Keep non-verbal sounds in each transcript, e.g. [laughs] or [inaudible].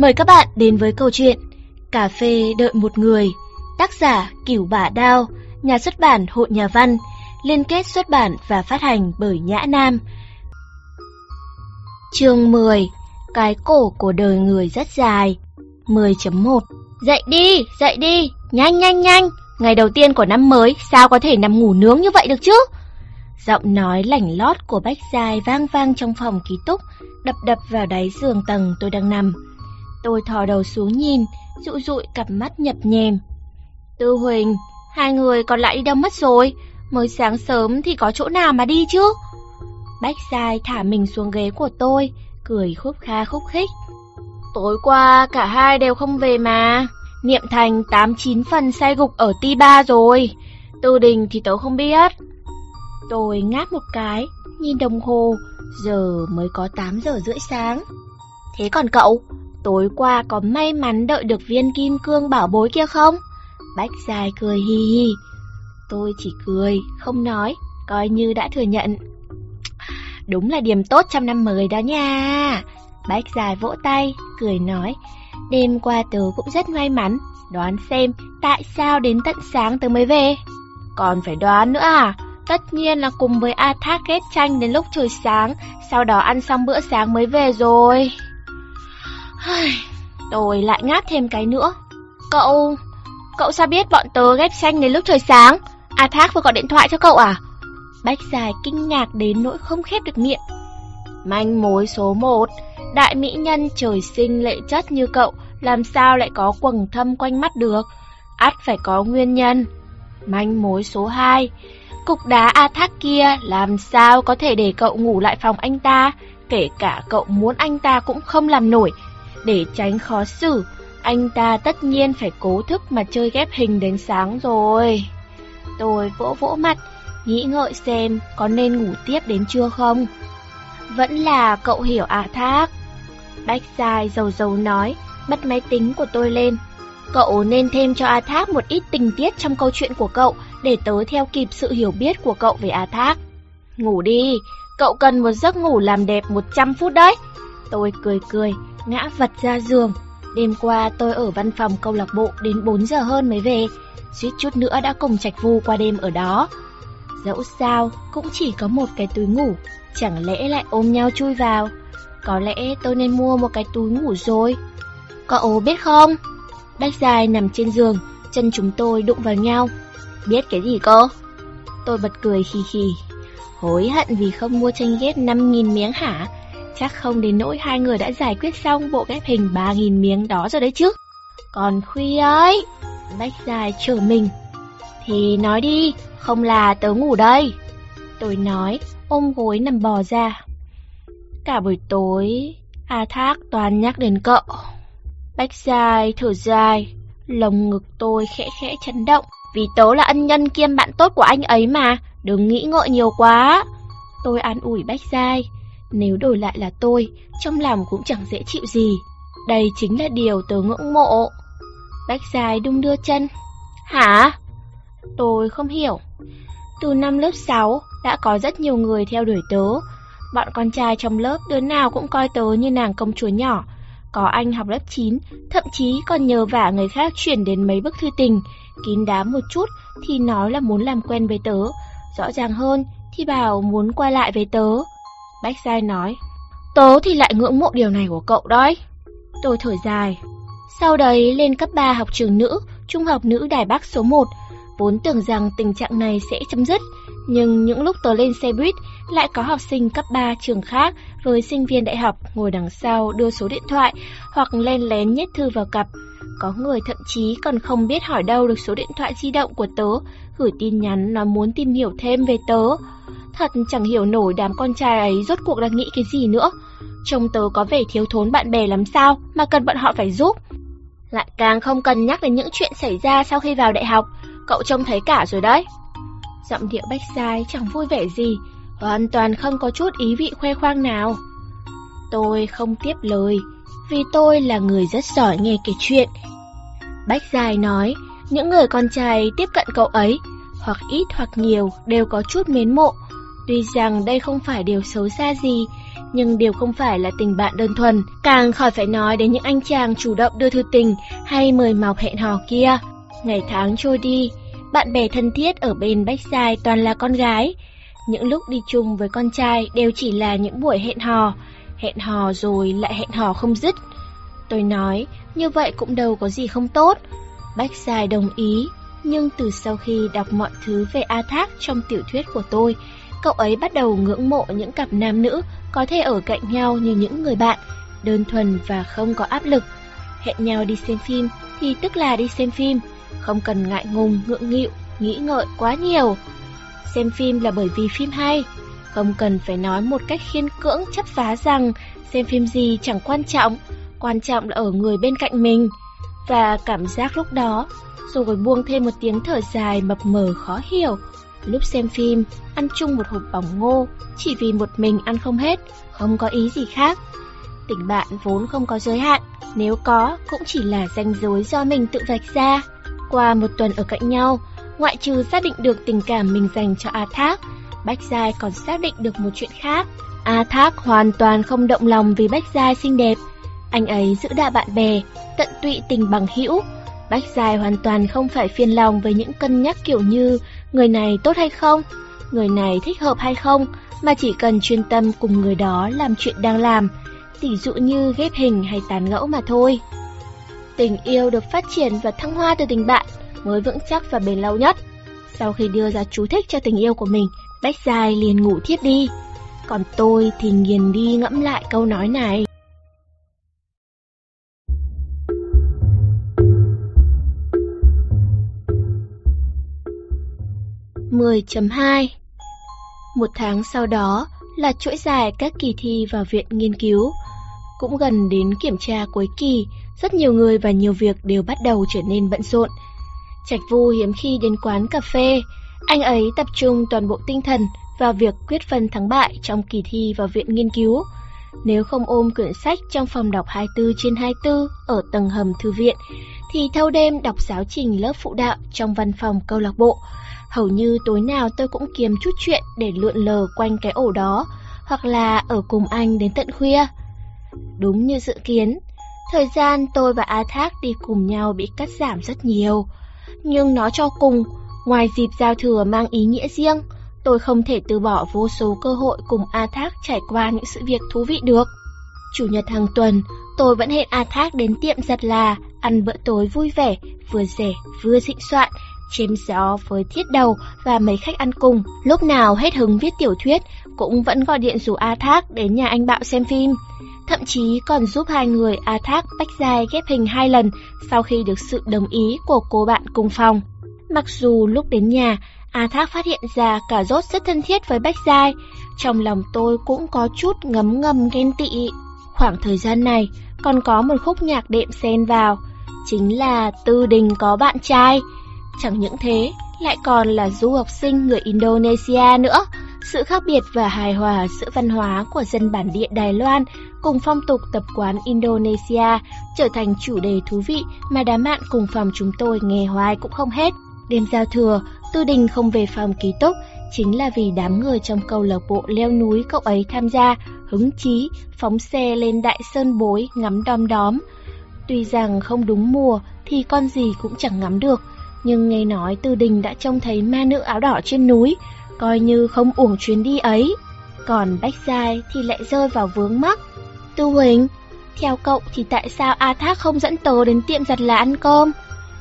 Mời các bạn đến với câu chuyện Cà phê đợi một người Tác giả Cửu Bả Đao Nhà xuất bản Hội Nhà Văn Liên kết xuất bản và phát hành bởi Nhã Nam. Chương 10 Cái cổ của đời người rất dài 10.1 Dậy đi, dậy đi, nhanh nhanh nhanh. Ngày đầu tiên của năm mới sao có thể nằm ngủ nướng như vậy được chứ? Giọng nói lảnh lót của Bách Dài vang vang trong phòng ký túc Đập đập vào đáy giường tầng tôi đang nằm Tôi thò đầu xuống nhìn, dụ dụi cặp mắt nhập nhèm. Tư Huỳnh, hai người còn lại đi đâu mất rồi? Mới sáng sớm thì có chỗ nào mà đi chứ? Bách Giai thả mình xuống ghế của tôi, cười khúc kha khúc khích. Tối qua cả hai đều không về mà. Niệm Thành 89 phần say gục ở ti ba rồi. Tư Đình thì tớ không biết. Tôi ngáp một cái, nhìn đồng hồ, giờ mới có 8 giờ rưỡi sáng. Thế còn cậu, Tối qua có may mắn đợi được viên kim cương bảo bối kia không? Bách dài cười hi hi. Tôi chỉ cười, không nói, coi như đã thừa nhận. Đúng là điểm tốt trong năm mới đó nha. Bách dài vỗ tay, cười nói. Đêm qua tớ cũng rất may mắn, đoán xem tại sao đến tận sáng tớ mới về. Còn phải đoán nữa à? Tất nhiên là cùng với A Thác kết tranh đến lúc trời sáng, sau đó ăn xong bữa sáng mới về rồi. Tôi lại ngáp thêm cái nữa. Cậu... Cậu sao biết bọn tớ ghép xanh đến lúc trời sáng? A Thác vừa gọi điện thoại cho cậu à? Bách dài kinh ngạc đến nỗi không khép được miệng. Manh mối số 1 Đại mỹ nhân trời sinh lệ chất như cậu, Làm sao lại có quầng thâm quanh mắt được ắt phải có nguyên nhân Manh mối số 2 Cục đá A Thác kia Làm sao có thể để cậu ngủ lại phòng anh ta Kể cả cậu muốn anh ta cũng không làm nổi để tránh khó xử, anh ta tất nhiên phải cố thức mà chơi ghép hình đến sáng rồi. Tôi vỗ vỗ mặt, nghĩ ngợi xem có nên ngủ tiếp đến trưa không. Vẫn là cậu hiểu ạ thác. Bách dài dầu dầu nói, bắt máy tính của tôi lên. Cậu nên thêm cho A Thác một ít tình tiết trong câu chuyện của cậu để tớ theo kịp sự hiểu biết của cậu về A Thác. Ngủ đi, cậu cần một giấc ngủ làm đẹp 100 phút đấy. Tôi cười cười, ngã vật ra giường. Đêm qua tôi ở văn phòng câu lạc bộ đến 4 giờ hơn mới về, suýt chút nữa đã cùng Trạch Vu qua đêm ở đó. Dẫu sao, cũng chỉ có một cái túi ngủ, chẳng lẽ lại ôm nhau chui vào. Có lẽ tôi nên mua một cái túi ngủ rồi. Cậu biết không? Đách dài nằm trên giường, chân chúng tôi đụng vào nhau. Biết cái gì cơ? Tôi bật cười khì khì. Hối hận vì không mua tranh ghép 5.000 miếng hả? Chắc không đến nỗi hai người đã giải quyết xong bộ ghép hình 3.000 miếng đó rồi đấy chứ. Còn Khuy ấy, Bách dài chờ mình. Thì nói đi, không là tớ ngủ đây. Tôi nói, ôm gối nằm bò ra. Cả buổi tối, A Thác toàn nhắc đến cậu. Bách dài, thở dài, lồng ngực tôi khẽ khẽ chấn động. Vì tớ là ân nhân kiêm bạn tốt của anh ấy mà, đừng nghĩ ngợi nhiều quá. Tôi an ủi Bách dài, nếu đổi lại là tôi, trong lòng cũng chẳng dễ chịu gì. Đây chính là điều tớ ngưỡng mộ. Bách dài đung đưa chân. Hả? Tôi không hiểu. Từ năm lớp 6, đã có rất nhiều người theo đuổi tớ. Bọn con trai trong lớp đứa nào cũng coi tớ như nàng công chúa nhỏ. Có anh học lớp 9, thậm chí còn nhờ vả người khác chuyển đến mấy bức thư tình. Kín đáo một chút thì nói là muốn làm quen với tớ. Rõ ràng hơn thì bảo muốn qua lại với tớ. Bách Giai nói, tớ thì lại ngưỡng mộ điều này của cậu đấy. Tôi thở dài. Sau đấy lên cấp 3 học trường nữ, trung học nữ Đài Bắc số 1, vốn tưởng rằng tình trạng này sẽ chấm dứt, nhưng những lúc tớ lên xe buýt lại có học sinh cấp 3 trường khác với sinh viên đại học ngồi đằng sau đưa số điện thoại hoặc len lén nhét thư vào cặp. Có người thậm chí còn không biết hỏi đâu được số điện thoại di động của tớ, gửi tin nhắn nói muốn tìm hiểu thêm về tớ. Thật chẳng hiểu nổi đám con trai ấy rốt cuộc đang nghĩ cái gì nữa. Trông tớ có vẻ thiếu thốn bạn bè lắm sao mà cần bọn họ phải giúp. Lại càng không cần nhắc đến những chuyện xảy ra sau khi vào đại học, cậu trông thấy cả rồi đấy. Giọng điệu bách sai chẳng vui vẻ gì, hoàn toàn không có chút ý vị khoe khoang nào. Tôi không tiếp lời, vì tôi là người rất giỏi nghe kể chuyện. Bách Dài nói, những người con trai tiếp cận cậu ấy, hoặc ít hoặc nhiều đều có chút mến mộ, Tuy rằng đây không phải điều xấu xa gì, nhưng đều không phải là tình bạn đơn thuần, càng khỏi phải nói đến những anh chàng chủ động đưa thư tình hay mời mọc hẹn hò kia. Ngày tháng trôi đi, bạn bè thân thiết ở bên Bách Giai toàn là con gái. Những lúc đi chung với con trai đều chỉ là những buổi hẹn hò, hẹn hò rồi lại hẹn hò không dứt. Tôi nói, như vậy cũng đâu có gì không tốt. Bách Giai đồng ý, nhưng từ sau khi đọc mọi thứ về A Thác trong tiểu thuyết của tôi, cậu ấy bắt đầu ngưỡng mộ những cặp nam nữ có thể ở cạnh nhau như những người bạn, đơn thuần và không có áp lực. Hẹn nhau đi xem phim thì tức là đi xem phim, không cần ngại ngùng, ngượng nghịu, nghĩ ngợi quá nhiều. Xem phim là bởi vì phim hay, không cần phải nói một cách khiên cưỡng chấp phá rằng xem phim gì chẳng quan trọng, quan trọng là ở người bên cạnh mình. Và cảm giác lúc đó, rồi buông thêm một tiếng thở dài mập mờ khó hiểu. Lúc xem phim, ăn chung một hộp bỏng ngô, chỉ vì một mình ăn không hết, không có ý gì khác. Tình bạn vốn không có giới hạn, nếu có cũng chỉ là danh dối do mình tự vạch ra. Qua một tuần ở cạnh nhau, ngoại trừ xác định được tình cảm mình dành cho A Thác, Bách Giai còn xác định được một chuyện khác. A Thác hoàn toàn không động lòng vì Bách Giai xinh đẹp. Anh ấy giữ đà bạn bè, tận tụy tình bằng hữu. Bách Giai hoàn toàn không phải phiền lòng với những cân nhắc kiểu như người này tốt hay không, người này thích hợp hay không, mà chỉ cần chuyên tâm cùng người đó làm chuyện đang làm, tỉ dụ như ghép hình hay tán ngẫu mà thôi. Tình yêu được phát triển và thăng hoa từ tình bạn mới vững chắc và bền lâu nhất. Sau khi đưa ra chú thích cho tình yêu của mình, Bách Giai liền ngủ thiếp đi. Còn tôi thì nghiền đi ngẫm lại câu nói này. Mười chấm hai Một tháng sau đó là chuỗi dài các kỳ thi vào viện nghiên cứu. Cũng gần đến kiểm tra cuối kỳ, rất nhiều người và nhiều việc đều bắt đầu trở nên bận rộn. Trạch Vu hiếm khi đến quán cà phê, anh ấy tập trung toàn bộ tinh thần vào việc quyết phân thắng bại trong kỳ thi vào viện nghiên cứu. Nếu không ôm quyển sách trong phòng đọc 24 trên 24 ở tầng hầm thư viện, thì thâu đêm đọc giáo trình lớp phụ đạo trong văn phòng câu lạc bộ. Hầu như tối nào tôi cũng kiếm chút chuyện để lượn lờ quanh cái ổ đó, hoặc là ở cùng anh đến tận khuya. Đúng như dự kiến, thời gian tôi và A Thác đi cùng nhau bị cắt giảm rất nhiều. Nhưng nó cho cùng, ngoài dịp giao thừa mang ý nghĩa riêng, tôi không thể từ bỏ vô số cơ hội cùng A Thác trải qua những sự việc thú vị được. Chủ nhật hàng tuần, tôi vẫn hẹn A Thác đến tiệm giặt là ăn bữa tối vui vẻ, vừa rẻ vừa dịnh soạn, chém gió với thiết đầu và mấy khách ăn cùng. Lúc nào hết hứng viết tiểu thuyết, cũng vẫn gọi điện rủ A Thác đến nhà anh Bạo xem phim. Thậm chí còn giúp hai người A Thác bách dài ghép hình hai lần sau khi được sự đồng ý của cô bạn cùng phòng. Mặc dù lúc đến nhà, A Thác phát hiện ra cả rốt rất thân thiết với Bách Giai, trong lòng tôi cũng có chút ngấm ngầm ghen tị. Khoảng thời gian này, còn có một khúc nhạc đệm xen vào, chính là Tư Đình có bạn trai. Chẳng những thế, lại còn là du học sinh người Indonesia nữa. Sự khác biệt và hài hòa giữa văn hóa của dân bản địa Đài Loan cùng phong tục tập quán Indonesia trở thành chủ đề thú vị mà đám bạn cùng phòng chúng tôi nghe hoài cũng không hết. Đêm giao thừa, Tư Đình không về phòng ký túc, chính là vì đám người trong câu lạc bộ leo núi cậu ấy tham gia, hứng chí, phóng xe lên đại sơn bối ngắm đom đóm. Tuy rằng không đúng mùa thì con gì cũng chẳng ngắm được, nhưng nghe nói Tư Đình đã trông thấy ma nữ áo đỏ trên núi, coi như không uổng chuyến đi ấy. Còn Bách Giai thì lại rơi vào vướng mắc. Tư Huỳnh, theo cậu thì tại sao A Thác không dẫn tớ đến tiệm giặt là ăn cơm?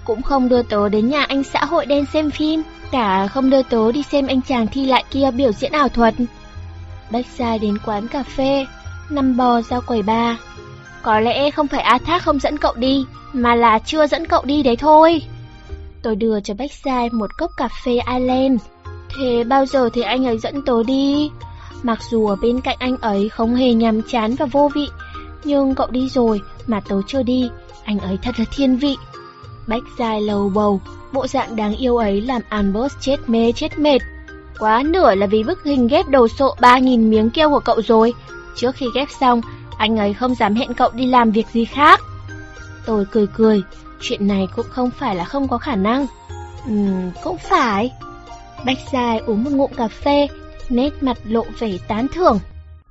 Cũng không đưa tớ đến nhà anh xã hội đen xem phim, cả không đưa tớ đi xem anh chàng thi lại kia biểu diễn ảo thuật. Bách Giai đến quán cà phê, nằm bò ra quầy ba. Có lẽ không phải A Thác không dẫn cậu đi, mà là chưa dẫn cậu đi đấy thôi. Tôi đưa cho Bách một cốc cà phê Ireland. Thế bao giờ thì anh ấy dẫn tôi đi? Mặc dù ở bên cạnh anh ấy không hề nhàm chán và vô vị, nhưng cậu đi rồi mà tớ chưa đi, anh ấy thật là thiên vị. Bách dài lầu bầu, bộ dạng đáng yêu ấy làm Albert chết mê chết mệt. Quá nửa là vì bức hình ghép đồ sộ 3.000 miếng keo của cậu rồi. Trước khi ghép xong, anh ấy không dám hẹn cậu đi làm việc gì khác. Tôi cười cười, chuyện này cũng không phải là không có khả năng. Ừm, cũng phải. Bách dài uống một ngụm cà phê, nét mặt lộ vẻ tán thưởng.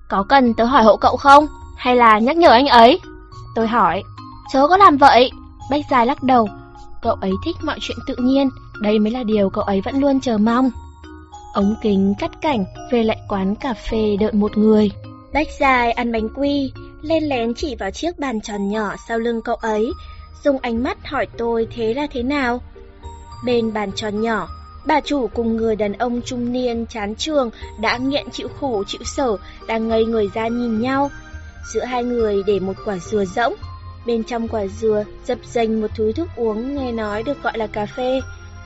Có cần tớ hỏi hộ cậu không? Hay là nhắc nhở anh ấy? Tôi hỏi. Chớ có làm vậy. Bách dài lắc đầu. Cậu ấy thích mọi chuyện tự nhiên. Đây mới là điều cậu ấy vẫn luôn chờ mong. Ống kính cắt cảnh về lại quán cà phê đợi một người. Bách dài ăn bánh quy, lên lén chỉ vào chiếc bàn tròn nhỏ sau lưng cậu ấy, dùng ánh mắt hỏi tôi thế là thế nào. Bên bàn tròn nhỏ, bà chủ cùng người đàn ông trung niên chán trường đã nghiện chịu khổ chịu sở, đang ngây người ra nhìn nhau. Giữa hai người để một quả dừa rỗng, bên trong quả dừa dập dành một thứ thức uống nghe nói được gọi là cà phê,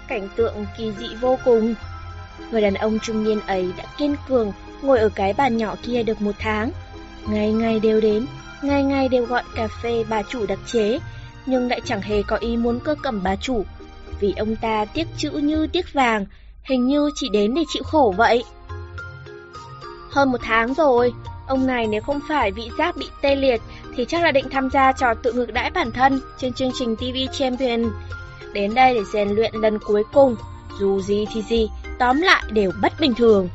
cảnh tượng kỳ dị vô cùng. Người đàn ông trung niên ấy đã kiên cường ngồi ở cái bàn nhỏ kia được một tháng. Ngày ngày đều đến, ngày ngày đều gọi cà phê bà chủ đặc chế, nhưng lại chẳng hề có ý muốn cơ cầm bà chủ, vì ông ta tiếc chữ như tiếc vàng, hình như chỉ đến để chịu khổ vậy. Hơn một tháng rồi, ông này nếu không phải vị giác bị tê liệt thì chắc là định tham gia trò tự ngược đãi bản thân trên chương trình TV Champion. Đến đây để rèn luyện lần cuối cùng, dù gì thì gì, tóm lại đều bất bình thường.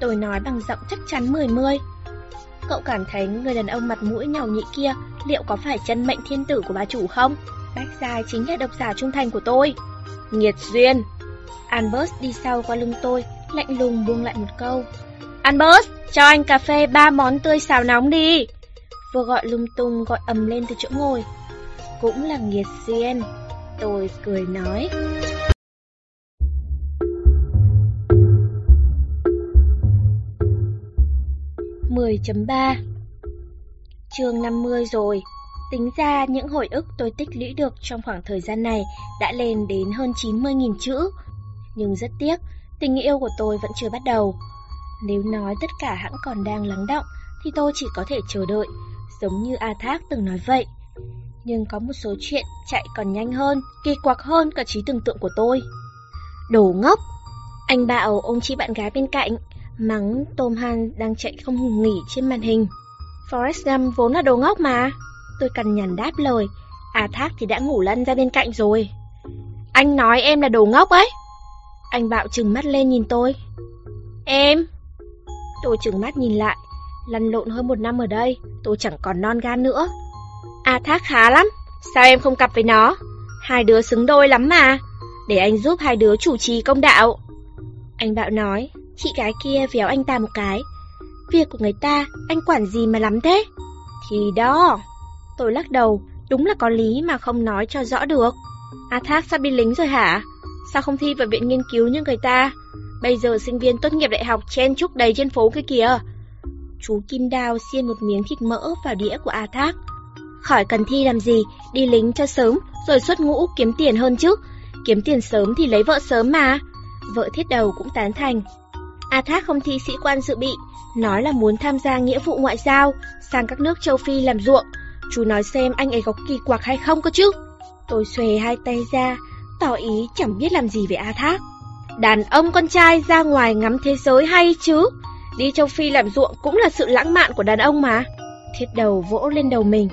Tôi nói bằng giọng chắc chắn mười mươi. Cậu cảm thấy người đàn ông mặt mũi nhàu nhị kia liệu có phải chân mệnh thiên tử của bà chủ không? Bách gia chính là độc giả trung thành của tôi. Nghiệt duyên. Albert đi sau qua lưng tôi, lạnh lùng buông lại một câu. Albert, cho anh cà phê ba món tươi xào nóng đi. Vừa gọi lung tung gọi ầm lên từ chỗ ngồi. Cũng là nghiệt duyên. Tôi cười nói. 10.3 Chương 50 rồi, tính ra những hồi ức tôi tích lũy được trong khoảng thời gian này đã lên đến hơn 90.000 chữ. Nhưng rất tiếc, tình yêu của tôi vẫn chưa bắt đầu. Nếu nói tất cả hãng còn đang lắng động, thì tôi chỉ có thể chờ đợi, giống như A Thác từng nói vậy. Nhưng có một số chuyện chạy còn nhanh hơn, kỳ quặc hơn cả trí tưởng tượng của tôi. Đồ ngốc! Anh bảo ôm chị bạn gái bên cạnh, Mắng Tom Han đang chạy không ngừng nghỉ trên màn hình. Forrest Gump vốn là đồ ngốc mà. Tôi cằn nhằn đáp lời. À Thác thì đã ngủ lăn ra bên cạnh rồi. Anh nói em là đồ ngốc ấy. Anh bạo trừng mắt lên nhìn tôi. Em? Tôi trừng mắt nhìn lại. Lăn lộn hơn một năm ở đây, tôi chẳng còn non gan nữa. À Thác khá lắm, sao em không cặp với nó? Hai đứa xứng đôi lắm mà. Để anh giúp hai đứa chủ trì công đạo. Anh bạo nói, Chị gái kia véo anh ta một cái. Việc của người ta, anh quản gì mà lắm thế? Thì đó, tôi lắc đầu, đúng là có lý mà không nói cho rõ được. A Thác sắp đi lính rồi hả? Sao không thi vào viện nghiên cứu như người ta? Bây giờ sinh viên tốt nghiệp đại học chen chúc đầy trên phố kia kìa. Chú Kim Đao xiên một miếng thịt mỡ vào đĩa của A Thác. Khỏi cần thi làm gì, đi lính cho sớm, rồi xuất ngũ kiếm tiền hơn chứ. Kiếm tiền sớm thì lấy vợ sớm mà. Vợ thiết đầu cũng tán thành, A Thác không thi sĩ quan dự bị, nói là muốn tham gia nghĩa vụ ngoại giao, sang các nước châu Phi làm ruộng. Chú nói xem anh ấy có kỳ quặc hay không cơ chứ. Tôi xuề hai tay ra, tỏ ý chẳng biết làm gì về A Thác. Đàn ông con trai ra ngoài ngắm thế giới hay chứ. Đi châu Phi làm ruộng cũng là sự lãng mạn của đàn ông mà. Thiết đầu vỗ lên đầu mình.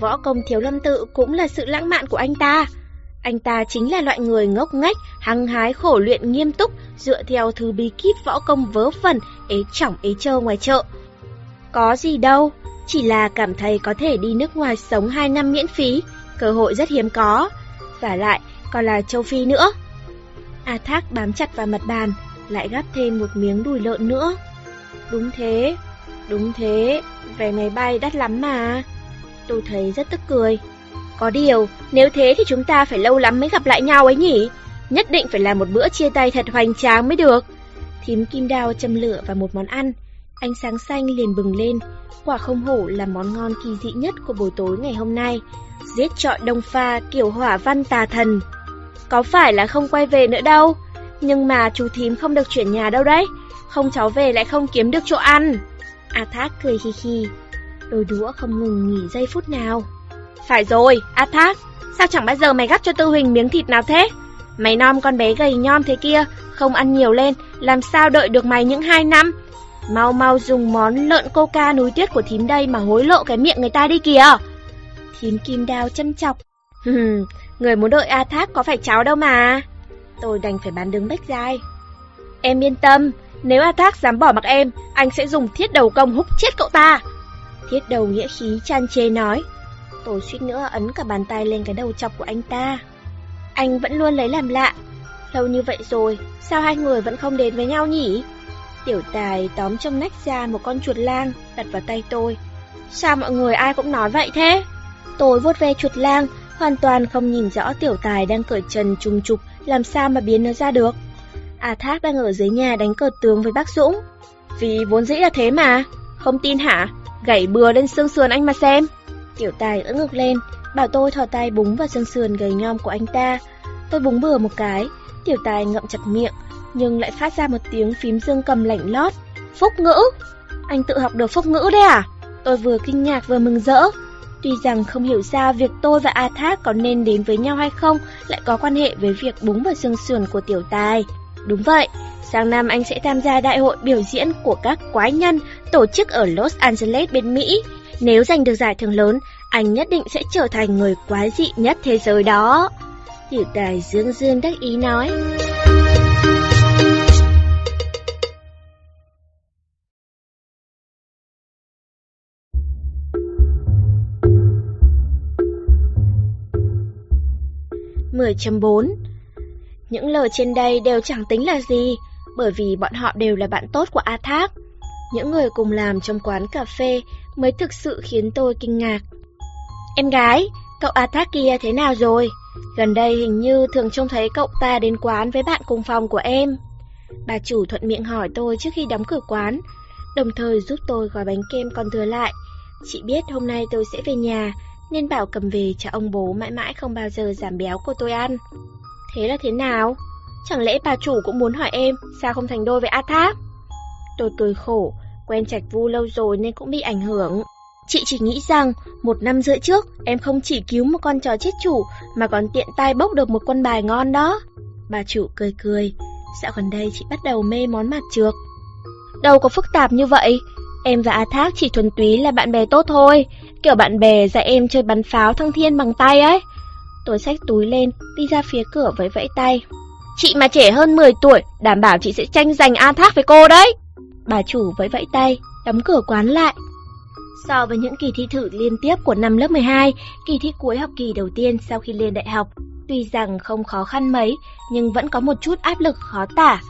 Võ công thiếu lâm tự cũng là sự lãng mạn của anh ta. Anh ta chính là loại người ngốc nghếch, hăng hái khổ luyện nghiêm túc, dựa theo thứ bí kíp võ công vớ vẩn, ế chỏng ế trơ ngoài chợ. Có gì đâu, chỉ là cảm thấy có thể đi nước ngoài sống 2 năm miễn phí, cơ hội rất hiếm có. Và lại, còn là châu Phi nữa. A Thác bám chặt vào mặt bàn, lại gắp thêm một miếng đùi lợn nữa. Đúng thế, đúng thế, vé máy bay đắt lắm mà. Tôi thấy rất tức cười. Có điều, nếu thế thì chúng ta phải lâu lắm mới gặp lại nhau ấy nhỉ? Nhất định phải là một bữa chia tay thật hoành tráng mới được. Thím kim đao châm lửa vào một món ăn. Ánh sáng xanh liền bừng lên. Quả không hổ là món ngon kỳ dị nhất của buổi tối ngày hôm nay. Giết trọi đông pha kiểu hỏa văn tà thần. Có phải là không quay về nữa đâu. Nhưng mà chú thím không được chuyển nhà đâu đấy. Không cháu về lại không kiếm được chỗ ăn. A Thác cười khi khi. Đôi đũa không ngừng nghỉ giây phút nào. Phải rồi, Athas, Thác, sao chẳng bao giờ mày gắp cho Tư Huỳnh miếng thịt nào thế? Mày nom con bé gầy nhom thế kia, không ăn nhiều lên, làm sao đợi được mày những hai năm? Mau mau dùng món lợn coca núi tuyết của thím đây mà hối lộ cái miệng người ta đi kìa. Thím kim đao châm chọc. người muốn đợi A Thác có phải cháu đâu mà. Tôi đành phải bán đứng bách dai. Em yên tâm, Nếu A Thác dám bỏ mặc em, anh sẽ dùng thiết đầu công húc chết cậu ta. Thiết đầu nghĩa khí chan chê nói. Tôi suýt nữa ấn cả bàn tay lên cái đầu chọc của anh ta. Anh vẫn luôn lấy làm lạ. Lâu như vậy rồi, sao hai người vẫn không đến với nhau nhỉ? Tiểu tài tóm trong nách ra một con chuột lang đặt vào tay tôi. Sao mọi người ai cũng nói vậy thế? Tôi vuốt ve chuột lang, hoàn toàn không nhìn rõ tiểu tài đang cởi trần trùng trục, làm sao mà biến nó ra được. A Thác đang ở dưới nhà đánh cờ tướng với bác Dũng. Vì vốn dĩ là thế mà. Không tin hả? Gãy bừa lên xương sườn anh mà xem. Tiểu tài ưỡn ngực lên, bảo tôi thò tay búng vào xương sườn gầy nhom của anh ta. Tôi búng bừa một cái, tiểu tài ngậm chặt miệng, nhưng lại phát ra một tiếng phím dương cầm lạnh lót. Phúc ngữ! Anh tự học được phúc ngữ đấy à? Tôi vừa kinh ngạc vừa mừng rỡ. Tuy rằng không hiểu sao việc tôi và A Thác có nên đến với nhau hay không lại có quan hệ với việc búng vào xương sườn của tiểu tài. Đúng vậy, sang năm anh sẽ tham gia đại hội biểu diễn của các quái nhân tổ chức ở Los Angeles bên Mỹ. Nếu giành được giải thưởng lớn, anh nhất định sẽ trở thành người quái dị nhất thế giới đó. Tiểu tài dương dương đắc ý nói. Mười chấm bốn những lời trên đây đều chẳng tính là gì, bởi vì bọn họ đều là bạn tốt của A Thác. Những người cùng làm trong quán cà phê mới thực sự khiến tôi kinh ngạc. Em gái, cậu A kia thế nào rồi? Gần đây hình như thường trông thấy cậu ta đến quán với bạn cùng phòng của em. Bà chủ thuận miệng hỏi tôi trước khi đóng cửa quán, đồng thời giúp tôi gói bánh kem còn thừa lại. Chị biết hôm nay tôi sẽ về nhà, nên bảo cầm về cho ông bố mãi mãi không bao giờ giảm béo của tôi ăn. Thế là thế nào? Chẳng lẽ bà chủ cũng muốn hỏi em sao không thành đôi với A Tôi cười khổ, quen Trạch Vu lâu rồi nên cũng bị ảnh hưởng. Chị chỉ nghĩ rằng một năm rưỡi trước em không chỉ cứu một con chó chết chủ mà còn tiện tay bốc được một quân bài ngon đó. Bà chủ cười cười, dạo gần đây chị bắt đầu mê món mặt trược. Đâu có phức tạp như vậy, em và A Thác chỉ thuần túy là bạn bè tốt thôi, kiểu bạn bè dạy em chơi bắn pháo thăng thiên bằng tay ấy. Tôi xách túi lên, đi ra phía cửa với vẫy tay. Chị mà trẻ hơn 10 tuổi, đảm bảo chị sẽ tranh giành A Thác với cô đấy. Bà chủ với vẫy tay, đóng cửa quán lại. So với những kỳ thi thử liên tiếp của năm lớp 12, kỳ thi cuối học kỳ đầu tiên sau khi lên đại học, tuy rằng không khó khăn mấy, nhưng vẫn có một chút áp lực khó tả.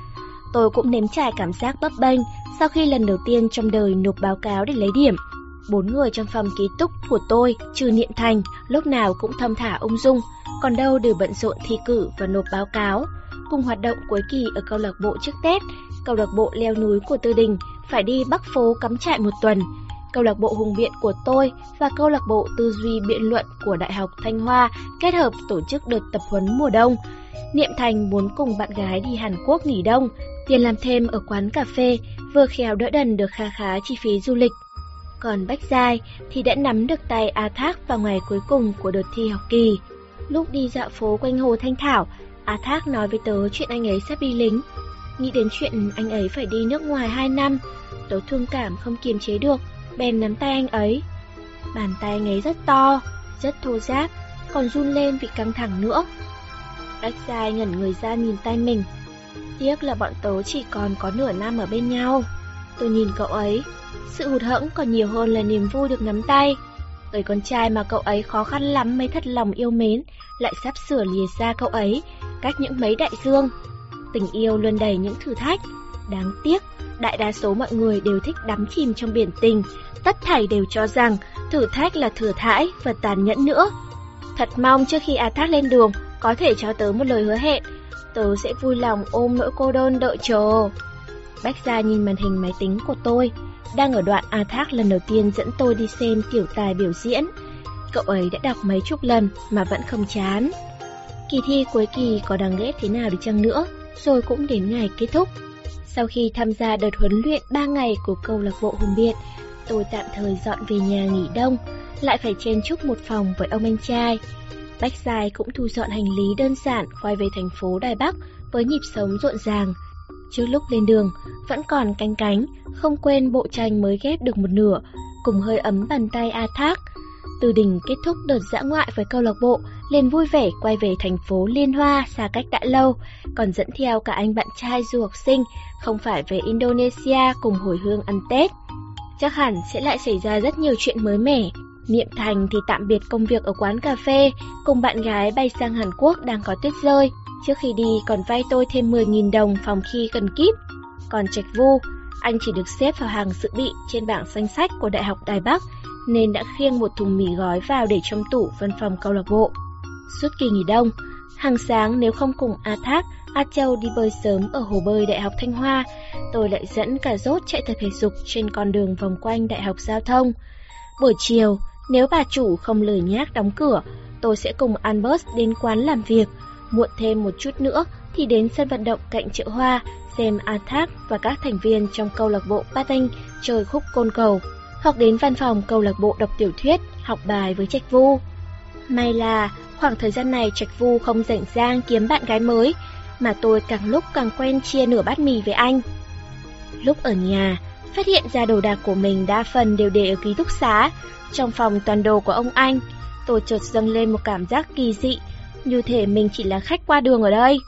Tôi cũng nếm trải cảm giác bấp bênh sau khi lần đầu tiên trong đời nộp báo cáo để lấy điểm. Bốn người trong phòng ký túc của tôi, trừ Niệm Thành, lúc nào cũng thâm thả ung dung, còn đâu đều bận rộn thi cử và nộp báo cáo. Cùng hoạt động cuối kỳ ở câu lạc bộ trước Tết, câu lạc bộ leo núi của Tư Đình phải đi bắc phố cắm trại một tuần, câu lạc bộ hùng biện của tôi và câu lạc bộ tư duy biện luận của Đại học Thanh Hoa kết hợp tổ chức đợt tập huấn mùa đông. Niệm Thành muốn cùng bạn gái đi Hàn Quốc nghỉ đông, tiền làm thêm ở quán cà phê, vừa khéo đỡ đần được kha khá chi phí du lịch. Còn Bách Giai thì đã nắm được tay A Thác vào ngày cuối cùng của đợt thi học kỳ. Lúc đi dạo phố quanh hồ Thanh Thảo, A Thác nói với tớ chuyện anh ấy sắp đi lính. Nghĩ đến chuyện anh ấy phải đi nước ngoài 2 năm, tớ thương cảm không kiềm chế được, bèn nắm tay anh ấy. Bàn tay anh ấy rất to, rất thô ráp, còn run lên vì căng thẳng nữa. Bách Giai ngẩn người ra nhìn tay mình. Tiếc là bọn tớ chỉ còn có nửa năm ở bên nhau. Tôi nhìn cậu ấy, sự hụt hẫng còn nhiều hơn là niềm vui được nắm tay. Người con trai mà cậu ấy khó khăn lắm mới thật lòng yêu mến, lại sắp sửa lìa xa cậu ấy, cách những mấy đại dương. Tình yêu luôn đầy những thử thách. Đáng tiếc, đại đa số mọi người đều thích đắm chìm trong biển tình, tất thảy đều cho rằng thử thách là thừa thãi và tàn nhẫn nữa. Thật mong trước khi A Thác lên đường, có thể cho tớ một lời hứa hẹn, tớ sẽ vui lòng ôm nỗi cô đơn đợi chờ. Bách ra nhìn màn hình máy tính của tôi, đang ở đoạn A Thác lần đầu tiên dẫn tôi đi xem tiểu tài biểu diễn. Cậu ấy đã đọc mấy chục lần mà vẫn không chán. Kỳ thi cuối kỳ có đáng ghét thế nào đi chăng nữa, rồi cũng đến ngày kết thúc. Sau khi tham gia đợt huấn luyện 3 ngày của câu lạc bộ Hùng Biện, tôi tạm thời dọn về nhà nghỉ đông, lại phải chen chúc một phòng với ông anh trai. Bách Dài cũng thu dọn hành lý đơn giản quay về thành phố Đài Bắc với nhịp sống rộn ràng. Trước lúc lên đường, vẫn còn canh cánh, không quên bộ tranh mới ghép được một nửa, cùng hơi ấm bàn tay A Thác. Từ đình kết thúc đợt dã ngoại với câu lạc bộ, liền vui vẻ quay về thành phố Liên Hoa xa cách đã lâu, còn dẫn theo cả anh bạn trai du học sinh, không phải về Indonesia cùng hồi hương ăn Tết. Chắc hẳn sẽ lại xảy ra rất nhiều chuyện mới mẻ. Niệm Thành thì tạm biệt công việc ở quán cà phê, cùng bạn gái bay sang Hàn Quốc đang có tuyết rơi. Trước khi đi còn vay tôi thêm 10.000 đồng phòng khi cần kíp. Còn Trạch Vu, anh chỉ được xếp vào hàng dự bị trên bảng danh sách của Đại học Đài Bắc, nên đã khiêng một thùng mì gói vào để trong tủ văn phòng câu lạc bộ. Suốt kỳ nghỉ đông, hàng sáng nếu không cùng A Thác, A Châu đi bơi sớm ở hồ bơi Đại học Thanh Hoa, tôi lại dẫn cả rốt chạy tập thể dục trên con đường vòng quanh Đại học Giao thông. Buổi chiều, nếu bà chủ không lười nhác đóng cửa, tôi sẽ cùng Albert đến quán làm việc. Muộn thêm một chút nữa thì đến sân vận động cạnh chợ hoa xem A Thác và các thành viên trong câu lạc bộ Patin chơi khúc côn cầu, hoặc đến văn phòng câu lạc bộ đọc tiểu thuyết, học bài với Trạch Vu. May là khoảng thời gian này Trạch Vu không rảnh rang kiếm bạn gái mới, mà tôi càng lúc càng quen chia nửa bát mì với anh. Lúc ở nhà, phát hiện ra đồ đạc của mình đa phần đều để ở ký túc xá, trong phòng toàn đồ của ông anh. Tôi chợt dâng lên một cảm giác kỳ dị, như thể mình chỉ là khách qua đường ở đây.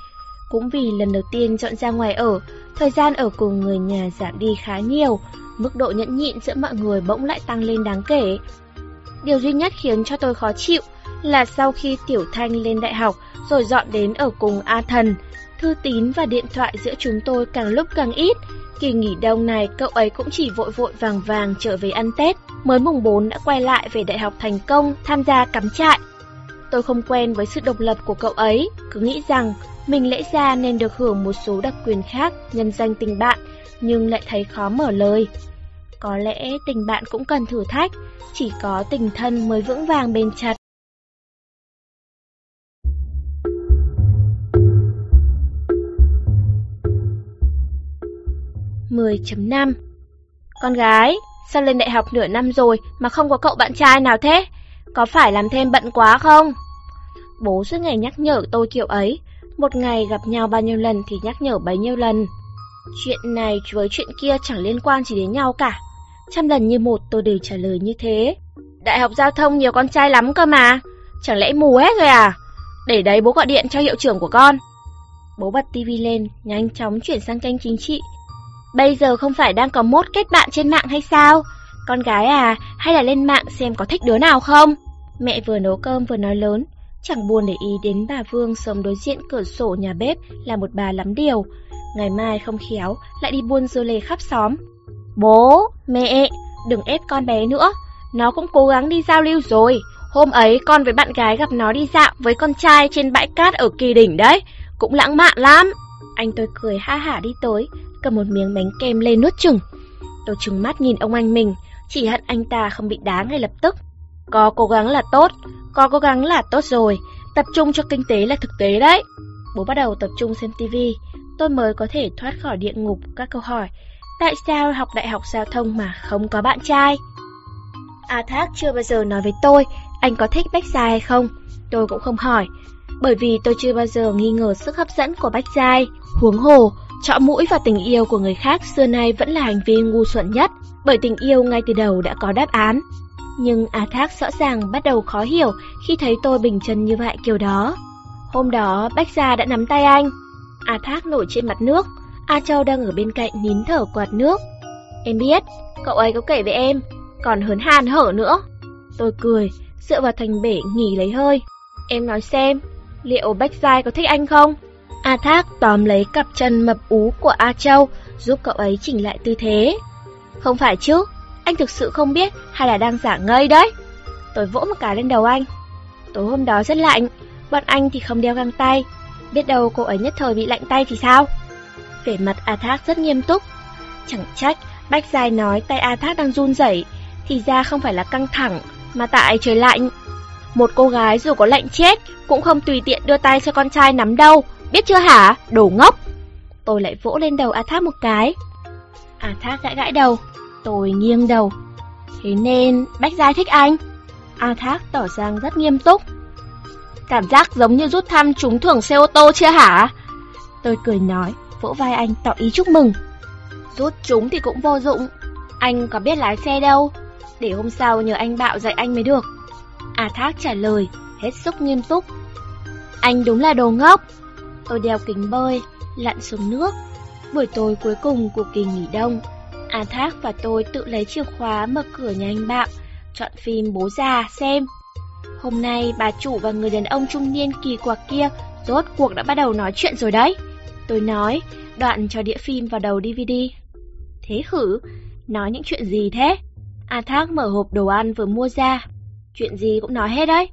Cũng vì lần đầu tiên dọn ra ngoài ở, thời gian ở cùng người nhà giảm đi khá nhiều, mức độ nhẫn nhịn giữa mọi người bỗng lại tăng lên đáng kể. Điều duy nhất khiến cho tôi khó chịu là sau khi Tiểu Thanh lên đại học rồi dọn đến ở cùng A Thần, thư tín và điện thoại giữa chúng tôi càng lúc càng ít. Kỳ nghỉ đông này cậu ấy cũng chỉ vội vội vàng vàng trở về ăn Tết, mới mùng 4 đã quay lại về đại học thành công tham gia cắm trại. Tôi không quen với sự độc lập của cậu ấy, cứ nghĩ rằng mình lẽ ra nên được hưởng một số đặc quyền khác nhân danh tình bạn, nhưng lại thấy khó mở lời. Có lẽ tình bạn cũng cần thử thách, chỉ có tình thân mới vững vàng bền chặt. 10.5 Con gái, sao lên đại học nửa năm rồi mà không có cậu bạn trai nào thế? Có phải làm thêm bận quá không? Bố suốt ngày nhắc nhở tôi kiểu ấy, một ngày gặp nhau bao nhiêu lần thì nhắc nhở bấy nhiêu lần. Chuyện này với chuyện kia chẳng liên quan gì đến nhau cả. Trăm lần như một tôi đều trả lời như thế. Đại học giao thông nhiều con trai lắm cơ mà. Chẳng lẽ mù hết rồi à? Để đấy bố gọi điện cho hiệu trưởng của con. Bố bật tivi lên, nhanh chóng chuyển sang kênh chính trị. Bây giờ không phải đang có mốt kết bạn trên mạng hay sao? Con gái à, hay là lên mạng xem có thích đứa nào không? Mẹ vừa nấu cơm vừa nói lớn, chẳng buồn để ý đến bà Vương sống đối diện cửa sổ nhà bếp là một bà lắm điều. Ngày mai không khéo, lại đi buôn dưa lê khắp xóm. Bố, mẹ, đừng ép con bé nữa, nó cũng cố gắng đi giao lưu rồi. Hôm ấy con với bạn gái gặp nó đi dạo với con trai trên bãi cát ở kỳ đỉnh đấy, cũng lãng mạn lắm. Anh tôi cười ha hả đi tới, cầm một miếng bánh kem lên nuốt chừng. Tôi trừng mắt nhìn ông anh mình, chỉ hận anh ta không bị đá ngay lập tức. Có cố gắng là tốt, có cố gắng là tốt rồi, tập trung cho kinh tế là thực tế đấy. Bố bắt đầu tập trung xem tivi, tôi mới có thể thoát khỏi địa ngục các câu hỏi. Tại sao học đại học giao thông mà không có bạn trai? A Thác chưa bao giờ nói với tôi anh có thích Bách Giai hay không. Tôi cũng không hỏi, bởi vì tôi chưa bao giờ nghi ngờ sức hấp dẫn của Bách Giai. Huống hồ, chọn mũi và tình yêu của người khác xưa nay vẫn là hành vi ngu xuẩn nhất, bởi tình yêu ngay từ đầu đã có đáp án. Nhưng A Thác rõ ràng bắt đầu khó hiểu khi thấy tôi bình chân như vậy kiểu đó. Hôm đó Bách Gia đã nắm tay anh. A Thác nổi trên mặt nước, A Châu đang ở bên cạnh nín thở quạt nước. Em biết, cậu ấy có kể với em, còn hớn hàn hở nữa. Tôi cười, dựa vào thành bể nghỉ lấy hơi. Em nói xem, liệu Bách Giai có thích anh không? A Thác tóm lấy cặp chân mập ú của A Châu, giúp cậu ấy chỉnh lại tư thế. Không phải chứ, anh thực sự không biết hay là đang giả ngây đấy? Tôi vỗ một cái lên đầu anh. Tối hôm đó rất lạnh, bọn anh thì không đeo găng tay. Biết đâu cô ấy nhất thời bị lạnh tay thì sao? Vẻ mặt A Thác rất nghiêm túc. Chẳng trách, Bách Giai nói tay A Thác đang run rẩy, thì ra không phải là căng thẳng, mà tại trời lạnh. Một cô gái dù có lạnh chết, cũng không tùy tiện đưa tay cho con trai nắm đâu, biết chưa hả, đồ ngốc. Tôi lại vỗ lên đầu A Thác một cái. A Thác gãi gãi đầu, tôi nghiêng đầu. Thế nên, Bách Giai thích anh. A Thác tỏ ra rất nghiêm túc. Cảm giác giống như rút thăm trúng thưởng xe ô tô chưa hả? Tôi cười nói, vỗ vai anh tỏ ý chúc mừng. Rút chúng thì cũng vô dụng. Anh có biết lái xe đâu. Để hôm sau nhờ anh Bạo dạy anh mới được. A Thác trả lời, hết sức nghiêm túc. Anh đúng là đồ ngốc. Tôi đeo kính bơi, lặn xuống nước. Buổi tối cuối cùng của kỳ nghỉ đông, A Thác và tôi tự lấy chìa khóa mở cửa nhà anh bạn, chọn phim Bố già xem. Hôm nay bà chủ và người đàn ông trung niên kỳ quặc kia rốt cuộc đã bắt đầu nói chuyện rồi đấy. Tôi nói, đoạn cho đĩa phim vào đầu DVD. Thế hử? Nói những chuyện gì thế? A Thác mở hộp đồ ăn vừa mua ra. Chuyện gì cũng nói hết đấy.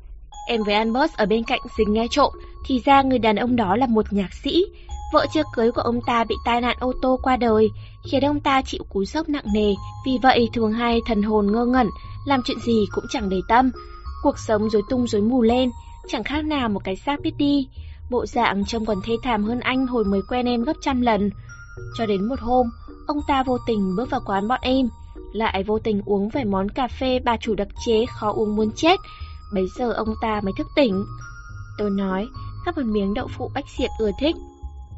Em với Albert ở bên cạnh dính nghe trộm, thì ra người đàn ông đó là một nhạc sĩ. Vợ chưa cưới của ông ta bị tai nạn ô tô qua đời, khiến ông ta chịu cú sốc nặng nề, vì vậy thường hay thần hồn ngơ ngẩn, làm chuyện gì cũng chẳng để tâm. Cuộc sống rối tung rối mù lên, chẳng khác nào một cái xác biết đi. Bộ dạng trông còn thê thảm hơn anh hồi mới quen em gấp trăm lần. Cho đến một hôm, ông ta vô tình bước vào quán bọn em, lại vô tình uống vài món cà phê bà chủ đặc chế khó uống muốn chết. Bấy giờ ông ta mới thức tỉnh. Tôi nói, gắp một miếng đậu phụ bách diệp ưa thích.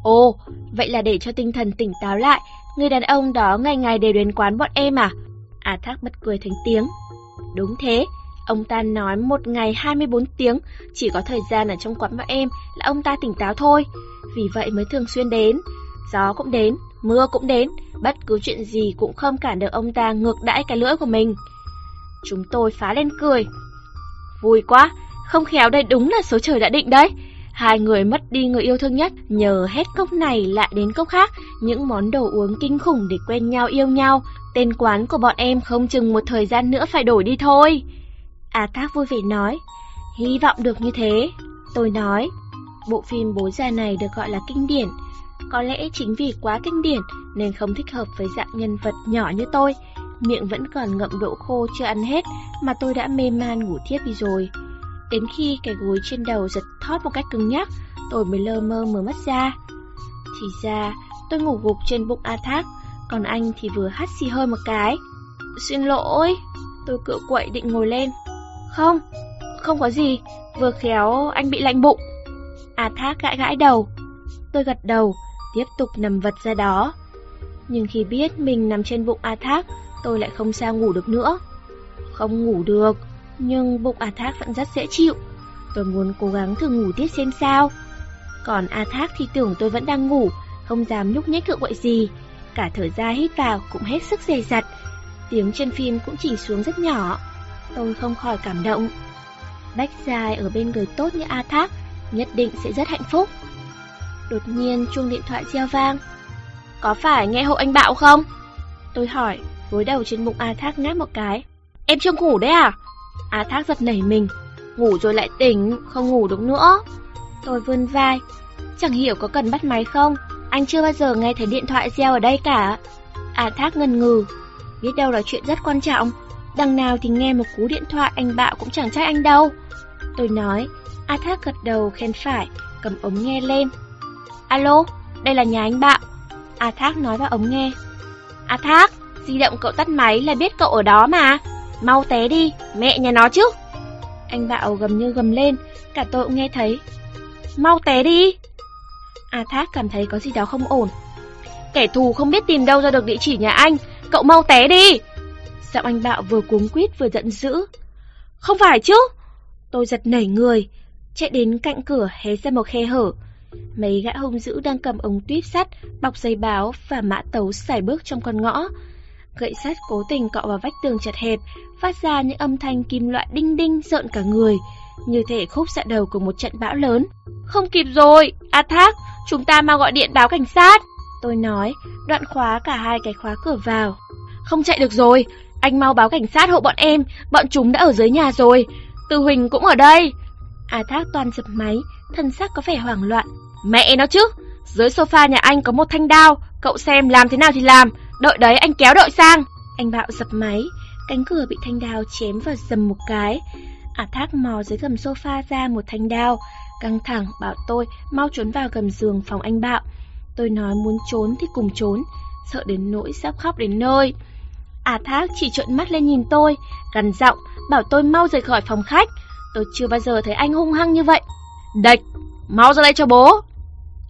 Ồ, vậy là để cho tinh thần tỉnh táo lại, người đàn ông đó ngày ngày đều đến quán bọn em à? À thác bật cười thành tiếng. Đúng thế, ông ta nói một ngày 24 tiếng, chỉ có thời gian ở trong quán bọn em là ông ta tỉnh táo thôi. Vì vậy mới thường xuyên đến. Gió cũng đến, mưa cũng đến, bất cứ chuyện gì cũng không cản được ông ta ngược đãi cái lưỡi của mình. Chúng tôi phá lên cười. Vui quá, không khéo đây đúng là số trời đã định đấy. Hai người mất đi người yêu thương nhất, nhờ hết cốc này lại đến cốc khác, những món đồ uống kinh khủng để quen nhau yêu nhau. Tên quán của bọn em không chừng một thời gian nữa phải đổi đi thôi. À Thác vui vẻ nói, hy vọng được như thế. Tôi nói, bộ phim bố già này được gọi là kinh điển. Có lẽ chính vì quá kinh điển nên không thích hợp với dạng nhân vật nhỏ như tôi. Miệng vẫn còn ngậm độ khô chưa ăn hết mà tôi đã mê man ngủ thiếp đi rồi. Đến khi cái gối trên đầu giật thót một cách cứng nhắc, tôi mới lơ mơ mở mắt ra. Thì ra, tôi ngủ gục trên bụng A Thác, còn anh thì vừa hắt xì hơi một cái. Xin lỗi, tôi cựa quậy định ngồi lên. Không, không có gì, vừa khéo anh bị lạnh bụng. A Thác gãi gãi đầu. Tôi gật đầu, tiếp tục nằm vật ra đó. Nhưng khi biết mình nằm trên bụng A Thác, tôi lại không sao ngủ được nữa. Không ngủ được, nhưng bụng A Thác vẫn rất dễ chịu. Tôi muốn cố gắng thử ngủ tiếp xem sao. Còn A Thác thì tưởng tôi vẫn đang ngủ, không dám nhúc nhích cự quậy gì. Cả thở ra hít vào cũng hết sức dày dặt. Tiếng trên phim cũng chỉ xuống rất nhỏ. Tôi không khỏi cảm động. Bách dài ở bên người tốt như A Thác, nhất định sẽ rất hạnh phúc. Đột nhiên chuông điện thoại reo vang. Có phải nghe hộ anh Bạo không? Tôi hỏi, gối đầu trên bụng A Thác ngáp một cái. Em chưa ngủ đấy à? A Thác giật nảy mình, ngủ rồi lại tỉnh, không ngủ được nữa. Tôi vươn vai, chẳng hiểu có cần bắt máy không, anh chưa bao giờ nghe thấy điện thoại reo ở đây cả. A Thác ngần ngừ, biết đâu là chuyện rất quan trọng, đằng nào thì nghe một cú điện thoại anh bạo cũng chẳng trách anh đâu. Tôi nói, A Thác gật đầu khen phải, cầm ống nghe lên. Alo, đây là nhà anh bạo. A Thác nói vào ống nghe. A Thác, di động cậu tắt máy là biết cậu ở đó mà. Mau té đi, mẹ nhà nó chứ. Anh bạo gầm như gầm lên, cả tôi cũng nghe thấy. Mau té đi. A Thác cảm thấy có gì đó không ổn. Kẻ thù không biết tìm đâu ra được địa chỉ nhà anh, cậu mau té đi. Giọng anh bạo vừa cuống quýt vừa giận dữ. Không phải chứ. Tôi giật nảy người, chạy đến cạnh cửa hé ra một khe hở. Mấy gã hung dữ đang cầm ống tuyếp sắt, bọc giấy báo và mã tấu xài bước trong con ngõ. Gậy sắt cố tình cọ vào vách tường chật hẹp, phát ra những âm thanh kim loại đinh đinh rợn cả người, như thể khúc xạ đầu của một trận bão lớn. Không kịp rồi, A Thác, chúng ta mau gọi điện báo cảnh sát. Tôi nói, đoạn khóa cả hai cái khóa cửa vào. Không chạy được rồi, anh mau báo cảnh sát hộ bọn em, bọn chúng đã ở dưới nhà rồi. Tư Huỳnh cũng ở đây. A Thác toàn dập máy, thân xác có vẻ hoảng loạn. Mẹ nó chứ, dưới sofa nhà anh có một thanh đao, cậu xem làm thế nào thì làm, đợi đấy anh kéo đội sang. Anh bạo dập máy, cánh cửa bị thanh đao chém vào dầm một cái. ả Thác mò dưới gầm sofa ra một thanh đao, căng thẳng bảo tôi mau trốn vào gầm giường phòng anh bạo. Tôi nói muốn trốn thì cùng trốn, sợ đến nỗi sắp khóc đến nơi. ả Thác chỉ trợn mắt lên nhìn tôi, gằn giọng bảo tôi mau rời khỏi phòng khách. Tôi chưa bao giờ thấy anh hung hăng như vậy. Đạch, mau ra đây cho bố.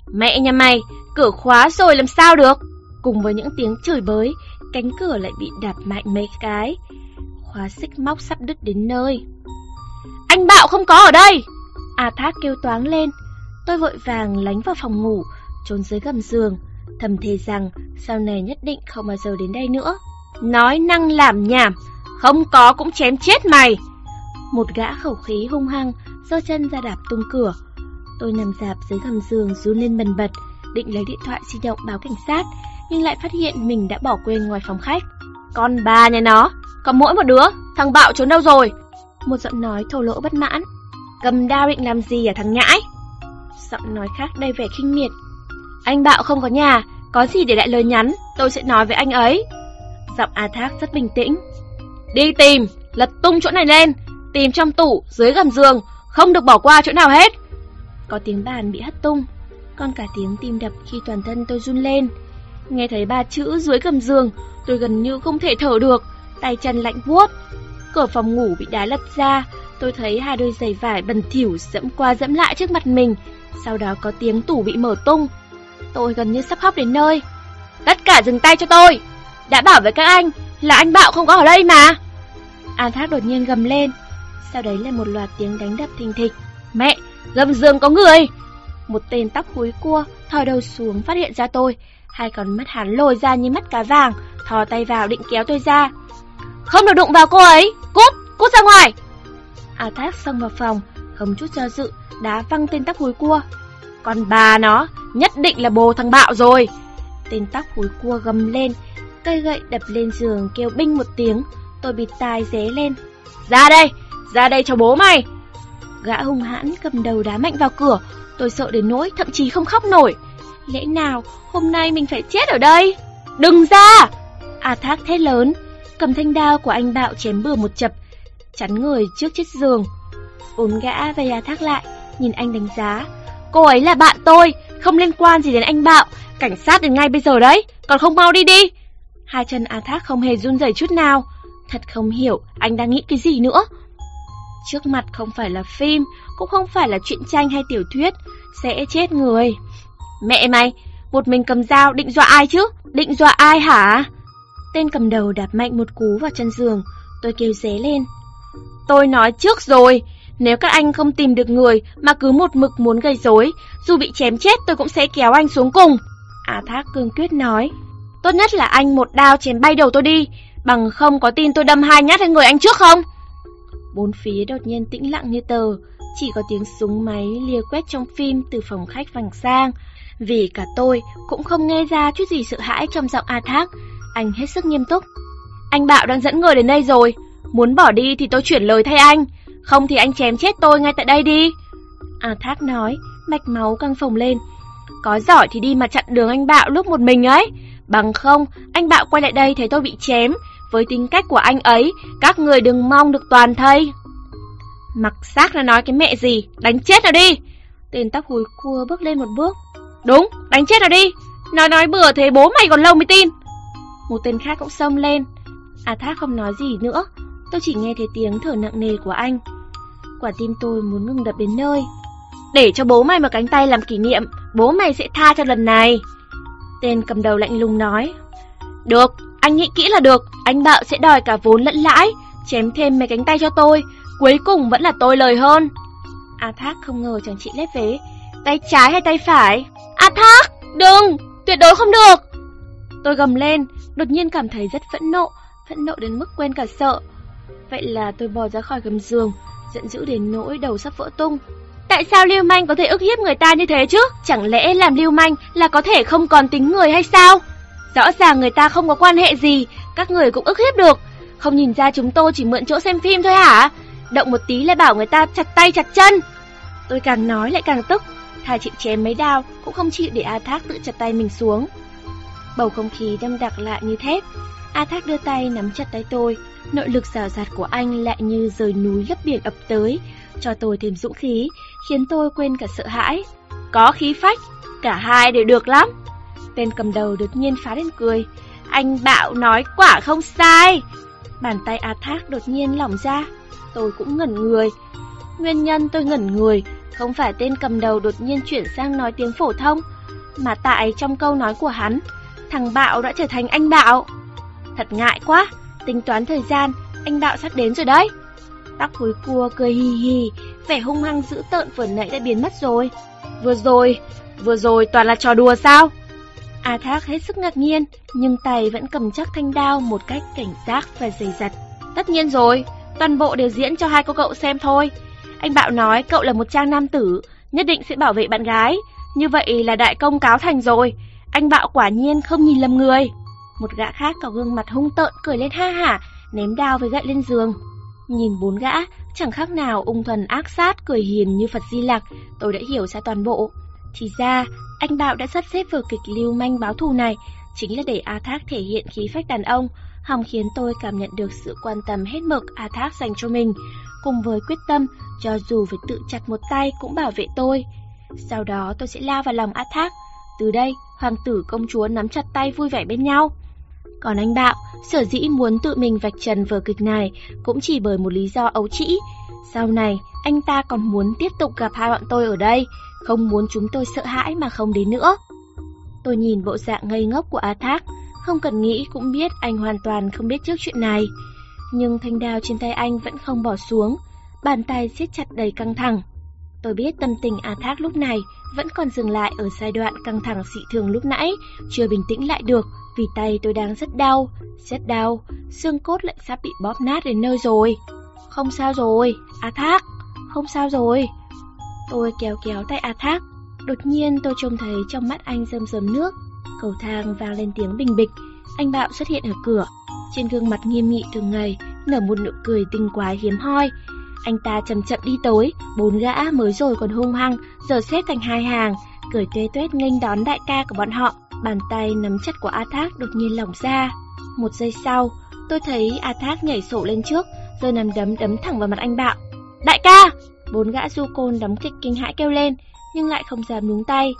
Mẹ nhà mày, cửa khóa rồi làm sao được? Cùng với những tiếng chửi bới, cánh cửa lại bị đạp mạnh mấy cái. Khóa xích móc sắp đứt đến nơi. anh Bạo không có ở đây. A Thác kêu toáng lên. Tôi vội vàng lánh vào phòng ngủ, trốn dưới gầm giường, thầm thề rằng sau này nhất định không bao giờ đến đây nữa. Nói năng làm nhảm, không có cũng chém chết mày. Một gã khẩu khí hung hăng, giơ chân ra đạp tung cửa. Tôi nằm dạp dưới gầm giường run lên bần bật, định lấy điện thoại di động báo cảnh sát, nhưng lại phát hiện mình đã bỏ quên ngoài phòng khách. Con bà nhà nó, có mỗi một đứa, thằng Bạo trốn đâu rồi? Một giọng nói thô lỗ bất mãn. Cầm đao định làm gì à thằng nhãi? Giọng nói khác đầy vẻ khinh miệt. Anh Bạo không có nhà, có gì để lại lời nhắn, tôi sẽ nói với anh ấy. Giọng A Thác rất bình tĩnh. Đi tìm, lật tung chỗ này lên, tìm trong tủ, dưới gầm giường, không được bỏ qua chỗ nào hết. Có tiếng bàn bị hất tung, còn cả tiếng tim đập khi toàn thân tôi run lên. Nghe thấy ba chữ dưới gầm giường, tôi gần như không thể thở được, tay chân lạnh buốt. Cửa phòng ngủ bị đá lật ra, tôi thấy hai đôi giày vải bẩn thỉu dẫm qua dẫm lại trước mặt mình, sau đó có tiếng tủ bị mở tung. Tôi gần như sắp khóc đến nơi. Tất cả dừng tay cho tôi! Đã bảo với các anh là anh Bạo không có ở đây mà! An Thác đột nhiên gầm lên, sau đấy là một loạt tiếng đánh đập thình thịch. Mẹ, gầm giường có người! Một tên tóc húi cua thò đầu xuống phát hiện ra tôi, hai con mắt hắn lồi ra như mắt cá vàng, thò tay vào định kéo tôi ra. Không được đụng vào cô ấy, cút, cút ra ngoài! A Thác xông vào phòng, không chút do dự, đá văng tên tóc húi cua. Còn bà nó, nhất định là bồ thằng bạo rồi. Tên tóc húi cua gầm lên, cây gậy đập lên giường kêu binh một tiếng, tôi bịt tai dế lên. Ra đây, ra đây cho bố mày! Gã hung hãn cầm đầu đá mạnh vào cửa, tôi sợ đến nỗi thậm chí không khóc nổi. Lẽ nào hôm nay mình phải chết ở đây? Đừng ra! A Thác thét lớn, cầm thanh đao của anh bạo chém bừa một chập, chắn người trước chiếc giường. Bốn gã về A Thác lại, nhìn anh đánh giá. Cô ấy là bạn tôi, không liên quan gì đến anh bạo, cảnh sát đến ngay bây giờ đấy, còn không mau đi đi. Hai chân A Thác không hề run rẩy chút nào, thật không hiểu anh đang nghĩ cái gì nữa. Trước mặt không phải là phim, cũng không phải là truyện tranh hay tiểu thuyết, sẽ chết người. Mẹ mày, một mình cầm dao định dọa ai chứ? Định dọa ai hả? Tên cầm đầu đạp mạnh một cú vào chân giường, tôi kêu ré lên. Tôi nói trước rồi, nếu các anh không tìm được người mà cứ một mực muốn gây rối, dù bị chém chết tôi cũng sẽ kéo anh xuống cùng. A Thác cương quyết nói. Tốt nhất là anh một đao chém bay đầu tôi đi, bằng không có tin tôi đâm hai nhát lên người anh trước không? Bốn phía đột nhiên tĩnh lặng như tờ, chỉ có tiếng súng máy lia quét trong phim từ phòng khách vàng sang. Vì cả tôi cũng không nghe ra chút gì sợ hãi trong giọng A Thác, anh hết sức nghiêm túc. Anh Bạo đang dẫn người đến đây rồi, muốn bỏ đi thì tôi chuyển lời thay anh, không thì anh chém chết tôi ngay tại đây đi. A Thác nói, mạch máu căng phồng lên. Có giỏi thì đi mà chặn đường anh Bạo lúc một mình ấy, bằng không anh Bạo quay lại đây thấy tôi bị chém, với tính cách của anh ấy, các người đừng mong được toàn thây. Mặc xác là nói cái mẹ gì, đánh chết nó đi. Tên tóc hùi cua bước lên một bước. Đúng, đánh chết nó đi. Nói nói bừa thế bố mày còn lâu mới tin. Một tên khác cũng xông lên. À thác không nói gì nữa, tôi chỉ nghe thấy tiếng thở nặng nề của anh. Quả tim tôi muốn ngừng đập đến nơi. Để cho bố mày một cánh tay làm kỷ niệm, bố mày sẽ tha cho lần này. Tên cầm đầu lạnh lùng nói. Được, anh nghĩ kỹ là được, anh Bạo sẽ đòi cả vốn lẫn lãi, chém thêm mấy cánh tay cho tôi, cuối cùng vẫn là tôi lời hơn. A Thác không ngờ chàng chị lép vế, tay trái hay tay phải? A Thác, đừng, tuyệt đối không được. Tôi gầm lên, đột nhiên cảm thấy rất phẫn nộ, phẫn nộ đến mức quên cả sợ. Vậy là tôi bò ra khỏi gầm giường, giận dữ đến nỗi đầu sắp vỡ tung. Tại sao lưu manh có thể ức hiếp người ta như thế chứ? Chẳng lẽ làm lưu manh là có thể không còn tính người hay sao? Rõ ràng người ta không có quan hệ gì, các người cũng ức hiếp được. Không nhìn ra chúng tôi chỉ mượn chỗ xem phim thôi hả? Động một tí lại bảo người ta chặt tay chặt chân. Tôi càng nói lại càng tức, thà chịu chém mấy đao cũng không chịu để A Thác tự chặt tay mình xuống. Bầu không khí đâm đặc lại như thép. A Thác đưa tay nắm chặt tay tôi, nội lực rào rạt của anh lại như rời núi lấp biển ập tới, cho tôi thêm dũng khí, khiến tôi quên cả sợ hãi. Có khí phách, cả hai đều được lắm. Tên cầm đầu đột nhiên phá lên cười. Anh Bạo nói quả không sai. Bàn tay A Thác đột nhiên lỏng ra. Tôi cũng ngẩn người. Nguyên nhân tôi ngẩn người không phải tên cầm đầu đột nhiên chuyển sang nói tiếng phổ thông, mà tại trong câu nói của hắn, thằng Bạo đã trở thành anh Bạo. Thật ngại quá, tính toán thời gian, anh Bạo sắp đến rồi đấy. Tóc húi cua cười hì hì, vẻ hung hăng dữ tợn vừa nãy đã biến mất rồi. Vừa rồi, vừa rồi toàn là trò đùa sao? A Thác hết sức ngạc nhiên, nhưng tay vẫn cầm chắc thanh đao một cách cảnh giác và dày dặt. Tất nhiên rồi, toàn bộ đều diễn cho hai cô cậu xem thôi. Anh Bạo nói cậu là một trang nam tử, nhất định sẽ bảo vệ bạn gái. Như vậy là đại công cáo thành rồi. Anh Bạo quả nhiên không nhìn lầm người. Một gã khác có gương mặt hung tợn cười lên ha hả, ném đao với gậy lên giường. Nhìn bốn gã, chẳng khác nào ung thuần ác sát cười hiền như Phật Di Lặc, tôi đã hiểu ra toàn bộ. Thì ra, anh Bạo đã sắp xếp vở kịch lưu manh báo thù này, chính là để A Thác thể hiện khí phách đàn ông, hòng khiến tôi cảm nhận được sự quan tâm hết mực A Thác dành cho mình, cùng với quyết tâm, cho dù phải tự chặt một tay cũng bảo vệ tôi. Sau đó tôi sẽ lao vào lòng A Thác. Từ đây, hoàng tử công chúa nắm chặt tay vui vẻ bên nhau. Còn anh Bạo, sở dĩ muốn tự mình vạch trần vở kịch này cũng chỉ bởi một lý do ấu trĩ. Sau này, anh ta còn muốn tiếp tục gặp hai bọn tôi ở đây, không muốn chúng tôi sợ hãi mà không đến nữa. Tôi nhìn bộ dạng ngây ngốc của A Thác, không cần nghĩ cũng biết anh hoàn toàn không biết trước chuyện này. Nhưng thanh đao trên tay anh vẫn không bỏ xuống, bàn tay siết chặt đầy căng thẳng. Tôi biết tâm tình A Thác lúc này vẫn còn dừng lại ở giai đoạn căng thẳng dị thường lúc nãy, chưa bình tĩnh lại được vì tay tôi đang rất đau, rất đau, xương cốt lại sắp bị bóp nát đến nơi rồi. Không sao rồi, A Thác, không sao rồi. Tôi kéo kéo tay A Thác, đột nhiên tôi trông thấy trong mắt anh rơm rớm nước, cầu thang vang lên tiếng bình bịch, anh Bạo xuất hiện ở cửa, trên gương mặt nghiêm nghị thường ngày nở một nụ cười tinh quái hiếm hoi. Anh ta chậm chậm đi tới, bốn gã mới rồi còn hung hăng, giờ xếp thành hai hàng, cười tê tuét nghênh đón đại ca của bọn họ. Bàn tay nắm chặt của A Thác đột nhiên lỏng ra. Một giây sau, tôi thấy A Thác nhảy sổ lên trước, rồi nằm đấm đấm thẳng vào mặt anh Bạo. Đại ca! Bốn gã du côn đóng kịch kinh hãi kêu lên, nhưng lại không dám nhúng tay.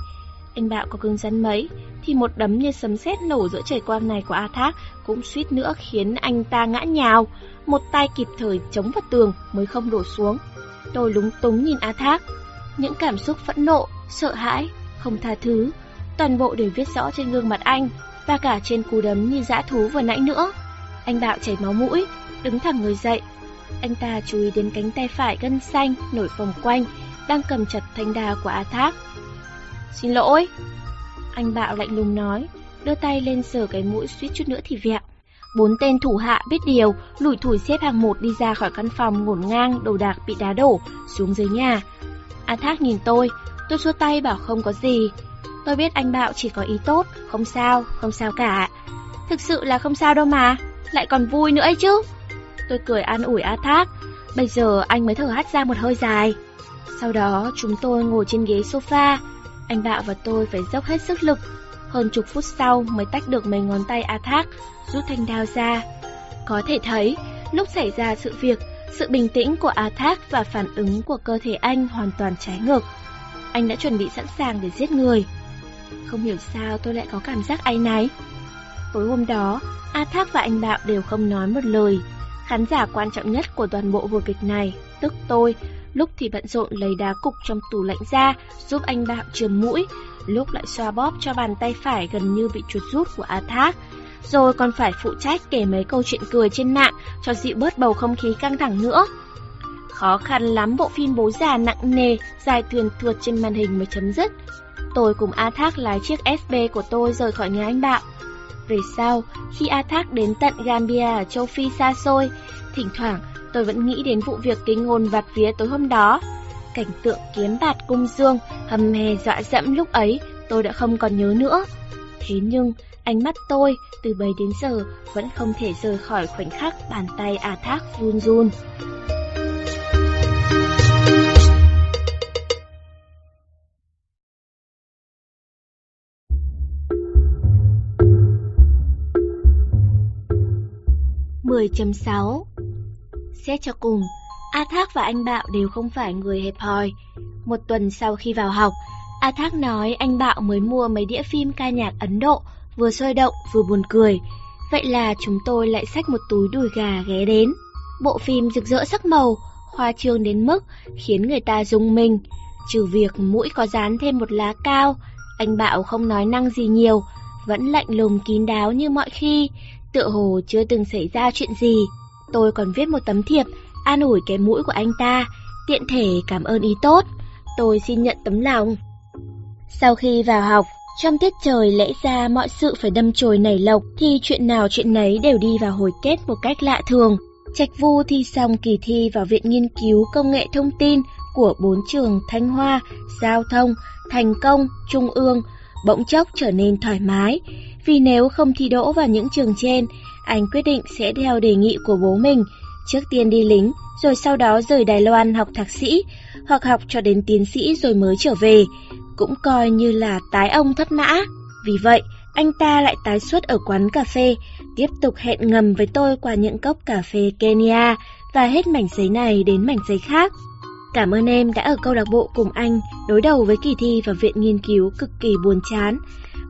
Anh Bạo có cứng rắn mấy, thì một đấm như sấm sét nổ giữa trời quang này của A Thác cũng suýt nữa khiến anh ta ngã nhào. Một tay kịp thời chống vào tường mới không đổ xuống. Tôi lúng túng nhìn A Thác. Những cảm xúc phẫn nộ, sợ hãi, không tha thứ, toàn bộ đều viết rõ trên gương mặt anh và cả trên cú đấm như dã thú vừa nãy nữa. Anh Bạo chảy máu mũi, đứng thẳng người dậy. Anh ta chú ý đến cánh tay phải gân xanh nổi vòng quanh, đang cầm chặt thanh đà của A Thác. Xin lỗi. Anh Bạo lạnh lùng nói, đưa tay lên sờ cái mũi suýt chút nữa thì vẹo. Bốn tên thủ hạ biết điều, lủi thủi xếp hàng một đi ra khỏi căn phòng ngổn ngang, đồ đạc bị đá đổ, xuống dưới nhà. A Thác nhìn tôi, tôi xua tay bảo không có gì. Tôi biết anh Bạo chỉ có ý tốt, không sao, không sao cả. Thực sự là không sao đâu mà, lại còn vui nữa ấy chứ. Tôi cười an ủi A Thác, bây giờ anh mới thở hắt ra một hơi dài. Sau đó chúng tôi ngồi trên ghế sofa, anh Bạo và tôi phải dốc hết sức lực. Hơn chục phút sau mới tách được mấy ngón tay A Thác, rút thanh đao ra. Có thể thấy, lúc xảy ra sự việc, sự bình tĩnh của A Thác và phản ứng của cơ thể anh hoàn toàn trái ngược. Anh đã chuẩn bị sẵn sàng để giết người. Không hiểu sao tôi lại có cảm giác áy náy. Tối hôm đó, A Thác và anh Bạo đều không nói một lời. Khán giả quan trọng nhất của toàn bộ vở kịch này, tức tôi, lúc thì bận rộn lấy đá cục trong tủ lạnh ra giúp anh Bạo trường mũi, lúc lại xoa bóp cho bàn tay phải gần như bị chuột rút của A Thác. Rồi còn phải phụ trách kể mấy câu chuyện cười trên mạng cho dịu bớt bầu không khí căng thẳng nữa. Khó khăn lắm bộ phim bố già nặng nề, dài thuyền tuột trên màn hình mới chấm dứt. Tôi cùng A Thác lái chiếc SB của tôi rời khỏi nhà anh Bạo. Về sau, khi A Thác đến tận Gambia ở châu Phi xa xôi, thỉnh thoảng tôi vẫn nghĩ đến vụ việc kinh ngôn vặt vía tối hôm đó. Cảnh tượng kiếm bạt cung dương, hầm hè dọa dẫm lúc ấy tôi đã không còn nhớ nữa. Thế nhưng, ánh mắt tôi từ bấy đến giờ vẫn không thể rời khỏi khoảnh khắc bàn tay à Thác run run. Mười chấm sáu Xét cho cùng, A Thác và anh Bạo đều không phải người hẹp hòi. Một tuần sau khi vào học, A Thác nói anh Bạo mới mua mấy đĩa phim ca nhạc Ấn Độ, vừa sôi động vừa buồn cười. Vậy là chúng tôi lại xách một túi đùi gà ghé đến. Bộ phim rực rỡ sắc màu, khoa trương đến mức khiến người ta rung mình. Trừ việc mũi có dán thêm một lá cao, anh Bạo không nói năng gì nhiều, vẫn lạnh lùng kín đáo như mọi khi, tựa hồ chưa từng xảy ra chuyện gì. Tôi còn viết một tấm thiệp, an ủi cái mũi của anh ta, tiện thể cảm ơn ý tốt. Tôi xin nhận tấm lòng. Sau khi vào học, trong tiết trời lẽ ra mọi sự phải đâm chồi nảy lộc thì chuyện nào chuyện nấy đều đi vào hồi kết một cách lạ thường. Trạch Vu thi xong kỳ thi vào Viện Nghiên cứu Công nghệ Thông tin của bốn trường Thanh Hoa, Giao thông, Thành công, Trung ương, bỗng chốc trở nên thoải mái. Vì nếu không thi đỗ vào những trường trên, anh quyết định sẽ theo đề nghị của bố mình, trước tiên đi lính, rồi sau đó rời Đài Loan học thạc sĩ, hoặc học cho đến tiến sĩ rồi mới trở về, cũng coi như là tái ông thất mã. Vì vậy, anh ta lại tái xuất ở quán cà phê, tiếp tục hẹn ngầm với tôi qua những cốc cà phê Kenya và hết mảnh giấy này đến mảnh giấy khác. Cảm ơn em đã ở câu lạc bộ cùng anh đối đầu với kỳ thi và viện nghiên cứu cực kỳ buồn chán.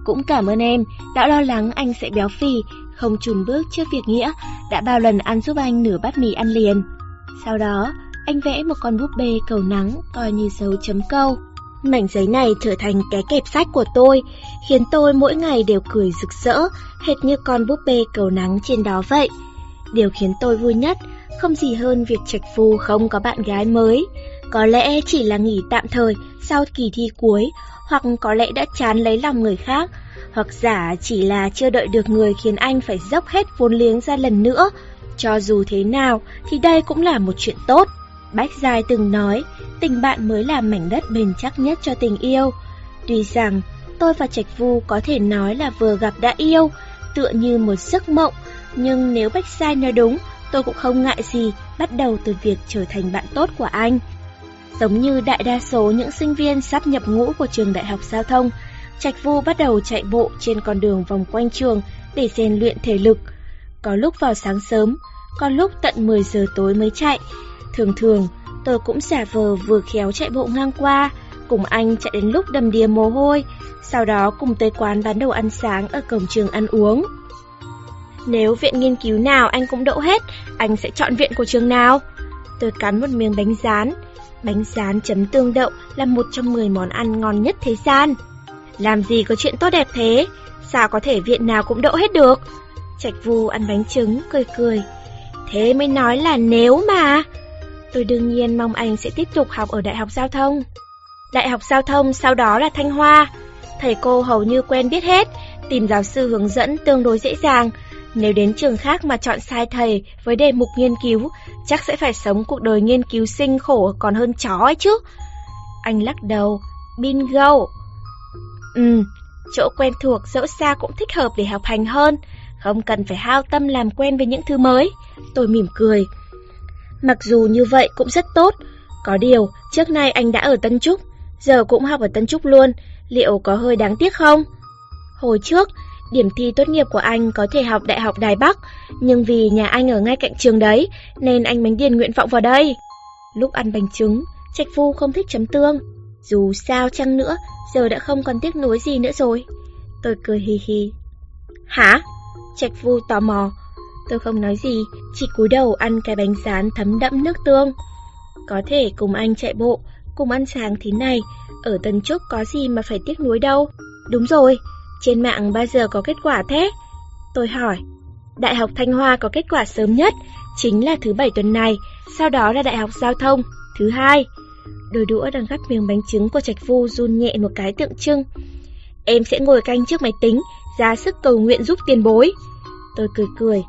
Cũng cảm ơn em đã lo lắng anh sẽ béo phì, không chùn bước trước việc nghĩa, đã bao lần ăn giúp anh nửa bát mì ăn liền. Sau đó, anh vẽ một con búp bê cầu nắng coi như dấu chấm câu. Mảnh giấy này trở thành cái kẹp sách của tôi, khiến tôi mỗi ngày đều cười rực rỡ, hệt như con búp bê cầu nắng trên đó vậy. Điều khiến tôi vui nhất không gì hơn việc Trạch Phu không có bạn gái mới. Có lẽ chỉ là nghỉ tạm thời sau kỳ thi cuối, hoặc có lẽ đã chán lấy lòng người khác, hoặc giả chỉ là chưa đợi được người khiến anh phải dốc hết vốn liếng ra lần nữa. Cho dù thế nào thì đây cũng là một chuyện tốt. Bách Giai từng nói, tình bạn mới là mảnh đất bền chắc nhất cho tình yêu. Tuy rằng, tôi và Trạch Vu có thể nói là vừa gặp đã yêu, tựa như một giấc mộng, nhưng nếu Bách Giai nói đúng, tôi cũng không ngại gì bắt đầu từ việc trở thành bạn tốt của anh. Giống như đại đa số những sinh viên sắp nhập ngũ của trường đại học giao thông, Trạch Vu bắt đầu chạy bộ trên con đường vòng quanh trường để rèn luyện thể lực. Có lúc vào sáng sớm, có lúc tận 10 giờ tối mới chạy. Thường thường, tôi cũng giả vờ vừa khéo chạy bộ ngang qua, cùng anh chạy đến lúc đầm đìa mồ hôi, sau đó cùng tới quán bán đồ ăn sáng ở cổng trường ăn uống. Nếu viện nghiên cứu nào anh cũng đậu hết, anh sẽ chọn viện của trường nào? Tôi cắn một miếng bánh rán. Bánh rán chấm tương đậu là một trong 10 món ăn ngon nhất thế gian. Làm gì có chuyện tốt đẹp thế? Sao có thể viện nào cũng đậu hết được? Trạch Vu ăn bánh trứng, cười cười. Thế mới nói là nếu mà... Tôi đương nhiên mong anh sẽ tiếp tục học ở Đại học Giao thông. Đại học Giao thông sau đó là Thanh Hoa. Thầy cô hầu như quen biết hết, tìm giáo sư hướng dẫn tương đối dễ dàng, nếu đến trường khác mà chọn sai thầy với đề mục nghiên cứu, chắc sẽ phải sống cuộc đời nghiên cứu sinh khổ còn hơn chó ấy chứ. Anh lắc đầu, bingo. Ừ, chỗ quen thuộc dẫu xa cũng thích hợp để học hành hơn, không cần phải hao tâm làm quen với những thứ mới. Tôi mỉm cười. Mặc dù như vậy cũng rất tốt, có điều trước nay anh đã ở Tân Trúc, giờ cũng học ở Tân Trúc luôn, liệu có hơi đáng tiếc không? Hồi trước, Điểm thi tốt nghiệp của anh có thể học Đại học Đài Bắc, nhưng vì nhà anh ở ngay cạnh trường đấy, nên anh mới điền nguyện vọng vào đây. Lúc ăn bánh trứng, Trạch Phu không thích chấm tương. Dù sao chăng nữa, giờ đã không còn tiếc nuối gì nữa rồi. Tôi cười hì hì. Hả? Trạch vu tò mò. Tôi không nói gì, chỉ cúi đầu ăn cái bánh rán thấm đẫm nước tương. Có thể cùng anh chạy bộ, cùng ăn sáng thế này, ở Tân Trúc có gì mà phải tiếc nuối đâu. Đúng rồi, trên mạng bao giờ có kết quả thế? Tôi hỏi. Đại học Thanh Hoa có kết quả sớm nhất, chính là thứ bảy tuần này, sau đó là Đại học Giao thông, thứ hai. Đôi đũa đang gắp miếng bánh trứng của Trạch Phu run nhẹ một cái tượng trưng. Em sẽ ngồi canh trước máy tính, ra sức cầu nguyện giúp tiền bối. Tôi cười cười.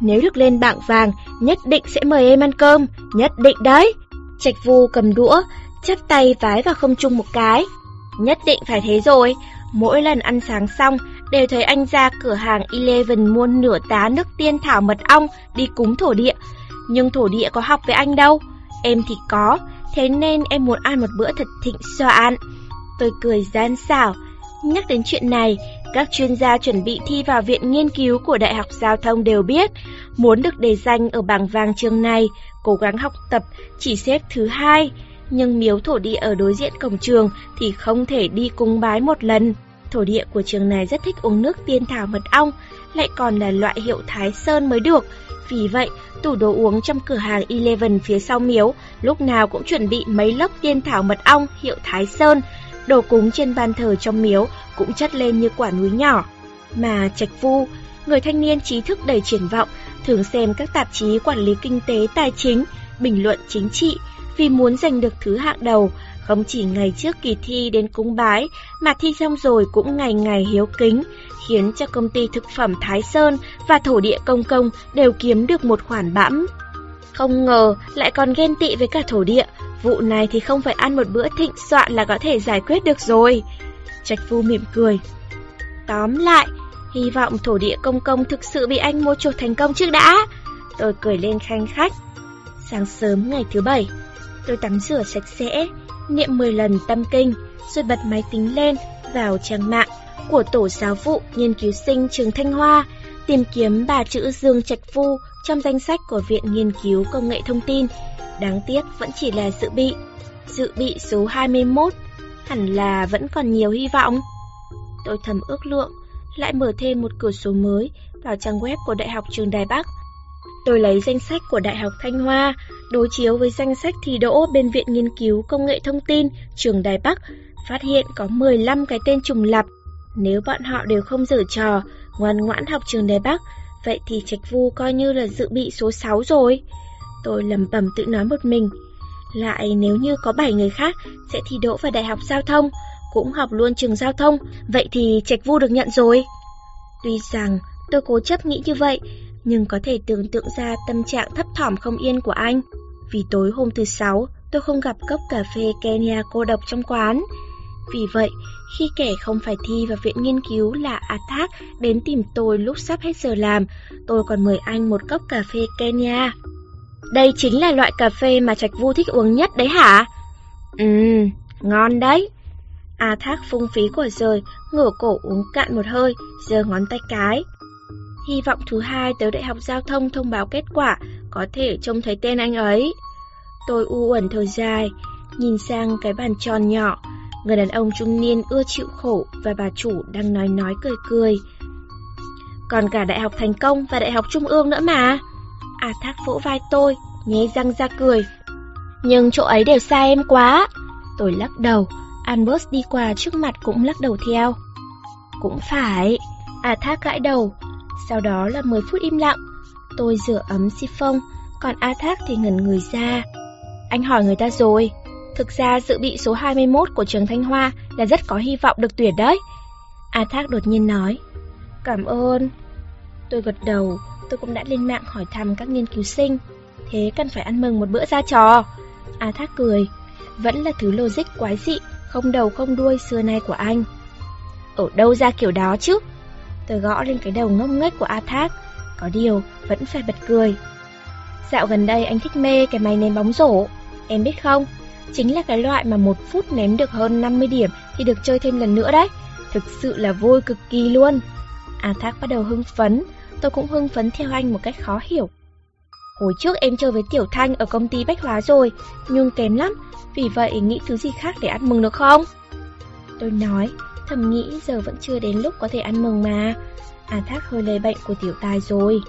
Nếu được lên bảng vàng, nhất định sẽ mời em ăn cơm, nhất định đấy. Trạch Vu cầm đũa, chắp tay vái vào không trung một cái. Nhất định phải thế rồi, Mỗi lần ăn sáng xong, đều thấy anh ra cửa hàng Eleven mua nửa tá nước tiên thảo mật ong đi cúng thổ địa. Nhưng thổ địa có học với anh đâu, em thì có, thế nên em muốn ăn một bữa thật thịnh soạn. Tôi cười gian xảo. Nhắc đến chuyện này, các chuyên gia chuẩn bị thi vào Viện Nghiên cứu của Đại học Giao thông đều biết, muốn được đề danh ở bảng vàng trường này, cố gắng học tập chỉ xếp thứ hai nhưng miếu thổ địa ở đối diện cổng trường thì không thể đi cúng bái một lần. Thổ địa của trường này rất thích uống nước tiên thảo mật ong, lại còn là loại hiệu Thái Sơn mới được. Vì vậy, tủ đồ uống trong cửa hàng Eleven phía sau miếu lúc nào cũng chuẩn bị mấy lốc tiên thảo mật ong hiệu Thái Sơn. Đồ cúng trên bàn thờ trong miếu cũng chất lên như quả núi nhỏ. Mà Trạch Vu, người thanh niên trí thức đầy triển vọng, thường xem các tạp chí quản lý kinh tế tài chính, bình luận chính trị, vì muốn giành được thứ hạng đầu, không chỉ ngày trước kỳ thi đến cúng bái, mà thi xong rồi cũng ngày ngày hiếu kính, khiến cho công ty thực phẩm Thái Sơn và thổ địa công công đều kiếm được một khoản bẵm. Không ngờ lại còn ghen tị với cả thổ địa, vụ này thì không phải ăn một bữa thịnh soạn là có thể giải quyết được rồi. Trạch Phu mỉm cười. Tóm lại, hy vọng thổ địa công công thực sự bị anh mua chuộc thành công trước đã. Tôi cười lên khanh khách. Sáng sớm ngày thứ bảy, tôi tắm rửa sạch sẽ, niệm 10 lần tâm kinh, rồi bật máy tính lên, vào trang mạng của Tổ giáo vụ Nghiên cứu sinh trường Thanh Hoa, tìm kiếm bà chữ Dương Trạch Phu trong danh sách của Viện Nghiên cứu Công nghệ Thông tin. Đáng tiếc vẫn chỉ là dự bị. Dự bị số 21, hẳn là vẫn còn nhiều hy vọng. Tôi thầm ước lượng, lại mở thêm một cửa số mới vào trang web của Đại học Trường Đài Bắc. Tôi lấy danh sách của Đại học Thanh Hoa, đối chiếu với danh sách thi đỗ bên Viện Nghiên cứu Công nghệ Thông tin Trường Đài Bắc, phát hiện có 15 cái tên trùng lập. Nếu bọn họ đều không dở trò, ngoan ngoãn học Trường Đài Bắc, vậy thì Trạch Vu coi như là dự bị số 6 rồi. Tôi lầm bầm tự nói một mình. Lại nếu như có 7 người khác sẽ thi đỗ vào Đại học Giao thông, cũng học luôn trường giao thông, vậy thì Trạch Vu được nhận rồi. Tuy rằng tôi cố chấp nghĩ như vậy, nhưng có thể tưởng tượng ra tâm trạng thấp thỏm không yên của anh. Vì tối hôm thứ sáu, tôi không gặp cốc cà phê Kenya cô độc trong quán. Vì vậy, khi kẻ không phải thi vào viện nghiên cứu là Athak đến tìm tôi lúc sắp hết giờ làm, tôi còn mời anh một cốc cà phê Kenya. Đây chính là loại cà phê mà Trạch Vu thích uống nhất đấy hả? Ừm, ngon đấy. Attack phung phí của rời, ngửa cổ uống cạn một hơi, giơ ngón tay cái. Hy vọng thứ hai tới Đại học Giao thông thông báo kết quả, có thể trông thấy tên anh ấy. Tôi u uẩn thở dài, nhìn sang cái bàn tròn nhỏ, người đàn ông trung niên ưa chịu khổ và bà chủ đang nói nói cười cười. Còn cả Đại học Thành Công và Đại học Trung ương nữa mà. À thác vỗ vai tôi, nhé răng ra cười. Nhưng chỗ ấy đều xa em quá. Tôi lắc đầu, Albert đi qua trước mặt cũng lắc đầu theo. Cũng phải, à thác gãi đầu, sau đó là 10 phút im lặng. Tôi rửa ấm siphon còn A Thác thì ngẩn người ra. Anh hỏi người ta rồi. Thực ra dự bị số 21 của trường Thanh Hoa là rất có hy vọng được tuyển đấy. A Thác đột nhiên nói. Cảm ơn. Tôi gật đầu, tôi cũng đã lên mạng hỏi thăm các nghiên cứu sinh. Thế cần phải ăn mừng một bữa ra trò. A Thác cười. Vẫn là thứ logic quái dị, không đầu không đuôi xưa nay của anh. Ở đâu ra kiểu đó chứ? Tôi gõ lên cái đầu ngốc nghếch của A Thác, có điều vẫn phải bật cười. Dạo gần đây anh thích mê cái máy ném bóng rổ, em biết không? Chính là cái loại mà một phút ném được hơn 50 điểm thì được chơi thêm lần nữa đấy. Thực sự là vui cực kỳ luôn. A Thác bắt đầu hưng phấn, tôi cũng hưng phấn theo anh một cách khó hiểu. Hồi trước em chơi với Tiểu Thanh ở công ty Bách Hóa rồi, nhưng kém lắm, vì vậy nghĩ thứ gì khác để ăn mừng được không? Tôi nói, thầm nghĩ giờ vẫn chưa đến lúc có thể ăn mừng mà. A Thác hơi lây bệnh của tiểu tài rồi.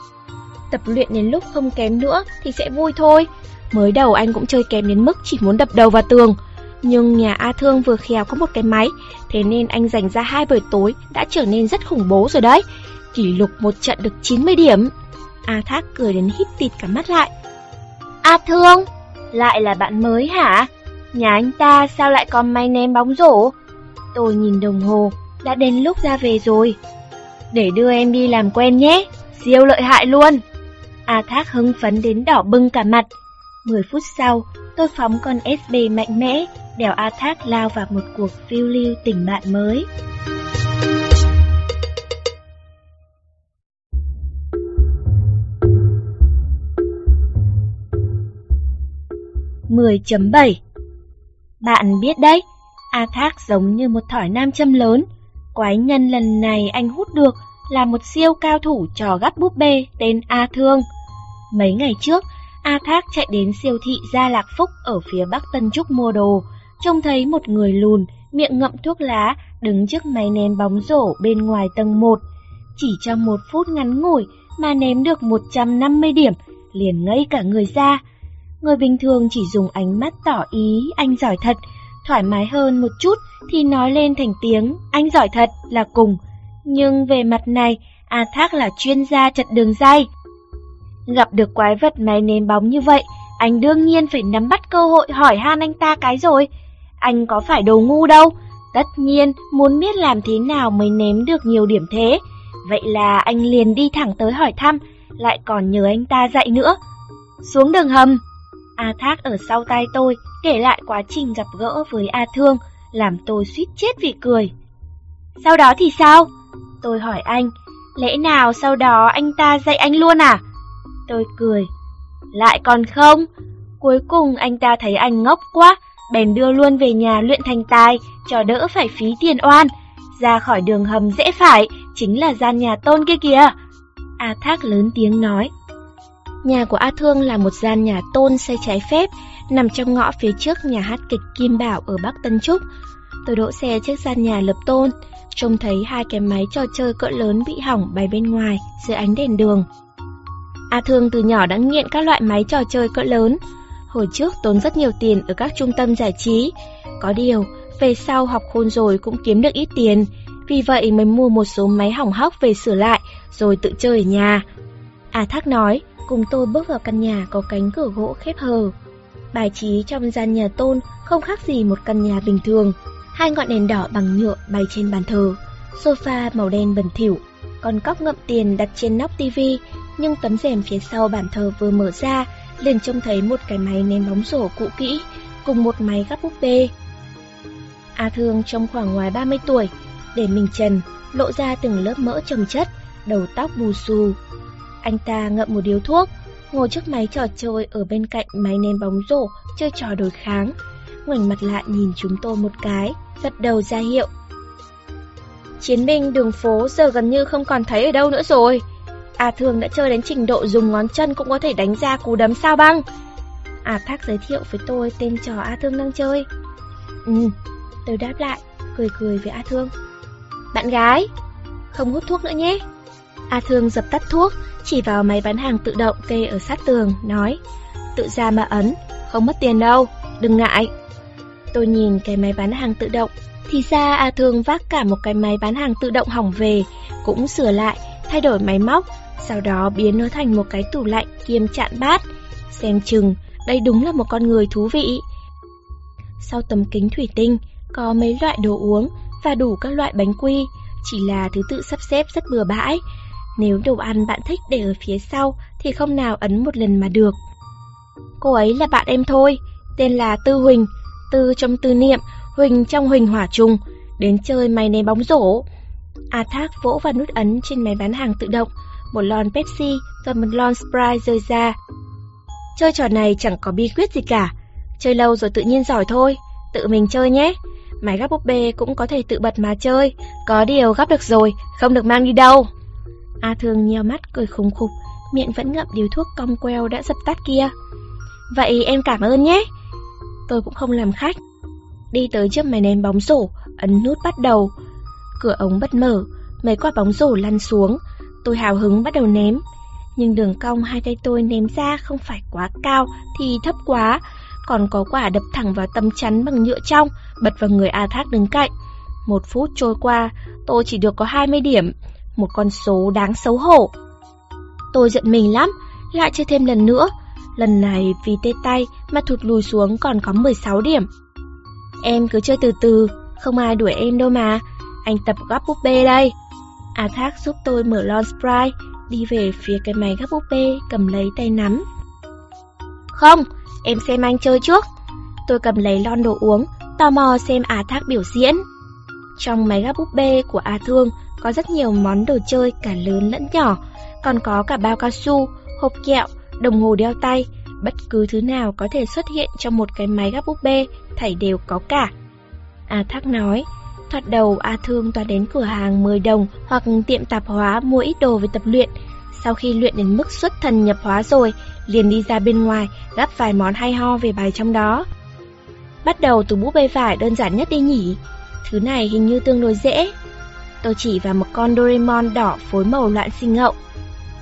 Tập luyện đến lúc không kém nữa thì sẽ vui thôi. Mới đầu anh cũng chơi kém đến mức chỉ muốn đập đầu vào tường. Nhưng nhà A Thương vừa khéo có một cái máy, thế nên anh dành ra hai buổi tối đã trở nên rất khủng bố rồi đấy. Kỷ lục một trận được 90 điểm. A Thác cười đến hít tịt cả mắt lại. A Thương, lại là bạn mới hả? Nhà anh ta sao lại còn may ném bóng rổ? Tôi nhìn đồng hồ, đã đến lúc ra về rồi. Để đưa em đi làm quen nhé, siêu lợi hại luôn. A Thác hưng phấn đến đỏ bưng cả mặt. 10 phút sau, tôi phóng con SB mạnh mẽ, đèo A Thác lao vào một cuộc phiêu lưu tình bạn mới. Mười chấm bảy Bạn biết đấy, A Thác giống như một thỏi nam châm lớn. Quái nhân lần này anh hút được là một siêu cao thủ trò gắt búp bê tên A Thương. Mấy ngày trước, A Thác chạy đến siêu thị Gia Lạc Phúc ở phía Bắc Tân Trúc mua đồ, trông thấy một người lùn, miệng ngậm thuốc lá, đứng trước máy ném bóng rổ bên ngoài tầng 1. Chỉ trong một phút ngắn ngủi mà ném được 150 điểm, liền ngây cả người ra. Người bình thường chỉ dùng ánh mắt tỏ ý anh giỏi thật, thoải mái hơn một chút thì nói lên thành tiếng anh giỏi thật là cùng. Nhưng về mặt này, A Thác là chuyên gia chật đường dây. Gặp được quái vật máy ném bóng như vậy, anh đương nhiên phải nắm bắt cơ hội hỏi han anh ta cái rồi. Anh có phải đồ ngu đâu, tất nhiên muốn biết làm thế nào mới ném được nhiều điểm thế. Vậy là anh liền đi thẳng tới hỏi thăm, lại còn nhờ anh ta dạy nữa. Xuống đường hầm, A Thác ở sau tay tôi kể lại quá trình gặp gỡ với A Thương, làm tôi suýt chết vì cười. Sau đó thì sao? Tôi hỏi anh, lẽ nào sau đó anh ta dạy anh luôn à? Tôi cười, lại còn không? Cuối cùng anh ta thấy anh ngốc quá, bèn đưa luôn về nhà luyện thành tài, cho đỡ phải phí tiền oan. Ra khỏi đường hầm dễ phải, chính là gian nhà tôn kia kìa. A Thác lớn tiếng nói. Nhà của A Thương là một gian nhà tôn xây trái phép, nằm trong ngõ phía trước nhà hát kịch Kim Bảo ở Bắc Tân Trúc. Tôi đỗ xe trước gian nhà lập tôn, trông thấy hai cái máy trò chơi cỡ lớn bị hỏng bày bên ngoài dưới ánh đèn đường. A Thương từ nhỏ đã nghiện các loại máy trò chơi cỡ lớn. Hồi trước tốn rất nhiều tiền ở các trung tâm giải trí. Có điều, về sau học khôn rồi cũng kiếm được ít tiền. Vì vậy mới mua một số máy hỏng hóc về sửa lại, rồi tự chơi ở nhà. A Thác nói, cùng tôi bước vào căn nhà có cánh cửa gỗ khép hờ. Bài trí trong gian nhà tôn không khác gì một căn nhà bình thường. Hai ngọn đèn đỏ bằng nhựa bay trên bàn thờ, sofa màu đen bẩn thỉu, còn cốc ngậm tiền đặt trên nóc tivi, nhưng tấm rèm phía sau bàn thờ vừa mở ra, liền trông thấy một cái máy ném bóng rổ cũ kỹ, cùng một máy gắp búp bê. A Thương trong khoảng ngoài 30 tuổi, để mình trần, lộ ra từng lớp mỡ trầm chất, đầu tóc bù xù. Anh ta ngậm một điếu thuốc, ngồi trước máy trò chơi ở bên cạnh máy ném bóng rổ, chơi trò đối kháng. Ngoảnh mặt lại nhìn chúng tôi một cái, gật đầu ra hiệu. Chiến binh đường phố giờ gần như không còn thấy ở đâu nữa rồi. À thường đã chơi đến trình độ dùng ngón chân cũng có thể đánh ra cú đấm sao băng. À Thác giới thiệu với tôi tên trò A Thương đang chơi. Ừ, tôi đáp lại, cười cười với A Thương. Bạn gái, không hút thuốc nữa nhé. A Thương dập tắt thuốc, chỉ vào máy bán hàng tự động kê ở sát tường, nói Tự ra mà ấn, không mất tiền đâu, đừng ngại. Tôi nhìn cái máy bán hàng tự động, thì ra A Thương vác cả một cái máy bán hàng tự động hỏng về, cũng sửa lại, thay đổi máy móc, sau đó biến nó thành một cái tủ lạnh kiêm chạn bát. Xem chừng, đây đúng là một con người thú vị. Sau tấm kính thủy tinh, có mấy loại đồ uống và đủ các loại bánh quy, chỉ là thứ tự sắp xếp rất bừa bãi. Nếu đồ ăn bạn thích để ở phía sau thì không nào ấn một lần mà được. Cô ấy là bạn em thôi, tên là Tư Huỳnh, Tư trong tư niệm, Huỳnh trong Huỳnh hỏa trùng, đến chơi máy ném bóng rổ. A Thác vỗ vào nút ấn trên máy bán hàng tự động, một lon Pepsi và một lon Sprite rơi ra. Chơi trò này chẳng có bí quyết gì cả, chơi lâu rồi tự nhiên giỏi thôi, tự mình chơi nhé. Máy gắp búp bê cũng có thể tự bật mà chơi, có điều gắp được rồi, không được mang đi đâu. A Thương nheo mắt cười khùng khục, miệng vẫn ngậm điếu thuốc cong queo đã dập tắt kia. Vậy em cảm ơn nhé. Tôi cũng không làm khách. Đi tới trước máy ném bóng rổ, ấn nút bắt đầu. Cửa ống bật mở, mấy quả bóng rổ lăn xuống. Tôi hào hứng bắt đầu ném. Nhưng đường cong hai tay tôi ném ra không phải quá cao thì thấp quá. Còn có quả đập thẳng vào tấm chắn bằng nhựa trong, bật vào người A Thác đứng cạnh. Một phút trôi qua, tôi chỉ được có 20 điểm, một con số đáng xấu hổ. Tôi giận mình lắm, lại chơi thêm lần nữa. Lần này vì tê tay mà thụt lùi xuống còn có 16 điểm. Em cứ chơi từ từ, không ai đuổi em đâu mà. Anh tập gắp búp bê đây. A Thác giúp tôi mở lon Sprite, đi về phía cái máy gắp búp bê, cầm lấy tay nắm. Không, em xem anh chơi trước. Tôi cầm lấy lon đồ uống, tò mò xem A Thác biểu diễn. Trong máy gắp búp bê của A Thương có rất nhiều món đồ chơi cả lớn lẫn nhỏ, còn có cả bao cao su, hộp kẹo, đồng hồ đeo tay, bất cứ thứ nào có thể xuất hiện trong một cái máy gắp búp bê, thảy đều có cả. A Thác nói, thoạt đầu A Thương toàn đến cửa hàng 10 đồng hoặc tiệm tạp hóa mua ít đồ về tập luyện. Sau khi luyện đến mức xuất thần nhập hóa rồi, liền đi ra bên ngoài gắp vài món hay ho về bài trong đó. Bắt đầu từ búp bê vải đơn giản nhất đi nhỉ. Thứ này hình như tương đối dễ. Tôi chỉ vào một con Doraemon đỏ phối màu loạn sinh ngậu.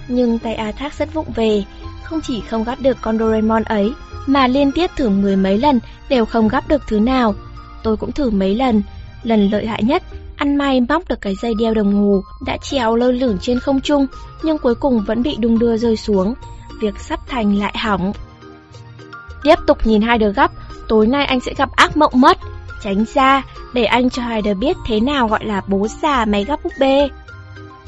Nhưng tay A Thác rất vụng về, không chỉ không gắp được con Doraemon ấy, mà liên tiếp thử mười mấy lần đều không gắp được thứ nào. Tôi cũng thử mấy lần, lần lợi hại nhất, ăn may móc được cái dây đeo đồng hồ đã treo lơ lửng trên không trung, nhưng cuối cùng vẫn bị đung đưa rơi xuống. Việc sắp thành lại hỏng. Tiếp tục nhìn hai đứa gắp tối nay anh sẽ gặp ác mộng mất. Tránh ra, để anh cho hai đứa biết thế nào gọi là bố già máy gấp búp bê.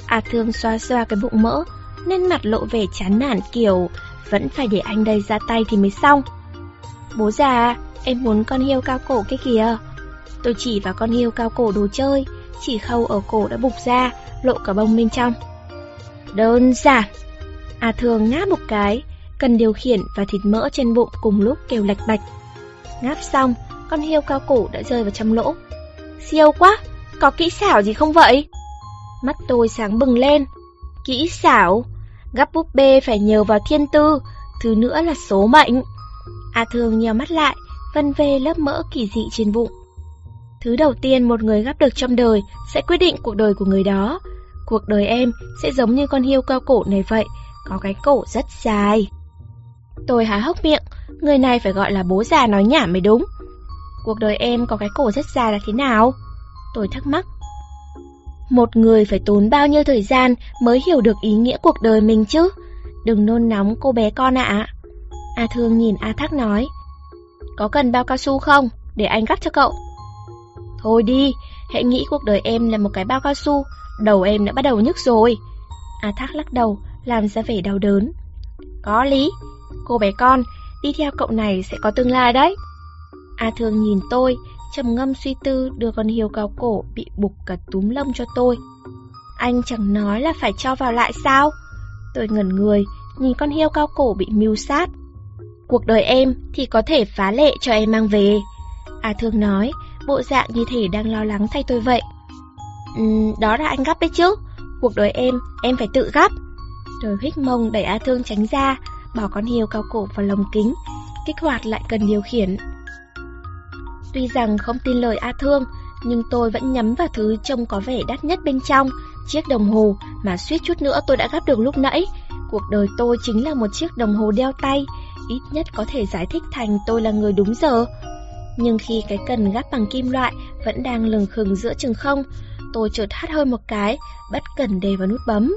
A Thương xoa xoa cái bụng mỡ, nên mặt lộ vẻ chán nản kiểu vẫn phải để anh đây ra tay thì mới xong. Bố già, em muốn con hiêu cao cổ cái kìa. Tôi chỉ vào con hiêu cao cổ đồ chơi, chỉ khâu ở cổ đã bục ra, lộ cả bông bên trong. Đơn giản. A Thương ngáp một cái, cần điều khiển và thịt mỡ trên bụng cùng lúc kêu lạch bạch. Ngáp xong, con hiêu cao cổ đã rơi vào trong lỗ. Siêu quá, có kỹ xảo gì không vậy? Mắt tôi sáng bừng lên. Kỹ xảo? Gắp búp bê phải nhờ vào thiên tư, thứ nữa là số mệnh. A Thương nheo mắt lại, vân vê lớp mỡ kỳ dị trên bụng. Thứ đầu tiên một người gắp được trong đời sẽ quyết định cuộc đời của người đó. Cuộc đời em sẽ giống như con hiêu cao cổ này vậy, có cái cổ rất dài. Tôi há hốc miệng, người này phải gọi là bố già nói nhảm mới đúng. Cuộc đời em có cái cổ rất dài là thế nào? Tôi thắc mắc. Một người phải tốn bao nhiêu thời gian mới hiểu được ý nghĩa cuộc đời mình chứ? Đừng nôn nóng cô bé con ạ. A Thương nhìn A Thác nói. Có cần bao cao su không? Để anh gắp cho cậu. Thôi đi, hãy nghĩ cuộc đời em là một cái bao cao su, đầu em đã bắt đầu nhức rồi. A Thác lắc đầu, làm ra vẻ đau đớn. Có lý, cô bé con, đi theo cậu này sẽ có tương lai đấy. À, A Thương nhìn tôi, trầm ngâm suy tư đưa con hiêu cao cổ bị bục cả túm lông cho tôi. Anh chẳng nói là phải cho vào lại sao? Tôi ngẩn người, nhìn con hiêu cao cổ bị mưu sát. Cuộc đời em thì có thể phá lệ cho em mang về. À, A Thương nói, bộ dạng như thể đang lo lắng thay tôi vậy. Uhm, đó là anh gấp đấy chứ, cuộc đời em, em phải tự gấp. Rồi hít mông đẩy A Thương tránh ra, bỏ con hiêu cao cổ vào lồng kính, kích hoạt lại cần điều khiển. Tuy rằng không tin lời A Thương, nhưng tôi vẫn nhắm vào thứ trông có vẻ đắt nhất bên trong, chiếc đồng hồ mà suýt chút nữa tôi đã gấp được lúc nãy. Cuộc đời tôi chính là một chiếc đồng hồ đeo tay, ít nhất có thể giải thích thành tôi là người đúng giờ. Nhưng khi cái cần gắp bằng kim loại vẫn đang lừng khừng giữa chừng không, tôi chợt hắt hơi một cái, bất cần đề vào nút bấm.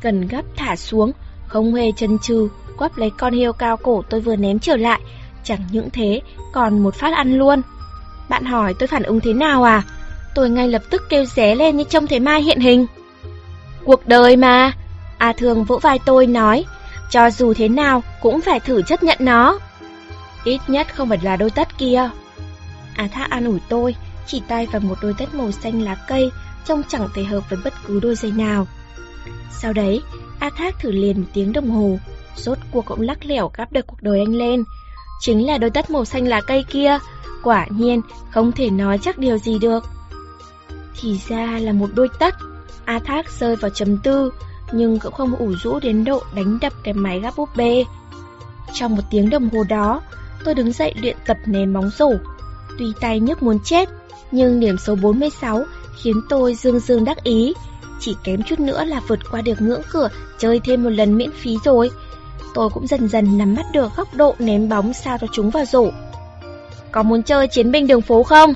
Cần gắp thả xuống, không hề chần chừ, quắp lấy con heo cao cổ tôi vừa ném trở lại, chẳng những thế, còn một phát ăn luôn. Bạn hỏi tôi phản ứng thế nào à? Tôi ngay lập tức kêu ré lên như trông thấy mai hiện hình. Cuộc đời mà, A Thường vỗ vai tôi nói, cho dù thế nào cũng phải thử chấp nhận nó. Ít nhất không phải là đôi tất kia. A Thác an ủi tôi, chỉ tay vào một đôi tất màu xanh lá cây, trông chẳng thể hợp với bất cứ đôi giày nào. Sau đấy, A Thác thử liền một tiếng đồng hồ, rốt cuộc cũng lắc lẻo gắp được cuộc đời anh lên. Chính là đôi tất màu xanh lá cây kia, quả nhiên không thể nói chắc điều gì được. Thì ra là một đôi tất, A Thác rơi vào chấm tư, nhưng cũng không ủ rũ đến độ đánh đập cái máy gắp búp bê. Trong một tiếng đồng hồ đó, tôi đứng dậy luyện tập ném bóng rổ. Tuy tay nhức muốn chết, nhưng điểm số 46 khiến tôi dương dương đắc ý. Chỉ kém chút nữa là vượt qua được ngưỡng cửa chơi thêm một lần miễn phí rồi. Tôi cũng dần dần nắm bắt được góc độ ném bóng sao cho chúng vào rổ. Có muốn chơi chiến binh đường phố không?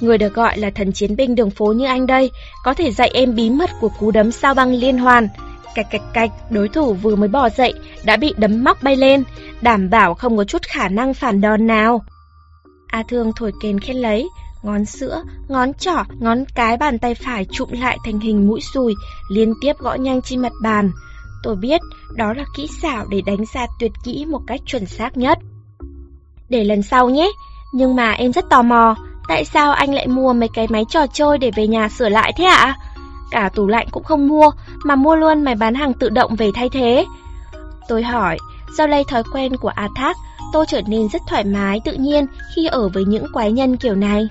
Người được gọi là thần chiến binh đường phố như anh đây, có thể dạy em bí mật của cú đấm sao băng liên hoàn. Cạch cạch cạch, đối thủ vừa mới bò dậy, đã bị đấm móc bay lên, đảm bảo không có chút khả năng phản đòn nào. A Thương thổi kèn khen lấy, ngón giữa, ngón trỏ, ngón cái bàn tay phải trụm lại thành hình mũi sùi, liên tiếp gõ nhanh trên mặt bàn. Tôi biết đó là kỹ xảo để đánh giá tuyệt kỹ một cách chuẩn xác nhất. Để lần sau nhé, nhưng mà em rất tò mò, tại sao anh lại mua mấy cái máy trò chơi để về nhà sửa lại thế ạ? Cả tủ lạnh cũng không mua, mà mua luôn máy bán hàng tự động về thay thế. Tôi hỏi, do lây thói quen của A Thác, tôi trở nên rất thoải mái tự nhiên khi ở với những quái nhân kiểu này.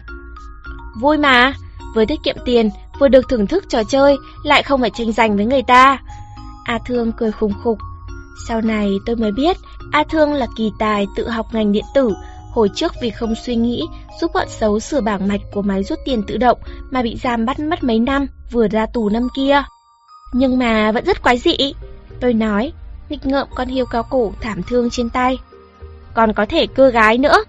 Vui mà, vừa tiết kiệm tiền, vừa được thưởng thức trò chơi, lại không phải tranh giành với người ta. A Thương cười khùng khục. Sau này tôi mới biết, A Thương là kỳ tài tự học ngành điện tử, hồi trước vì không suy nghĩ, giúp bọn xấu sửa bảng mạch của máy rút tiền tự động mà bị giam bắt mất mấy năm, vừa ra tù năm kia. Nhưng mà vẫn rất quái dị. Tôi nói, nghịch ngợm con hiêu cao cổ thảm thương trên tay. Còn có thể cưa gái nữa.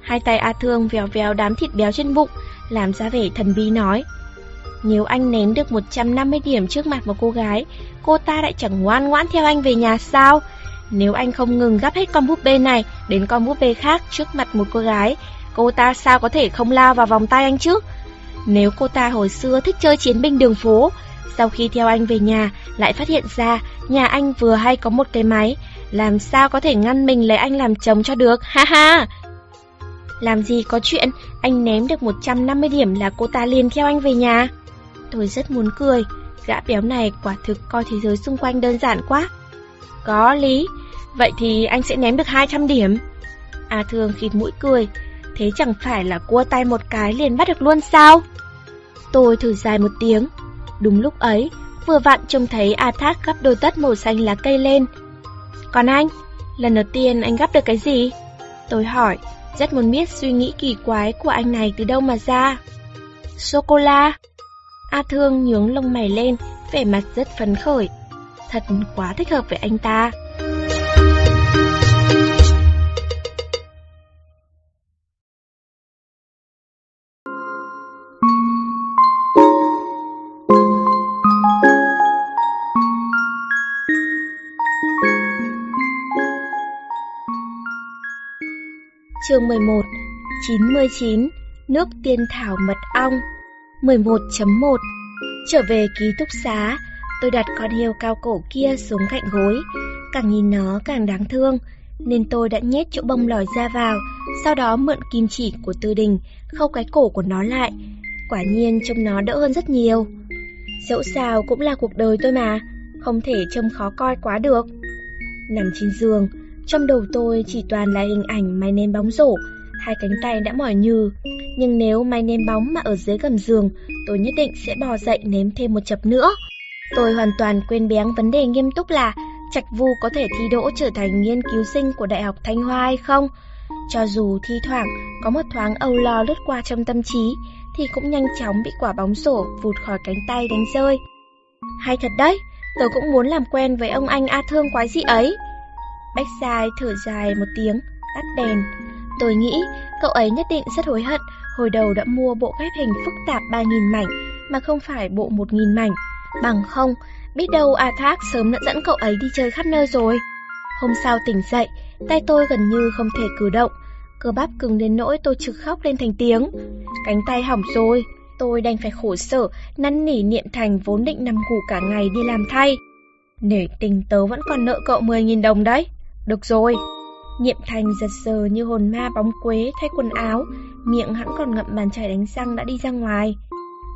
Hai tay A Thương vèo vèo đám thịt béo trên bụng, làm ra vẻ thần bí nói. Nếu anh ném được 150 điểm trước mặt một cô gái, cô ta lại chẳng ngoan ngoãn theo anh về nhà sao? Nếu anh không ngừng gắp hết con búp bê này đến con búp bê khác trước mặt một cô gái, cô ta sao có thể không lao vào vòng tay anh chứ? Nếu cô ta hồi xưa thích chơi chiến binh đường phố, sau khi theo anh về nhà lại phát hiện ra nhà anh vừa hay có một cái máy, làm sao có thể ngăn mình lấy anh làm chồng cho được, ha ha! Làm gì có chuyện, anh ném được 150 điểm là cô ta liền theo anh về nhà. Tôi rất muốn cười, gã béo này quả thực coi thế giới xung quanh đơn giản quá. Có lý, vậy thì anh sẽ ném được 200 điểm. A à Thương khịt mũi cười, thế chẳng phải là cua tay một cái liền bắt được luôn sao? Tôi thử dài một tiếng. Đúng lúc ấy, vừa vặn trông thấy A Thác gắp đôi tất màu xanh lá cây lên. Còn anh, lần đầu tiên anh gắp được cái gì? Tôi hỏi, rất muốn biết suy nghĩ kỳ quái của anh này từ đâu mà ra. Sô-cô-la. A Thương nhướng lông mày lên, vẻ mặt rất phấn khởi. Thật quá thích hợp với anh ta. Chương 11 99 Nước tiên thảo mật ong 11.1 Trở về ký túc xá, tôi đặt con heo cao cổ kia xuống cạnh gối, càng nhìn nó càng đáng thương, nên tôi đã nhét chỗ bông lòi ra vào, sau đó mượn kim chỉ của tư đình, khâu cái cổ của nó lại. Quả nhiên trông nó đỡ hơn rất nhiều. Dẫu sao cũng là cuộc đời tôi mà, không thể trông khó coi quá được. Nằm trên giường, trong đầu tôi chỉ toàn là hình ảnh máy ném bóng rổ, hai cánh tay đã mỏi nhừ. Nhưng nếu máy ném bóng mà ở dưới gầm giường, tôi nhất định sẽ bò dậy ném thêm một chập nữa. Tôi hoàn toàn quên béng vấn đề nghiêm túc là Trạch Vu có thể thi đỗ trở thành nghiên cứu sinh của Đại học Thanh Hoa hay không. Cho dù thi thoảng có một thoáng âu lo lướt qua trong tâm trí, thì cũng nhanh chóng bị quả bóng rổ vụt khỏi cánh tay đánh rơi. Hay thật đấy, tôi cũng muốn làm quen với ông anh A Thương quái dị ấy. Bách dài thở dài một tiếng, tắt đèn. Tôi nghĩ cậu ấy nhất định rất hối hận hồi đầu đã mua bộ ghép hình phức tạp 3.000 mảnh mà không phải bộ 1.000 mảnh. Bằng không, biết đâu A Thác sớm đã dẫn cậu ấy đi chơi khắp nơi rồi. Hôm sau tỉnh dậy, tay tôi gần như không thể cử động. Cơ bắp cứng đến nỗi tôi trực khóc lên thành tiếng. Cánh tay hỏng rồi, tôi đành phải khổ sở, năn nỉ niệm thành vốn định nằm ngủ cả ngày đi làm thay. Nể tình tớ vẫn còn nợ cậu 10.000 đồng đấy. Được rồi. Nhiệm Thành giật giờ như hồn ma bóng quế thay quần áo, miệng hãng còn ngậm bàn chải đánh răng đã đi ra ngoài.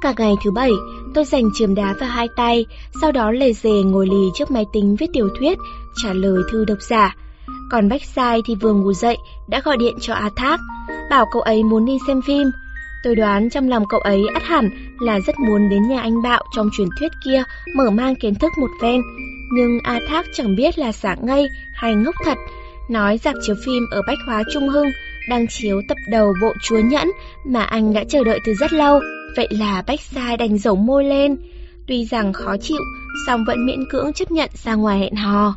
Cả ngày thứ bảy, tôi dành chườm đá vào hai tay, sau đó lề dề ngồi lì trước máy tính viết tiểu thuyết, trả lời thư độc giả. Còn Bách Sai thì vừa ngủ dậy, đã gọi điện cho A Thác, bảo cậu ấy muốn đi xem phim. Tôi đoán trong lòng cậu ấy ắt hẳn là rất muốn đến nhà anh Bạo trong truyền thuyết kia mở mang kiến thức một phen. Nhưng A Thác chẳng biết là giả ngây hay ngốc thật, nói dạp chiếu phim ở Bách Hóa Trung Hưng đang chiếu tập đầu bộ Chúa Nhẫn mà anh đã chờ đợi từ rất lâu. Vậy là Bách Sai đành dấu môi lên. Tuy rằng khó chịu, song vẫn miễn cưỡng chấp nhận ra ngoài hẹn hò.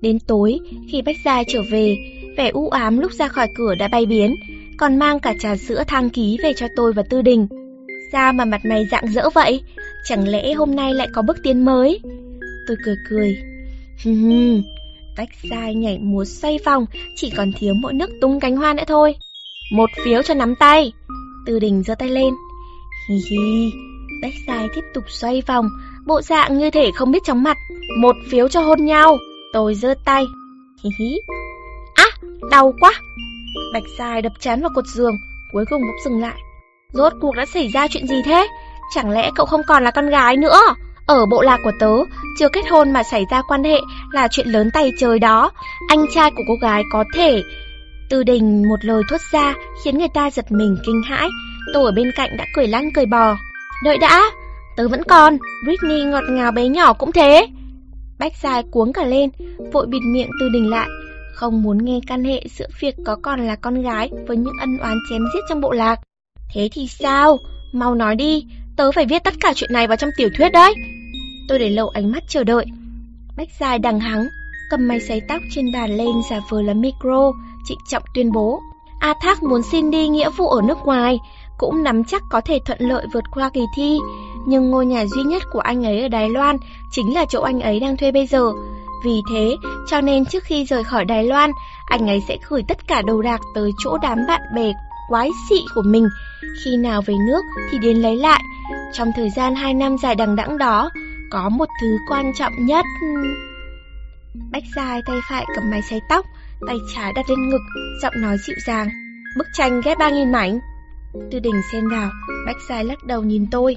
Đến tối, khi Bách Sa trở về, vẻ u ám lúc ra khỏi cửa đã bay biến, còn mang cả trà sữa thang ký về cho tôi và Tư Đình. Sao mà mặt mày dạng dỡ vậy? Chẳng lẽ hôm nay lại có bước tiến mới? Tôi cười cười tách dài nhảy múa xoay vòng, chỉ còn thiếu mỗi nước tung cánh hoa nữa thôi. Một phiếu cho nắm tay. Tư Đình giơ tay lên. Hi hi. Tách dài tiếp tục xoay vòng, bộ dạng như thể không biết chóng mặt. Một phiếu cho hôn nhau. Tôi giơ tay. Hi hi. Á, đau quá. Bạch dài đập chán vào cột giường, cuối cùng cũng dừng lại. Rốt cuộc đã xảy ra chuyện gì thế? Chẳng lẽ cậu không còn là con gái nữa? Ở bộ lạc của tớ, chưa kết hôn mà xảy ra quan hệ là chuyện lớn tay trời đó. Anh trai của cô gái có thể... Từ đình một lời thốt ra khiến người ta giật mình kinh hãi. Tôi ở bên cạnh đã cười lăn cười bò. Đợi đã, tớ vẫn còn, Britney ngọt ngào bé nhỏ cũng thế. Bách dài cuống cả lên, vội bịt miệng từ đình lại. Không muốn nghe căn hệ giữa việc có còn là con gái với những ân oán chém giết trong bộ lạc. Thế thì sao? Mau nói đi, tớ phải viết tất cả chuyện này vào trong tiểu thuyết đấy. Tôi để lộ ánh mắt chờ đợi. Bách dài đằng hắng, cầm máy sấy tóc trên bàn lên giả vờ là micro, trịnh trọng tuyên bố. A Thác muốn xin đi nghĩa vụ ở nước ngoài, cũng nắm chắc có thể thuận lợi vượt qua kỳ thi. Nhưng ngôi nhà duy nhất của anh ấy ở Đài Loan chính là chỗ anh ấy đang thuê bây giờ. Vì thế, cho nên trước khi rời khỏi Đài Loan, anh ấy sẽ gửi tất cả đồ đạc tới chỗ đám bạn bè quái dị của mình. Khi nào về nước thì đến lấy lại. Trong thời gian 2 năm dài đằng đẵng đó, có một thứ quan trọng nhất... Bách dài tay phải cầm máy sấy tóc, tay trái đặt lên ngực, giọng nói dịu dàng. Bức tranh ghép 3.000 mảnh. Tư đình xen vào, Bách dài lắc đầu nhìn tôi.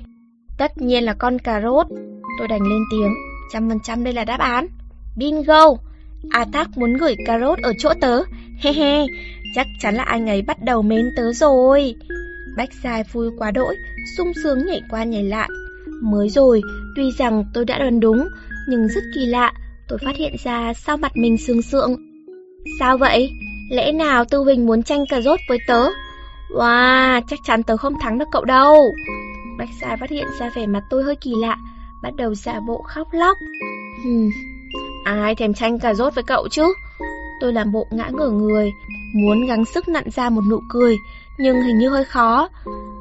Tất nhiên là con cà rốt. Tôi đành lên tiếng, trăm phần trăm đây là đáp án. Bingo! Attack muốn gửi cà rốt ở chỗ tớ. He he, chắc chắn là anh ấy bắt đầu mến tớ rồi. Bách dài vui quá đỗi, sung sướng nhảy qua nhảy lại. Mới rồi, tuy rằng tôi đã đoán đúng, nhưng rất kỳ lạ, tôi phát hiện ra sao mặt mình sương sượng. Sao vậy? Lẽ nào Tư Huỳnh muốn tranh cà rốt với tớ? Wow, chắc chắn tớ không thắng được cậu đâu. Bách Sai phát hiện ra vẻ mặt tôi hơi kỳ lạ, bắt đầu giả bộ khóc lóc. Hmm, ai thèm tranh cà rốt với cậu chứ? Tôi làm bộ ngã ngửa người, muốn gắng sức nặn ra một nụ cười, nhưng hình như hơi khó.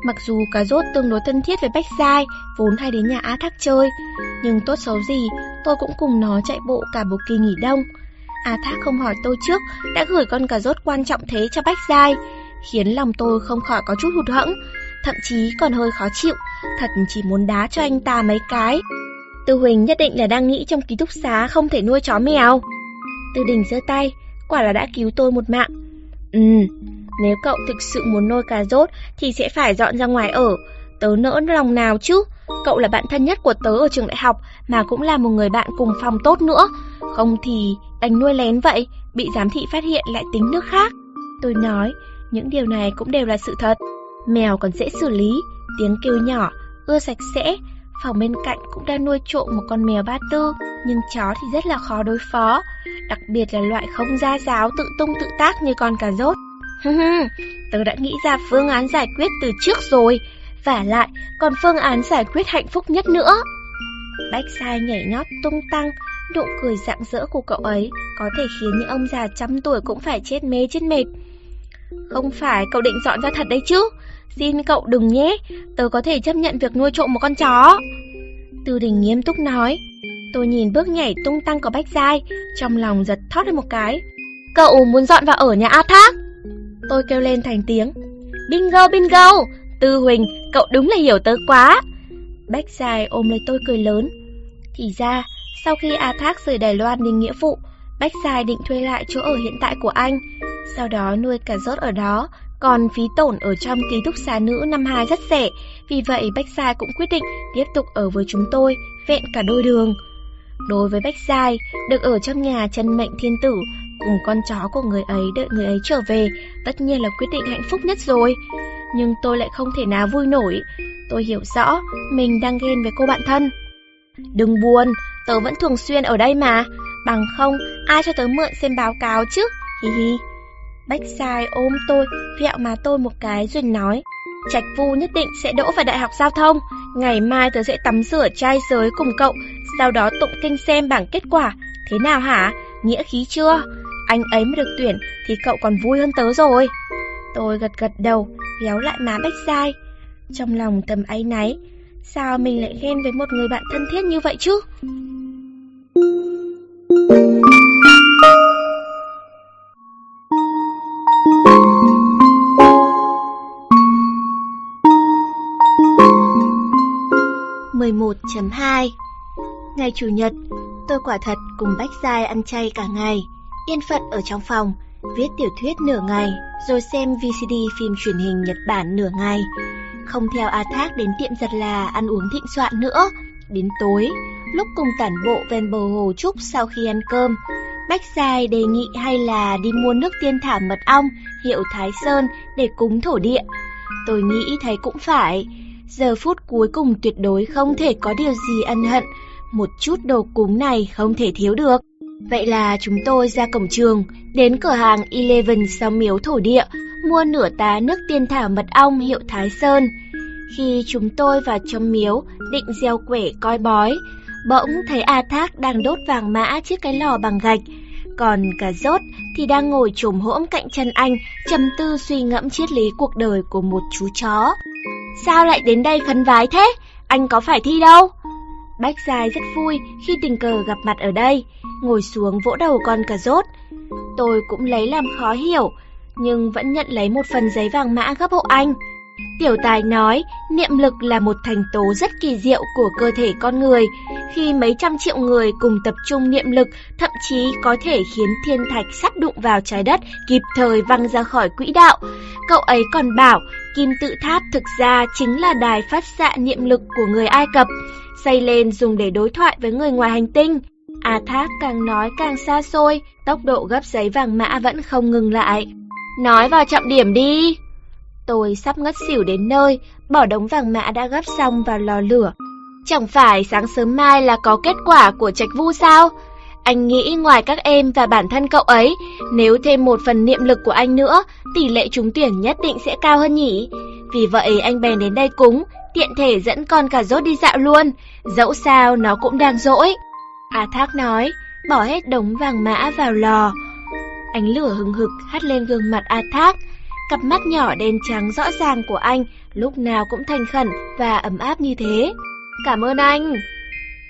Mặc dù cà rốt tương đối thân thiết với Bách Giai, vốn hay đến nhà Á Thác chơi, nhưng tốt xấu gì, tôi cũng cùng nó chạy bộ cả một kỳ nghỉ đông. A Thác không hỏi tôi trước, đã gửi con cà rốt quan trọng thế cho Bách Giai, khiến lòng tôi không khỏi có chút hụt hẫng, thậm chí còn hơi khó chịu, thật chỉ muốn đá cho anh ta mấy cái. Tư Huỳnh nhất định là đang nghĩ trong ký túc xá không thể nuôi chó mèo. Tư Đình giơ tay, quả là đã cứu tôi một mạng. Ừ, nếu cậu thực sự muốn nuôi cà rốt thì sẽ phải dọn ra ngoài ở. Tớ nỡ lòng nào chứ? Cậu là bạn thân nhất của tớ ở trường đại học mà cũng là một người bạn cùng phòng tốt nữa. Không thì đành nuôi lén vậy, bị giám thị phát hiện lại tính nước khác. Tôi nói, những điều này cũng đều là sự thật. Mèo còn dễ xử lý, tiếng kêu nhỏ, ưa sạch sẽ. Phòng bên cạnh cũng đang nuôi trộm một con mèo ba tư, nhưng chó thì rất là khó đối phó. Đặc biệt là loại không ra giáo tự tung tự tác như con cà rốt. Tớ đã nghĩ ra phương án giải quyết từ trước rồi, và lại còn phương án giải quyết hạnh phúc nhất nữa. Bách sai nhảy nhót tung tăng, nụ cười rạng rỡ của cậu ấy có thể khiến những ông già trăm tuổi cũng phải chết mê chết mệt. Không phải cậu định dọn ra thật đấy chứ? Xin cậu đừng nhé, tớ có thể chấp nhận việc nuôi trộm một con chó. Tư đình nghiêm túc nói. Tôi nhìn bước nhảy tung tăng của Bách Giai, trong lòng giật thót lên một cái. Cậu muốn dọn vào ở nhà A Thác? Tôi kêu lên thành tiếng. Bingo, bingo! Tư Huỳnh, cậu đúng là hiểu tớ quá. Bách dài ôm lấy tôi cười lớn. Thì ra, sau khi A Thác rời Đài Loan đi nghĩa vụ, Bách dài định thuê lại chỗ ở hiện tại của anh, sau đó nuôi cả rốt ở đó, còn phí tổn ở trong ký túc xá nữ năm 2 rất rẻ, vì vậy Bách dài cũng quyết định tiếp tục ở với chúng tôi, vẹn cả đôi đường. Đối với Bách Giai, được ở trong nhà chân mệnh thiên tử, cùng con chó của người ấy đợi người ấy trở về, tất nhiên là quyết định hạnh phúc nhất rồi. Nhưng tôi lại không thể nào vui nổi, tôi hiểu rõ mình đang ghen với cô bạn thân. Đừng buồn, tớ vẫn thường xuyên ở đây mà, bằng không ai cho tớ mượn xem báo cáo chứ, hi hi. Bách sai ôm tôi, vẹo má tôi một cái rồi nói. Trạch Vu nhất định sẽ đỗ vào đại học giao thông. Ngày mai tớ sẽ tắm rửa trai giới cùng cậu, sau đó tụng kinh xem bảng kết quả. Thế nào hả? Nghĩa khí chưa? Anh ấy mới được tuyển thì cậu còn vui hơn tớ rồi. Tôi gật gật đầu, ghéo lại má Bách sai. Trong lòng thầm áy náy, sao mình lại ghen với một người bạn thân thiết như vậy chứ? 11.2 Ngày Chủ nhật, tôi quả thật cùng Bách Giai ăn chay cả ngày, yên phận ở trong phòng, viết tiểu thuyết nửa ngày, rồi xem VCD phim truyền hình Nhật Bản nửa ngày. Không theo A Thác đến tiệm giật là ăn uống thịnh soạn nữa. Đến tối, lúc cùng tản bộ ven bờ hồ trúc sau khi ăn cơm, Bách Giai đề nghị hay là đi mua nước tiên thảo mật ong hiệu Thái Sơn để cúng thổ địa. Tôi nghĩ thấy cũng phải, giờ phút cuối cùng tuyệt đối không thể có điều gì ân hận, một chút đồ cúng này không thể thiếu được. Vậy là chúng tôi ra cổng trường, đến cửa hàng Eleven sau miếu thổ địa, mua nửa tá nước tiên thảo mật ong hiệu Thái Sơn. Khi chúng tôi vào trong miếu, định gieo quẻ coi bói, bỗng thấy A Thác đang đốt vàng mã chiếc cái lò bằng gạch, còn cả rốt thì đang ngồi trồm hỗn cạnh chân anh, trầm tư suy ngẫm triết lý cuộc đời của một chú chó. Sao lại đến đây khấn vái thế? Anh có phải thi đâu? Bách Dài rất vui khi tình cờ gặp mặt ở đây ngồi xuống vỗ đầu con cà rốt. Tôi cũng lấy làm khó hiểu, nhưng vẫn nhận lấy một phần giấy vàng mã gấp hộ anh. Tiểu tài nói, niệm lực là một thành tố rất kỳ diệu của cơ thể con người. Khi mấy trăm triệu người cùng tập trung niệm lực, thậm chí có thể khiến thiên thạch sắp đụng vào trái đất kịp thời văng ra khỏi quỹ đạo. Cậu ấy còn bảo, kim tự tháp thực ra chính là đài phát xạ niệm lực của người Ai Cập, xây lên dùng để đối thoại với người ngoài hành tinh. A Thác càng nói càng xa xôi, tốc độ gấp giấy vàng mã vẫn không ngừng lại. Nói vào trọng điểm đi. Tôi sắp ngất xỉu đến nơi, bỏ đống vàng mã đã gấp xong vào lò lửa. Chẳng phải sáng sớm mai là có kết quả của trạch vu sao? Anh nghĩ ngoài các em và bản thân cậu ấy, nếu thêm một phần niệm lực của anh nữa, tỷ lệ trúng tuyển nhất định sẽ cao hơn nhỉ? Vì vậy anh bèn đến đây cúng, tiện thể dẫn con cà rốt đi dạo luôn, dẫu sao nó cũng đang rỗi. A Thác nói, bỏ hết đống vàng mã vào lò. Ánh lửa hừng hực hắt lên gương mặt A Thác, cặp mắt nhỏ đen trắng rõ ràng của anh lúc nào cũng thành khẩn và ấm áp như thế. Cảm ơn anh.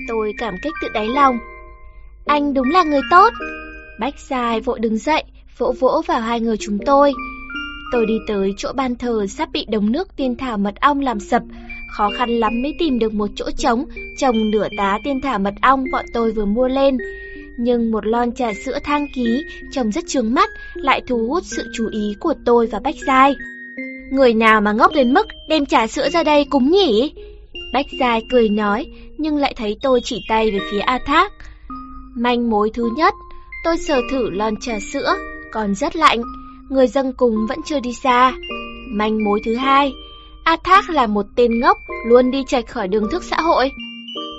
Tôi cảm kích tự đáy lòng. Anh đúng là người tốt. Bách dài vội đứng dậy, vỗ vỗ vào hai người chúng tôi. Tôi đi tới chỗ ban thờ sắp bị đống nước tiên thảo mật ong làm sập, khó khăn lắm mới tìm được một chỗ trống trồng nửa tá tiên thả mật ong bọn tôi vừa mua lên. Nhưng một lon trà sữa thang ký trông rất trướng mắt lại thu hút sự chú ý của tôi và Bách Giai. Người nào mà ngốc đến mức đem trà sữa ra đây cúng nhỉ? Bách Giai cười nói, nhưng lại thấy tôi chỉ tay về phía A Thác. Manh mối thứ nhất, tôi sờ thử lon trà sữa, còn rất lạnh, người dân cùng vẫn chưa đi xa. Manh mối thứ hai, A Thác là một tên ngốc, luôn đi chạch khỏi đường thức xã hội.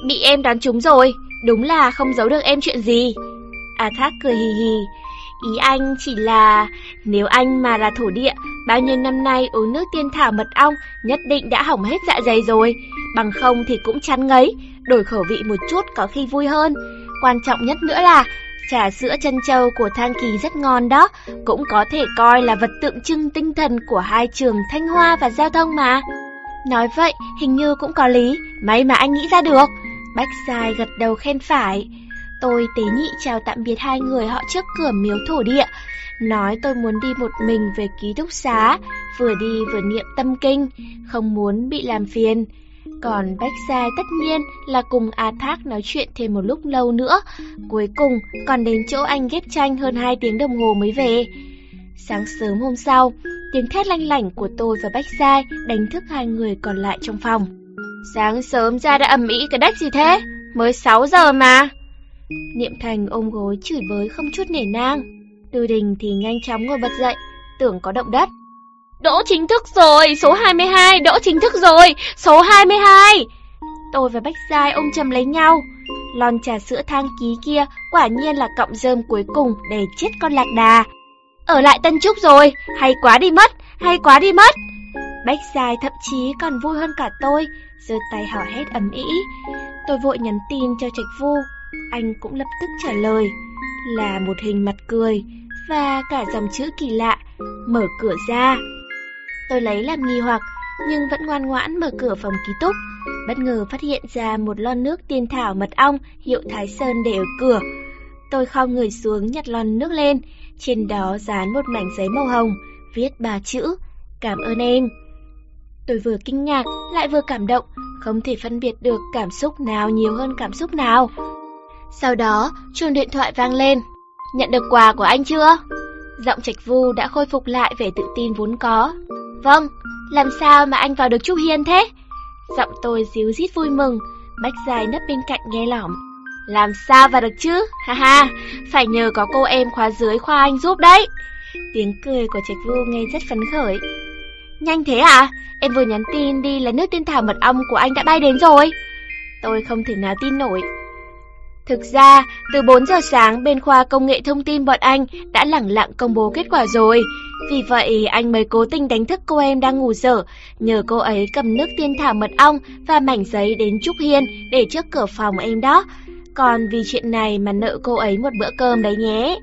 Bị em đoán trúng rồi, đúng là không giấu được em chuyện gì. A Thác cười hì hì, ý anh chỉ là nếu anh mà là thổ địa, bao nhiêu năm nay uống nước tiên thảo mật ong nhất định đã hỏng hết dạ dày rồi, bằng không thì cũng chán ngấy, đổi khẩu vị một chút có khi vui hơn. Quan trọng nhất nữa là trà sữa chân châu của Thang Kỳ rất ngon đó, cũng có thể coi là vật tượng trưng tinh thần của hai trường Thanh Hoa và Giao thông mà. Nói vậy, hình như cũng có lý, may mà anh nghĩ ra được. Bách Sai gật đầu khen phải. Tôi tế nhị chào tạm biệt hai người họ trước cửa miếu thổ địa, nói tôi muốn đi một mình về ký túc xá, vừa đi vừa niệm tâm kinh, không muốn bị làm phiền. Còn Bách Giai tất nhiên là cùng A Thác nói chuyện thêm một lúc lâu nữa, cuối cùng còn đến chỗ anh ghép tranh hơn 2 tiếng đồng hồ mới về. Sáng sớm hôm sau, tiếng thét lanh lảnh của tôi và Bách Giai đánh thức hai người còn lại trong phòng. Sáng sớm ra đã ầm ĩ cái đách gì thế? Mới 6 giờ mà. Niệm Thành ôm gối chửi bới không chút nể nang. Từ Đình thì nhanh chóng ngồi bật dậy, tưởng có động đất. Đỗ chính thức rồi, số 22, đỗ chính thức rồi, số 22. Tôi và Bách Giai ôm chầm lấy nhau. Lon trà sữa thang ký kia quả nhiên là cọng rơm cuối cùng để chết con lạc đà. Ở lại Tân Trúc rồi, hay quá đi mất, hay quá đi mất. Bách Giai thậm chí còn vui hơn cả tôi, giơ tay hò hét ấm ĩ. Tôi vội nhắn tin cho Trạch Vu, anh cũng lập tức trả lời là một hình mặt cười và cả dòng chữ kỳ lạ, mở cửa ra. Tôi lấy làm nghi hoặc, nhưng vẫn ngoan ngoãn mở cửa phòng ký túc. Bất ngờ phát hiện ra một lon nước tiên thảo mật ong hiệu Thái Sơn để ở cửa. Tôi khom người xuống nhặt lon nước lên, trên đó dán một mảnh giấy màu hồng, viết ba chữ, cảm ơn em. Tôi vừa kinh ngạc, lại vừa cảm động, không thể phân biệt được cảm xúc nào nhiều hơn cảm xúc nào. Sau đó, chuông điện thoại vang lên. Nhận được quà của anh chưa? Giọng Trạch Vu đã khôi phục lại vẻ tự tin vốn có. Vâng, làm sao mà anh vào được Trúc Hiên thế? Giọng tôi díu dít vui mừng, Bách dài nấp bên cạnh nghe lỏng. Làm sao vào được chứ? Ha ha, phải nhờ có cô em khóa dưới khoa anh giúp đấy. Tiếng cười của Trạch Vu nghe rất phấn khởi. Nhanh thế à? Em vừa nhắn tin đi là nước tiên thảo mật ong của anh đã bay đến rồi. Tôi không thể nào tin nổi. Thực ra, từ 4 giờ sáng bên khoa công nghệ thông tin bọn anh đã lẳng lặng công bố kết quả rồi. Vì vậy anh mới cố tình đánh thức cô em đang ngủ dở, nhờ cô ấy cầm nước tiên thảo mật ong và mảnh giấy đến Trúc Hiên để trước cửa phòng em đó. Còn vì chuyện này mà nợ cô ấy một bữa cơm đấy nhé.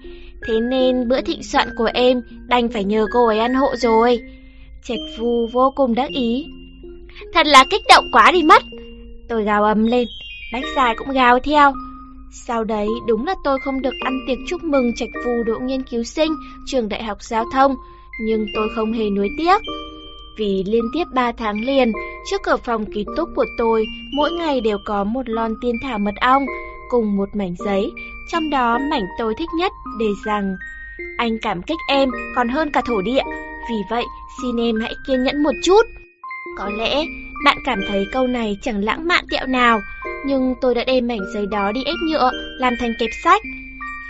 Thế nên bữa thịnh soạn của em đành phải nhờ cô ấy ăn hộ rồi. Trạch Vu vô cùng đắc ý. Thật là kích động quá đi mất. Tôi gào ầm lên, Bách Dài cũng gào theo. Sau đấy đúng là tôi không được ăn tiệc chúc mừng trạch phù độ nghiên cứu sinh trường đại học giao thông, nhưng tôi không hề nuối tiếc. Vì liên tiếp 3 tháng liền, trước cửa phòng ký túc của tôi, mỗi ngày đều có một lon tiên thảo mật ong cùng một mảnh giấy, trong đó mảnh tôi thích nhất đề rằng Anh cảm kích em còn hơn cả thổ địa, vì vậy xin em hãy kiên nhẫn một chút. Có lẽ bạn cảm thấy câu này chẳng lãng mạn tiệu nào, nhưng tôi đã đem mảnh giấy đó đi ép nhựa, làm thành kẹp sách.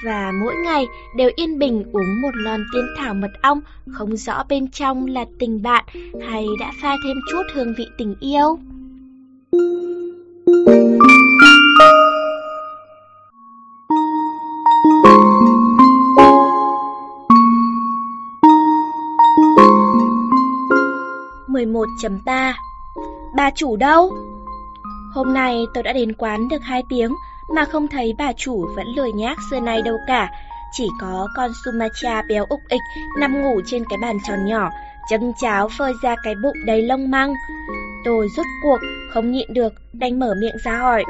Và mỗi ngày đều yên bình uống một lon tiên thảo mật ong, không rõ bên trong là tình bạn hay đã pha thêm chút hương vị tình yêu. Thank you. 11.3 Bà chủ đâu? Hôm nay tôi đã đến quán được 2 tiếng mà không thấy bà chủ vẫn lười nhác xưa nay đâu cả. Chỉ có con Sumatra béo ục ịch nằm ngủ trên cái bàn tròn nhỏ, chân cháo phơi ra cái bụng đầy lông măng. Tôi rút cuộc, không nhịn được, đành mở miệng ra hỏi.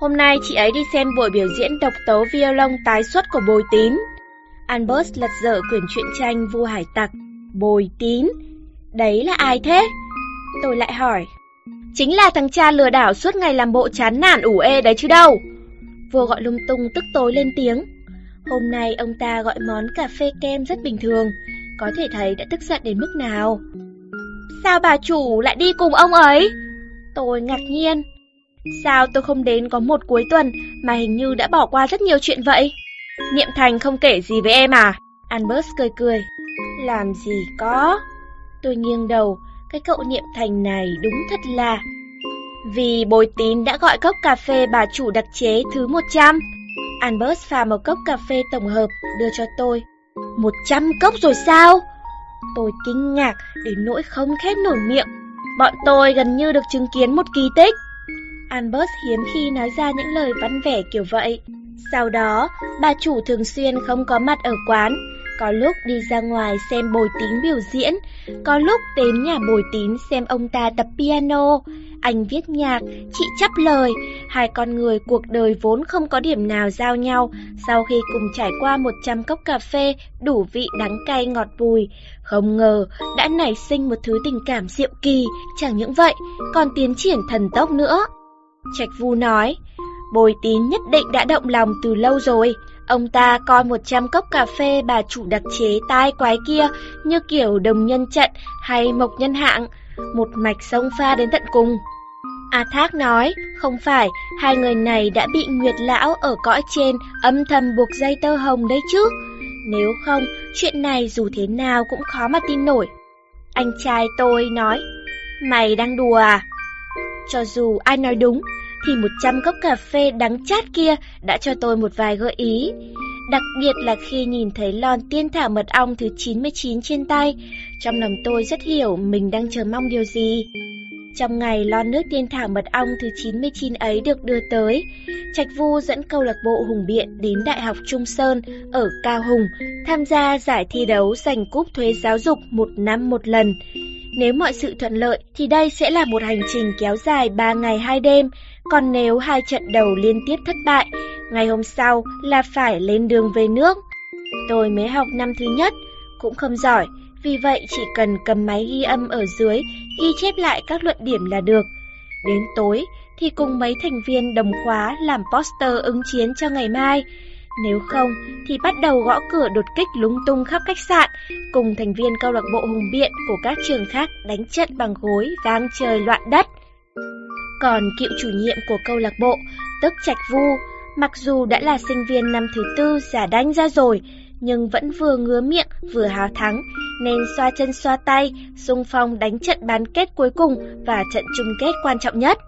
Hôm nay chị ấy đi xem buổi biểu diễn độc tấu violon tái xuất của Bồi Tín. Albert lật dở quyển truyện tranh Vua Hải Tặc. Bồi Tín, Đấy là ai thế? Tôi lại hỏi. Chính là thằng cha lừa đảo suốt ngày làm bộ chán nản ủ ê đấy chứ đâu. Vua gọi lung tung tức tối lên tiếng. Hôm nay ông ta gọi món cà phê kem rất bình thường, có thể thấy đã tức giận đến mức nào. Sao bà chủ lại đi cùng ông ấy? Tôi ngạc nhiên. Sao tôi không đến có một cuối tuần mà hình như đã bỏ qua rất nhiều chuyện vậy? Niệm Thành không kể gì với em à? Albert cười cười. Làm gì có? Tôi nghiêng đầu, cái cậu Niệm Thành này đúng thật là... Vì bồi tín đã gọi cốc cà phê bà chủ đặc chế thứ 100. Albert pha một cốc cà phê tổng hợp đưa cho tôi. 100 cốc rồi sao? Tôi kinh ngạc đến nỗi không khép nổi miệng. Bọn tôi gần như được chứng kiến một kỳ tích. Albert hiếm khi nói ra những lời văn vẻ kiểu vậy. Sau đó, bà chủ thường xuyên không có mặt ở quán, có lúc đi ra ngoài xem bồi tín biểu diễn, có lúc đến nhà bồi tín xem ông ta tập piano. Anh viết nhạc, chị chắp lời, hai con người cuộc đời vốn không có điểm nào giao nhau, sau khi cùng trải qua 100 cốc cà phê đủ vị đắng cay ngọt bùi, không ngờ đã nảy sinh một thứ tình cảm diệu kỳ, chẳng những vậy, còn tiến triển thần tốc nữa. Trạch Vu nói, bồi tín nhất định đã động lòng từ lâu rồi, Ông ta coi 100 cốc cà phê bà chủ đặc chế tai quái kia như kiểu đồng nhân trận hay mộc nhân hạng, một mạch sông pha đến tận cùng. A Thác nói, không phải, hai người này đã bị Nguyệt Lão ở cõi trên âm thầm buộc dây tơ hồng đấy chứ. Nếu không, chuyện này dù thế nào cũng khó mà tin nổi. Anh trai tôi nói, mày đang đùa à? Cho dù ai nói đúng, thì 100 cốc cà phê đắng chát kia đã cho tôi một vài gợi ý. Đặc biệt là khi nhìn thấy lon tiên thảo mật ong thứ 99 trên tay, trong lòng tôi rất hiểu mình đang chờ mong điều gì. Trong ngày lon nước tiên thảo mật ong thứ 99 ấy được đưa tới, Trạch Vu dẫn câu lạc bộ Hùng Biện đến Đại học Trung Sơn ở Cao Hùng tham gia giải thi đấu giành cúp thuế giáo dục một năm một lần. Nếu mọi sự thuận lợi thì đây sẽ là một hành trình kéo dài 3 ngày 2 đêm, còn nếu hai trận đầu liên tiếp thất bại, ngày hôm sau là phải lên đường về nước. Tôi mới học năm thứ nhất, cũng không giỏi, vì vậy chỉ cần cầm máy ghi âm ở dưới, ghi chép lại các luận điểm là được. Đến tối thì cùng mấy thành viên đồng khóa làm poster ứng chiến cho ngày mai. Nếu không thì bắt đầu gõ cửa đột kích lúng tung khắp khách sạn, cùng thành viên câu lạc bộ hùng biện của các trường khác đánh trận bằng gối vang trời loạn đất. Còn cựu chủ nhiệm của câu lạc bộ, tức Trạch Vu, mặc dù đã là sinh viên năm thứ tư giả đánh ra rồi, nhưng vẫn vừa ngứa miệng vừa hào thắng, nên xoa chân xoa tay, xung phong đánh trận bán kết cuối cùng và trận chung kết quan trọng nhất.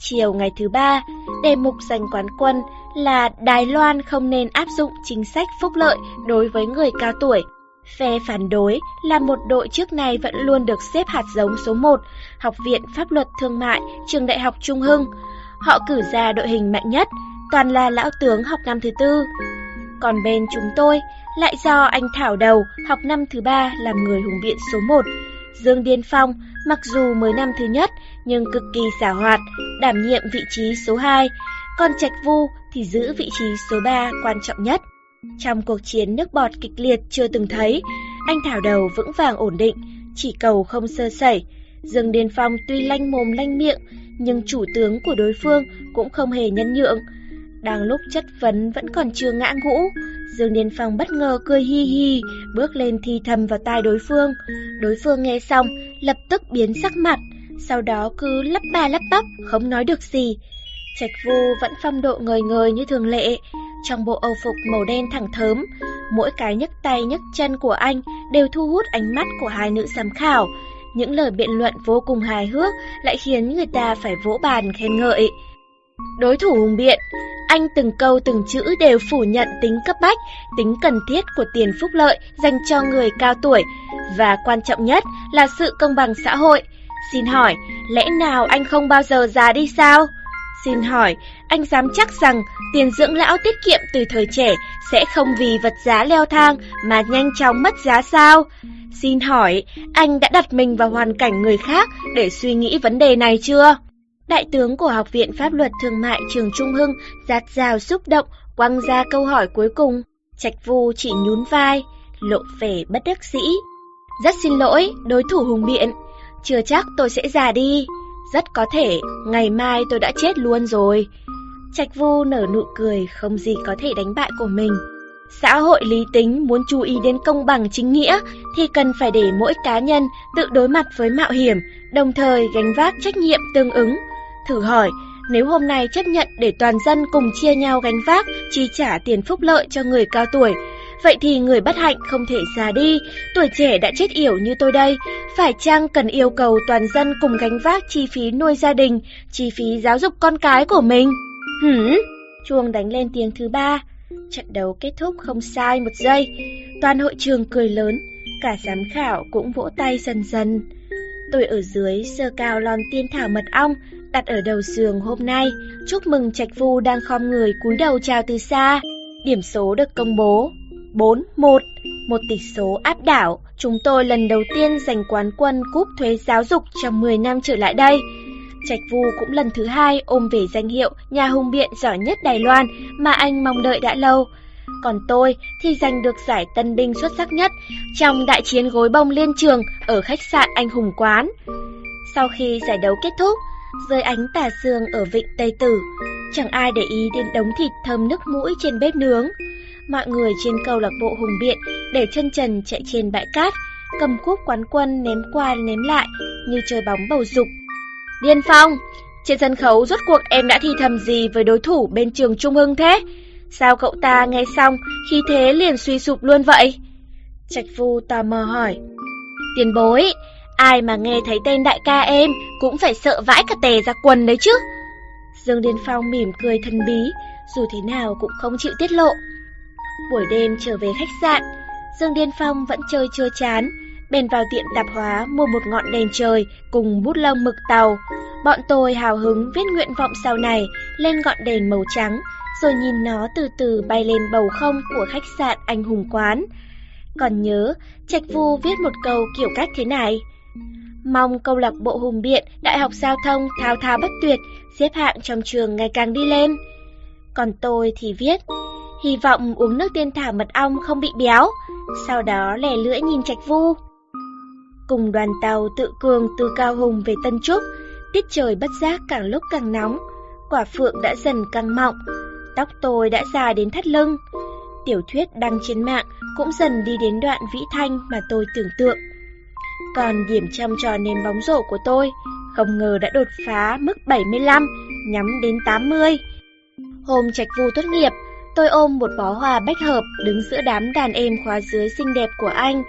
Chiều ngày thứ ba, đề mục giành quán quân là Đài Loan không nên áp dụng chính sách phúc lợi đối với người cao tuổi. Phe phản đối là một đội trước này vẫn luôn được xếp hạt giống số 1, Học viện Pháp luật Thương mại, Trường Đại học Trung Hưng. Họ cử ra đội hình mạnh nhất, toàn là lão tướng học năm thứ tư. Còn bên chúng tôi lại do anh Thảo Đầu học năm thứ ba làm người hùng biện số 1. Dương Điên Phong mặc dù mới năm thứ nhất nhưng cực kỳ xảo hoạt, đảm nhiệm vị trí số 2. Còn Trạch Vu thì thì giữ vị trí số 3 quan trọng nhất. Trong cuộc chiến nước bọt kịch liệt chưa từng thấy, anh thảo đầu vững vàng ổn định, chỉ cầu không sơ sẩy. Dương Điền Phong tuy lanh mồm lanh miệng, nhưng chủ tướng của đối phương cũng không hề nhân nhượng. Đang lúc chất vấn vẫn còn chưa ngã ngũ, Dương Điền Phong bất ngờ cười hi hi, bước lên thi thầm vào tai đối phương. Đối phương nghe xong, lập tức biến sắc mặt, sau đó cứ lắp ba lắp bắp, không nói được gì. Trạch Vu vẫn phong độ ngời ngời như thường lệ, trong bộ âu phục màu đen thẳng thớm, mỗi cái nhấc tay nhấc chân của anh đều thu hút ánh mắt của hai nữ giám khảo. Những lời biện luận vô cùng hài hước lại khiến người ta phải vỗ bàn khen ngợi. Đối thủ hùng biện, anh từng câu từng chữ đều phủ nhận tính cấp bách, tính cần thiết của tiền phúc lợi dành cho người cao tuổi, và quan trọng nhất là sự công bằng xã hội. Xin hỏi, lẽ nào anh không bao giờ già đi sao? Xin hỏi, anh dám chắc rằng tiền dưỡng lão tiết kiệm từ thời trẻ sẽ không vì vật giá leo thang mà nhanh chóng mất giá sao? Xin hỏi, anh đã đặt mình vào hoàn cảnh người khác để suy nghĩ vấn đề này chưa? Đại tướng của Học viện Pháp luật Thương mại Trường Trung Hưng giạt rào xúc động quăng ra câu hỏi cuối cùng. Trạch Vu chỉ nhún vai, lộ vẻ bất đắc sĩ. Rất xin lỗi, đối thủ hùng biện, chưa chắc tôi sẽ già đi. Rất có thể, ngày mai tôi đã chết luôn rồi. Trạch Vu nở nụ cười không gì có thể đánh bại của mình. Xã hội lý tính muốn chú ý đến công bằng chính nghĩa thì cần phải để mỗi cá nhân tự đối mặt với mạo hiểm, đồng thời gánh vác trách nhiệm tương ứng. Thử hỏi, nếu hôm nay chấp nhận để toàn dân cùng chia nhau gánh vác, chi trả tiền phúc lợi cho người cao tuổi, vậy thì người bất hạnh không thể già đi, tuổi trẻ đã chết yểu như tôi đây, phải chăng cần yêu cầu toàn dân cùng gánh vác chi phí nuôi gia đình, chi phí giáo dục con cái của mình? Hửm? Chuông đánh lên tiếng thứ ba. Trận đấu kết thúc không sai một giây. Toàn hội trường cười lớn, cả giám khảo cũng vỗ tay dần dần. Tôi ở dưới sơ cao lon tiên thảo mật ong, đặt ở đầu giường hôm nay, chúc mừng Trạch Vu đang khom người cúi đầu chào từ xa. Điểm số được công bố, 4-1, một tỷ số áp đảo. Chúng tôi lần đầu tiên giành quán quân cúp thuế giáo dục trong 10 năm trở lại đây. Trạch Vu cũng lần thứ hai ôm về danh hiệu nhà hùng biện giỏi nhất Đài Loan mà anh mong đợi đã lâu. Còn tôi thì giành được giải tân binh xuất sắc nhất trong đại chiến gối bông liên trường ở khách sạn Anh Hùng Quán. Sau khi giải đấu kết thúc, dưới ánh tà sương ở vịnh Tây Tử, chẳng ai để ý đến đống thịt thơm nước mũi trên bếp nướng. Mọi người trên câu lạc bộ hùng biện để chân trần chạy trên bãi cát, cầm cúp quán quân ném qua ném lại như chơi bóng bầu dục. Điên Phong, trên sân khấu rốt cuộc em đã thi thầm gì với đối thủ bên trường Trung Hưng thế? Sao cậu ta nghe xong khi thế liền suy sụp luôn vậy? Trạch Phu tò mò hỏi. Tiền bối, ai mà nghe thấy tên đại ca em cũng phải sợ vãi cả tè ra quần đấy chứ. Dương Điên Phong mỉm cười thân bí, dù thế nào cũng không chịu tiết lộ. Buổi đêm trở về khách sạn, Dương Điên Phong vẫn chơi chưa chán, bèn vào tiệm tạp hóa mua một ngọn đèn trời cùng bút lông mực tàu. Bọn tôi hào hứng viết nguyện vọng sau này lên ngọn đèn màu trắng, rồi nhìn nó từ từ bay lên bầu không của khách sạn Anh Hùng Quán. Còn nhớ, Trạch Vu viết một câu kiểu cách thế này. Mong câu lạc bộ hùng biện Đại học Giao thông thao thao bất tuyệt, xếp hạng trong trường ngày càng đi lên. Còn tôi thì viết, hy vọng uống nước tiên thảo mật ong không bị béo, sau đó lè lưỡi nhìn Trạch Vu. Cùng đoàn tàu tự cường từ Cao Hùng về Tân Trúc, tiết trời bất giác càng lúc càng nóng, quả phượng đã dần căng mọng, tóc tôi đã dài đến thắt lưng. Tiểu thuyết đăng trên mạng cũng dần đi đến đoạn vĩ thanh mà tôi tưởng tượng. Còn điểm trong trò nền bóng rổ của tôi, không ngờ đã đột phá mức 75, nhắm đến 80. Hôm trạch vu tốt nghiệp, tôi ôm một bó hoa bách hợp đứng giữa đám đàn em khóa dưới xinh đẹp của anh,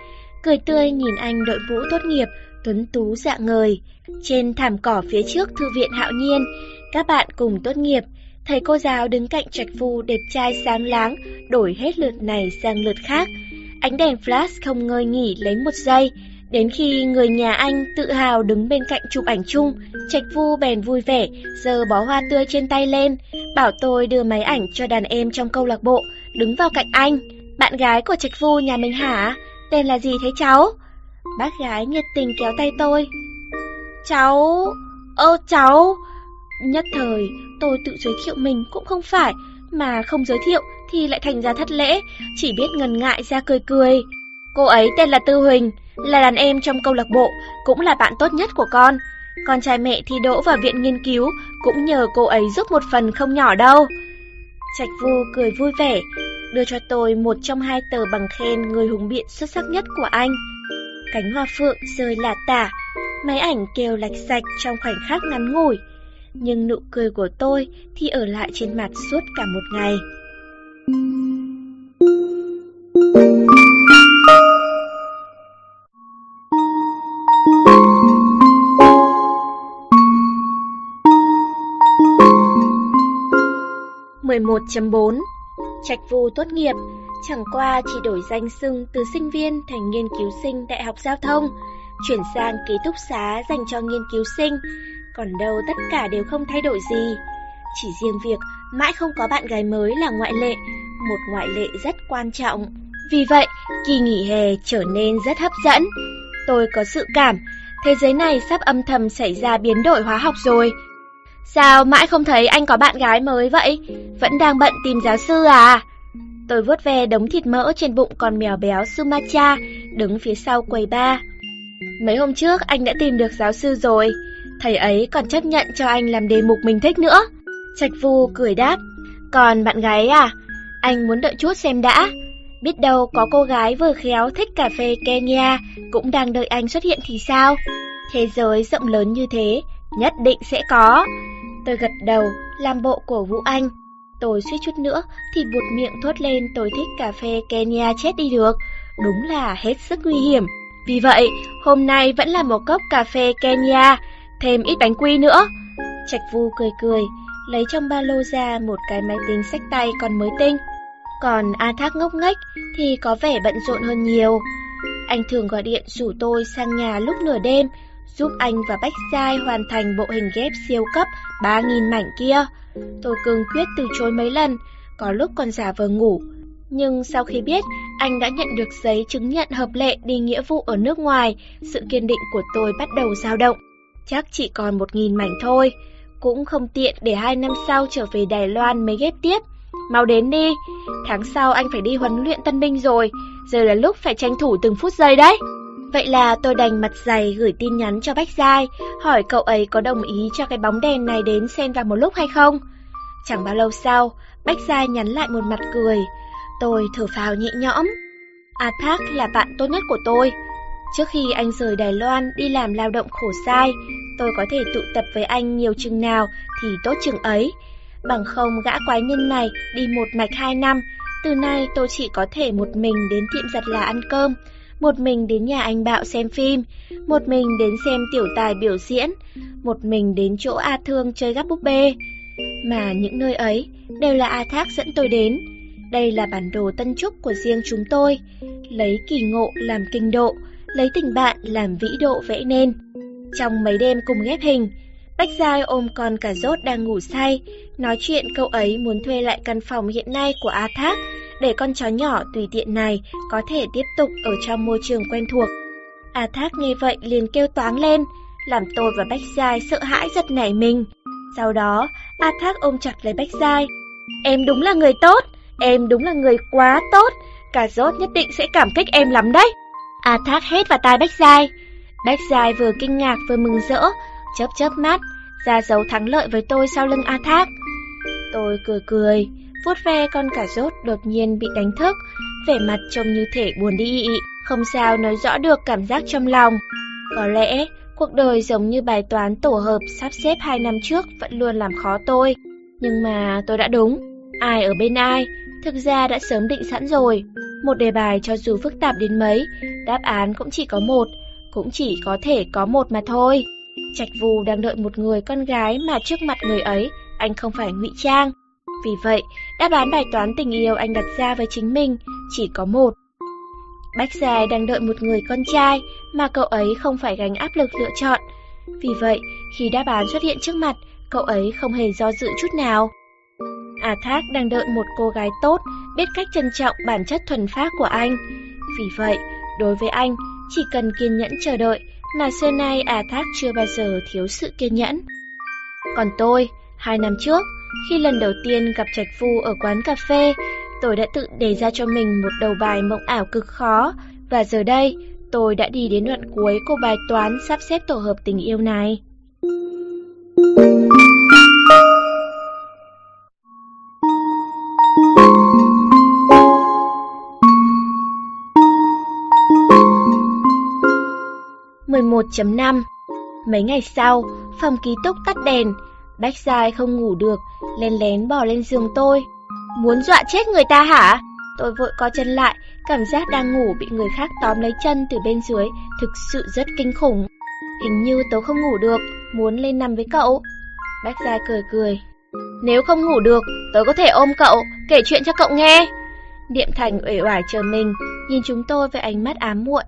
cười tươi nhìn anh đội vũ tốt nghiệp, tuấn tú dạ ngời. Trên thảm cỏ phía trước thư viện hạo nhiên, các bạn cùng tốt nghiệp, thầy cô giáo đứng cạnh trạch phu đẹp trai sáng láng, đổi hết lượt này sang lượt khác. Ánh đèn flash không ngơi nghỉ lấy một giây, đến khi người nhà anh tự hào đứng bên cạnh chụp ảnh chung, trạch vu bèn vui vẻ, giơ bó hoa tươi trên tay lên, bảo tôi đưa máy ảnh cho đàn em trong câu lạc bộ, đứng vào cạnh anh. Bạn gái của trạch vu nhà mình hả? Tên là gì thế cháu? Bác gái nhiệt tình kéo tay tôi. Cháu... Ơ cháu... Nhất thời, tôi tự giới thiệu mình cũng không phải, mà không giới thiệu thì lại thành ra thất lễ, chỉ biết ngần ngại ra cười cười. Cô ấy tên là Tư Huỳnh, là đàn em trong câu lạc bộ, cũng là bạn tốt nhất của con. Con trai mẹ thi đỗ vào viện nghiên cứu cũng nhờ cô ấy giúp một phần không nhỏ đâu. Trạch Vu cười vui vẻ, đưa cho tôi một trong hai tờ bằng khen người hùng biện xuất sắc nhất của anh. Cánh hoa phượng rơi lả tả, máy ảnh kêu lạch sạch trong khoảnh khắc ngắn ngủi. Nhưng nụ cười của tôi thì ở lại trên mặt suốt cả một ngày. Thank you. 11.4 Trạch Vu tốt nghiệp, chẳng qua chỉ đổi danh xưng từ sinh viên thành nghiên cứu sinh Đại học Giao thông, chuyển sang ký túc xá dành cho nghiên cứu sinh, còn đâu tất cả đều không thay đổi gì. Chỉ riêng việc mãi không có bạn gái mới là ngoại lệ, một ngoại lệ rất quan trọng. Vì vậy, kỳ nghỉ hè trở nên rất hấp dẫn. Tôi có sự cảm, thế giới này sắp âm thầm xảy ra biến đổi hóa học rồi. Sao mãi không thấy anh có bạn gái mới vậy? Vẫn đang bận tìm giáo sư à? Tôi vuốt ve đống thịt mỡ trên bụng con mèo béo Sumatra đứng phía sau quầy ba. Mấy hôm trước anh đã tìm được giáo sư rồi, thầy ấy còn chấp nhận cho anh làm đề mục mình thích nữa. Trạch Vu cười đáp, còn bạn gái à? Anh muốn đợi chút xem đã. Biết đâu có cô gái vừa khéo thích cà phê Kenya cũng đang đợi anh xuất hiện thì sao? Thế giới rộng lớn như thế, nhất định sẽ có. Tôi gật đầu, làm bộ cổ vũ anh. Tôi suýt chút nữa thì buột miệng thốt lên tôi thích cà phê Kenya chết đi được. Đúng là hết sức nguy hiểm. Vì vậy, hôm nay vẫn là một cốc cà phê Kenya, thêm ít bánh quy nữa. Trạch Vu cười cười, lấy trong ba lô ra một cái máy tính sách tay còn mới tinh. Còn A Thác ngốc nghếch thì có vẻ bận rộn hơn nhiều. Anh thường gọi điện rủ tôi sang nhà lúc nửa đêm, giúp anh và Bách Giai hoàn thành bộ hình ghép siêu cấp 3.000 mảnh kia. Tôi cương quyết từ chối mấy lần, có lúc còn giả vờ ngủ. Nhưng sau khi biết anh đã nhận được giấy chứng nhận hợp lệ đi nghĩa vụ ở nước ngoài, sự kiên định của tôi bắt đầu dao động. Chắc chỉ còn 1.000 mảnh thôi, cũng không tiện để hai năm sau trở về Đài Loan mới ghép tiếp. Mau đến đi, tháng sau anh phải đi huấn luyện tân binh rồi, giờ là lúc phải tranh thủ từng phút giây đấy. Vậy là tôi đành mặt dày gửi tin nhắn cho Bách Giai, hỏi cậu ấy có đồng ý cho cái bóng đèn này đến xem vào một lúc hay không. Chẳng bao lâu sau, Bách Giai nhắn lại một mặt cười. Tôi thở phào nhẹ nhõm. À, A Thác là bạn tốt nhất của tôi. Trước khi anh rời Đài Loan đi làm lao động khổ sai, tôi có thể tụ tập với anh nhiều chừng nào thì tốt chừng ấy. Bằng không gã quái nhân này đi một mạch hai năm, từ nay tôi chỉ có thể một mình đến tiệm giặt là ăn cơm, một mình đến nhà anh Bạo xem phim, một mình đến xem tiểu tài biểu diễn, một mình đến chỗ A Thương chơi gắp búp bê. Mà những nơi ấy đều là A Thác dẫn tôi đến. Đây là bản đồ tân trúc của riêng chúng tôi, lấy kỳ ngộ làm kinh độ, lấy tình bạn làm vĩ độ vẽ nên. Trong mấy đêm cùng ghép hình, Bách Giai ôm con cả rốt đang ngủ say, nói chuyện cậu ấy muốn thuê lại căn phòng hiện nay của A Thác để con chó nhỏ tùy tiện này có thể tiếp tục ở trong môi trường quen thuộc. A Thác nghe vậy liền kêu toáng lên, làm tôi và Bách Giai sợ hãi giật nảy mình. Sau đó, A Thác ôm chặt lấy Bách Giai. Em đúng là người tốt, em đúng là người quá tốt, cả rốt nhất định sẽ cảm kích em lắm đấy. A Thác hét vào tai Bách Giai. Bách Giai vừa kinh ngạc vừa mừng rỡ, chớp chớp mắt, ra dấu thắng lợi với tôi sau lưng A Thác. Tôi cười cười, vuốt ve con cà rốt đột nhiên bị đánh thức, vẻ mặt trông như thể buồn đi ị, không sao nói rõ được cảm giác trong lòng. Có lẽ, cuộc đời giống như bài toán tổ hợp sắp xếp hai năm trước vẫn luôn làm khó tôi. Nhưng mà tôi đã đúng, ai ở bên ai, thực ra đã sớm định sẵn rồi. Một đề bài cho dù phức tạp đến mấy, đáp án cũng chỉ có một, cũng chỉ có thể có một mà thôi. Trạch Vù đang đợi một người con gái mà trước mặt người ấy, anh không phải ngụy trang. Vì vậy, đáp án bài toán tình yêu anh đặt ra với chính mình chỉ có một. Bách Dài đang đợi một người con trai mà cậu ấy không phải gánh áp lực lựa chọn. Vì vậy, khi đáp án xuất hiện trước mặt, cậu ấy không hề do dự chút nào. À Thác đang đợi một cô gái tốt, biết cách trân trọng bản chất thuần phác của anh. Vì vậy, đối với anh, chỉ cần kiên nhẫn chờ đợi, mà xưa nay À Thác chưa bao giờ thiếu sự kiên nhẫn. Còn tôi, hai năm trước, khi lần đầu tiên gặp Trạch Phu ở quán cà phê, tôi đã tự đề ra cho mình một đầu bài mộng ảo cực khó, và giờ đây, tôi đã đi đến đoạn cuối của bài toán sắp xếp tổ hợp tình yêu này. mười một chấm năm. Mấy ngày sau, phòng ký túc tắt đèn, Bách Giai không ngủ được, lén lén bò lên giường tôi. Muốn dọa chết người ta hả? Tôi vội co chân lại, cảm giác đang ngủ bị người khác tóm lấy chân từ bên dưới, thực sự rất kinh khủng. Hình như tớ không ngủ được, muốn lên nằm với cậu. Bách Giai cười cười. Nếu không ngủ được, tớ có thể ôm cậu, kể chuyện cho cậu nghe. Niệm Thành uể oải chờ mình, nhìn chúng tôi với ánh mắt ám muội.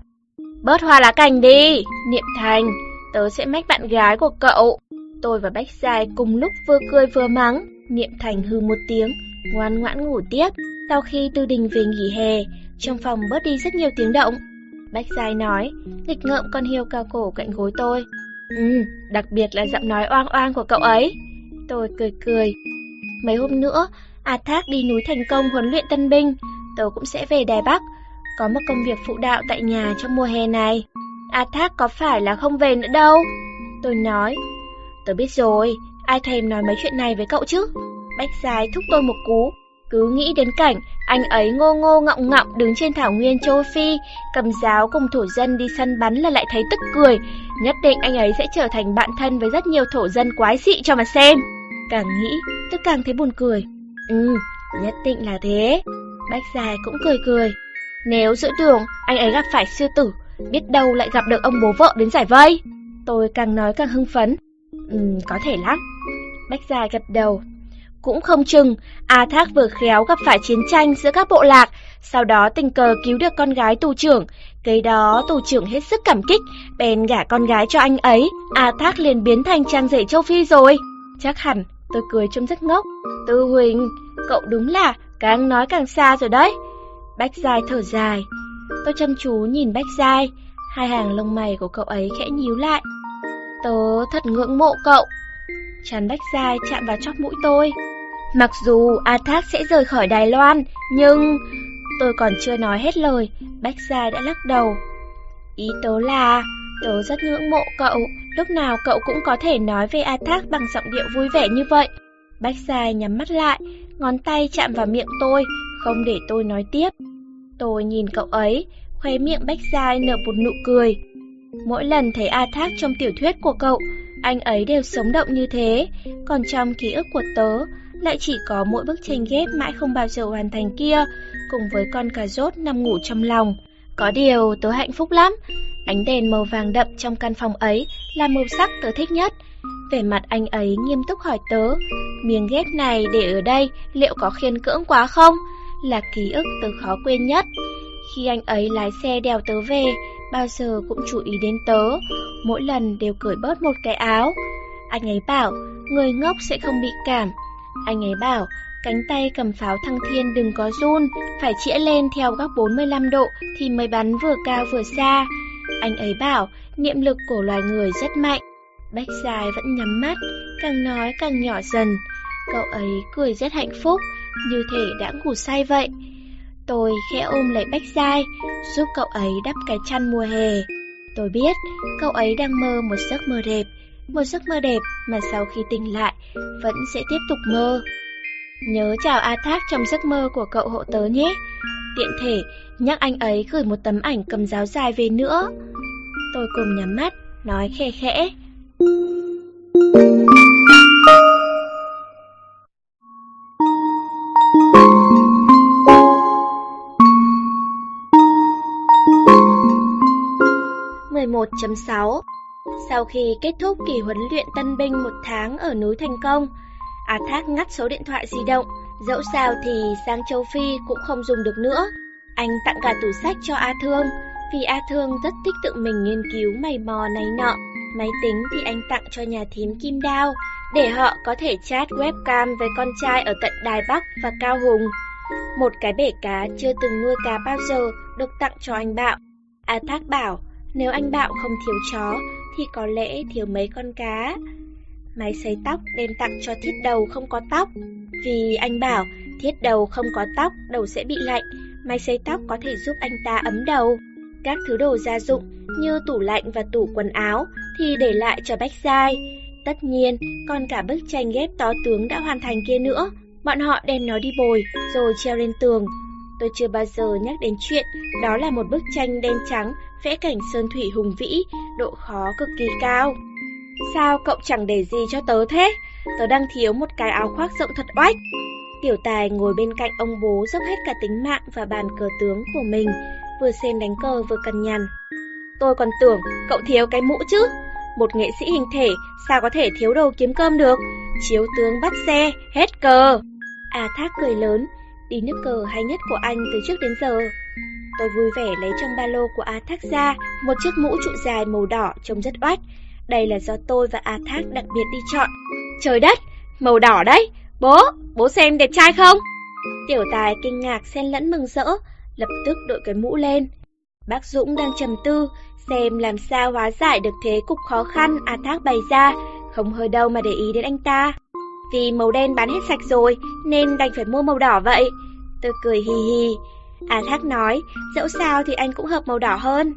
Bớt hoa lá cành đi, Niệm Thành, tớ sẽ mách bạn gái của cậu. Tôi và Bách Giai cùng lúc vừa cười vừa mắng, Niệm Thành hư một tiếng, ngoan ngoãn ngủ tiếp. Sau khi Tư Đình về nghỉ hè, trong phòng bớt đi rất nhiều tiếng động. Bách Giai nói, nghịch ngợm con hiêu cao cổ cạnh gối tôi. Ừ, đặc biệt là giọng nói oang oang của cậu ấy. Tôi cười cười. Mấy hôm nữa, A Thác đi núi thành công huấn luyện tân binh, tôi cũng sẽ về Đài Bắc. Có một công việc phụ đạo tại nhà trong mùa hè này. A Thác có phải là không về nữa đâu? Tôi nói, Tôi biết rồi, ai thèm nói mấy chuyện này với cậu chứ? Bách Dài thúc tôi một cú, cứ nghĩ đến cảnh anh ấy ngô ngô ngọng ngọng đứng trên thảo nguyên châu Phi, cầm giáo cùng thổ dân đi săn bắn là lại thấy tức cười. Nhất định anh ấy sẽ trở thành bạn thân với rất nhiều thổ dân quái dị cho mà xem. Càng nghĩ, tôi càng thấy buồn cười. Ừ, nhất định là thế. Bách Dài cũng cười cười. Nếu giữa đường anh ấy gặp phải sư tử, biết đâu lại gặp được ông bố vợ đến giải vây. Tôi càng nói càng hưng phấn. Ừ, có thể lắm. Bách dài gật đầu. Cũng không chừng, A Thác vừa khéo gặp phải chiến tranh giữa các bộ lạc, sau đó tình cờ cứu được con gái tù trưởng. Cái đó tù trưởng hết sức cảm kích, bèn gả con gái cho anh ấy. A Thác liền biến thành trang rể châu Phi rồi. Chắc hẳn, tôi cười trông rất ngốc. Tư Huỳnh, cậu đúng là càng nói càng xa rồi đấy. Bách Giai thở dài. Tôi chăm chú nhìn Bách Giai, hai hàng lông mày của cậu ấy khẽ nhíu lại. Tớ thật ngưỡng mộ cậu. Chán bách dài chạm vào chóp mũi tôi. Mặc dù A Thác sẽ rời khỏi Đài Loan, nhưng... Tôi còn chưa nói hết lời, Bách Dài đã lắc đầu. Ý tớ là, tớ rất ngưỡng mộ cậu, lúc nào cậu cũng có thể nói về A Thác bằng giọng điệu vui vẻ như vậy. Bách Dài nhắm mắt lại, ngón tay chạm vào miệng tôi, không để tôi nói tiếp. Tôi nhìn cậu ấy, khóe miệng Bách Dài nở một nụ cười. Mỗi lần thấy A Thác trong tiểu thuyết của cậu, anh ấy đều sống động như thế, còn trong ký ức của tớ lại chỉ có mỗi bức tranh ghép mãi không bao giờ hoàn thành kia, cùng với con cà rốt nằm ngủ trong lòng. Có điều tớ hạnh phúc lắm, ánh đèn màu vàng đậm trong căn phòng ấy là màu sắc tớ thích nhất. Vẻ mặt anh ấy nghiêm túc hỏi tớ, miếng ghép này để ở đây liệu có khiên cưỡng quá không? Là ký ức tớ khó quên nhất. Khi anh ấy lái xe đèo tớ về, bao giờ cũng chú ý đến tớ, mỗi lần đều cởi bớt một cái áo. Anh ấy bảo, người ngốc sẽ không bị cảm. Anh ấy bảo, cánh tay cầm pháo thăng thiên đừng có run, phải chĩa lên theo góc 45 độ thì mới bắn vừa cao vừa xa. Anh ấy bảo, niệm lực của loài người rất mạnh. Bách dài vẫn nhắm mắt, càng nói càng nhỏ dần. Cậu ấy cười rất hạnh phúc, như thể đã ngủ say vậy. Tôi khẽ ôm lấy Bách Giai, giúp cậu ấy đắp cái chăn mùa hè. Tôi biết cậu ấy đang mơ một giấc mơ đẹp, một giấc mơ đẹp mà sau khi tỉnh lại vẫn sẽ tiếp tục mơ. Nhớ chào A Thác trong giấc mơ của cậu hộ tớ nhé. Tiện thể nhắc anh ấy gửi một tấm ảnh cầm giáo dài về nữa. Tôi cùng nhắm mắt, nói khe khẽ. 11.6 Sau khi kết thúc kỳ huấn luyện tân binh một tháng ở núi Thành Công, A Thác ngắt số điện thoại di động, dẫu sao thì sang châu Phi cũng không dùng được nữa. Anh tặng cả tủ sách cho A Thương, vì A Thương rất thích tự mình nghiên cứu mày mò này nọ. Máy tính thì anh tặng cho nhà thím Kim Đao, để họ có thể chat webcam với con trai ở tận Đài Bắc và Cao Hùng. Một cái bể cá chưa từng nuôi cá bao giờ được tặng cho anh Bạo. A Thác bảo, nếu anh Bạo không thiếu chó, thì có lẽ thiếu mấy con cá. máy sấy tóc đem tặng cho thiết đầu không có tóc. Vì anh bảo thiết đầu không có tóc, đầu sẽ bị lạnh, máy sấy tóc có thể giúp anh ta ấm đầu. Các thứ đồ gia dụng như tủ lạnh và tủ quần áo thì để lại cho Bách Giai. Tất nhiên, còn cả bức tranh ghép tó tướng đã hoàn thành kia nữa. Bọn họ đem nó đi bồi, rồi treo lên tường. Tôi chưa bao giờ nhắc đến chuyện, đó là một bức tranh đen trắng, vẽ cảnh sơn thủy hùng vĩ, độ khó cực kỳ cao. Sao cậu chẳng để gì cho tớ thế? Tớ đang thiếu một cái áo khoác rộng thật oách. Tiểu tài ngồi bên cạnh ông bố dốc hết cả tính mạng và bàn cờ tướng của mình, vừa xem đánh cờ vừa cằn nhằn. Tôi còn tưởng cậu thiếu cái mũ chứ. Một nghệ sĩ hình thể sao có thể thiếu đồ kiếm cơm được? Chiếu tướng bắt xe, hết cờ. À thác cười lớn, đi nước cờ hay nhất của anh từ trước đến giờ. Tôi vui vẻ lấy trong ba lô của A Thác ra một chiếc mũ trụ dài màu đỏ trông rất oách. Đây là do tôi và A Thác đặc biệt đi chọn. Trời đất, màu đỏ đấy. Bố, bố xem đẹp trai không? Tiểu tài kinh ngạc xen lẫn mừng rỡ, lập tức đội cái mũ lên. Bác Dũng đang trầm tư, xem làm sao hóa giải được thế cục khó khăn A Thác bày ra, không hơi đâu mà để ý đến anh ta. Vì màu đen bán hết sạch rồi, nên đành phải mua màu đỏ vậy. Tôi cười hì hì. A Thác nói, dẫu sao thì anh cũng hợp màu đỏ hơn.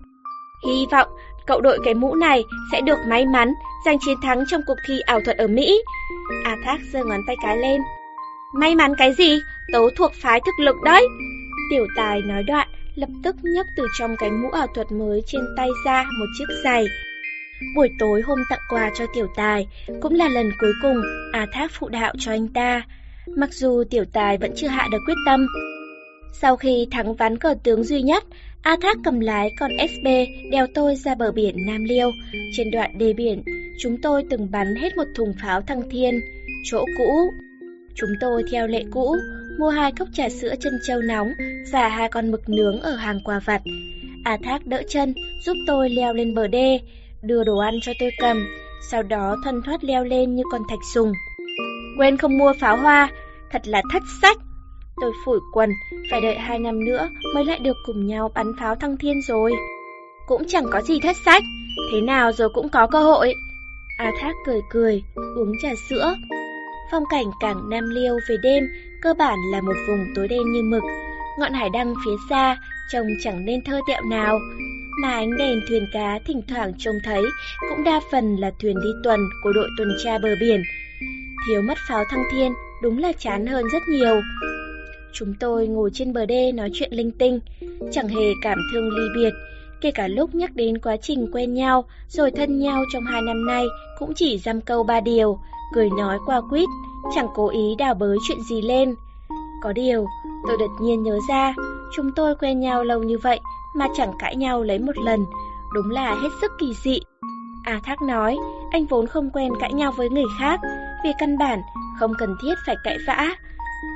Hy vọng cậu đội cái mũ này sẽ được may mắn giành chiến thắng trong cuộc thi ảo thuật ở Mỹ. A Thác giơ ngón tay cái lên. May mắn cái gì? Tớ thuộc phái thực lực đấy. Tiểu tài nói đoạn, lập tức nhấc từ trong cái mũ ảo thuật mới trên tay ra một chiếc giày. Buổi tối hôm tặng quà cho tiểu tài cũng là lần cuối cùng A Thác phụ đạo cho anh ta. Mặc dù tiểu tài vẫn chưa hạ được quyết tâm. Sau khi thắng ván cờ tướng duy nhất, A Thác cầm lái con SB đeo tôi ra bờ biển Nam Liêu. Trên đoạn đê biển, chúng tôi từng bắn hết một thùng pháo thăng thiên, chỗ cũ. Chúng tôi theo lệ cũ, mua hai cốc trà sữa chân trâu nóng và hai con mực nướng ở hàng quà vặt. A Thác đỡ chân, giúp tôi leo lên bờ đê, đưa đồ ăn cho tôi cầm, sau đó thân thoát leo lên như con thạch sùng. Quên không mua pháo hoa, thật là thất sách. Tôi phủi quần, phải đợi hai năm nữa mới lại được cùng nhau bắn pháo thăng thiên rồi. Cũng chẳng có gì thất sách, thế nào rồi cũng có cơ hội. A Thác cười cười, uống trà sữa. Phong cảnh cảng Nam Liêu về đêm cơ bản là một vùng tối đen như mực. Ngọn hải đăng phía xa trông chẳng nên thơ tiệu nào, mà ánh đèn thuyền cá thỉnh thoảng trông thấy cũng đa phần là thuyền đi tuần của đội tuần tra bờ biển. Thiếu mất pháo thăng thiên đúng là chán hơn rất nhiều. Chúng tôi ngồi trên bờ đê nói chuyện linh tinh, chẳng hề cảm thương ly biệt, kể cả lúc nhắc đến quá trình quen nhau rồi thân nhau trong hai năm nay cũng chỉ dăm câu ba điều, cười nói qua quýt, chẳng cố ý đào bới chuyện gì lên. Có điều, tôi đột nhiên nhớ ra, chúng tôi quen nhau lâu như vậy mà chẳng cãi nhau lấy một lần, đúng là hết sức kỳ dị. À Thác nói, anh vốn không quen cãi nhau với người khác, vì căn bản không cần thiết phải cãi vã.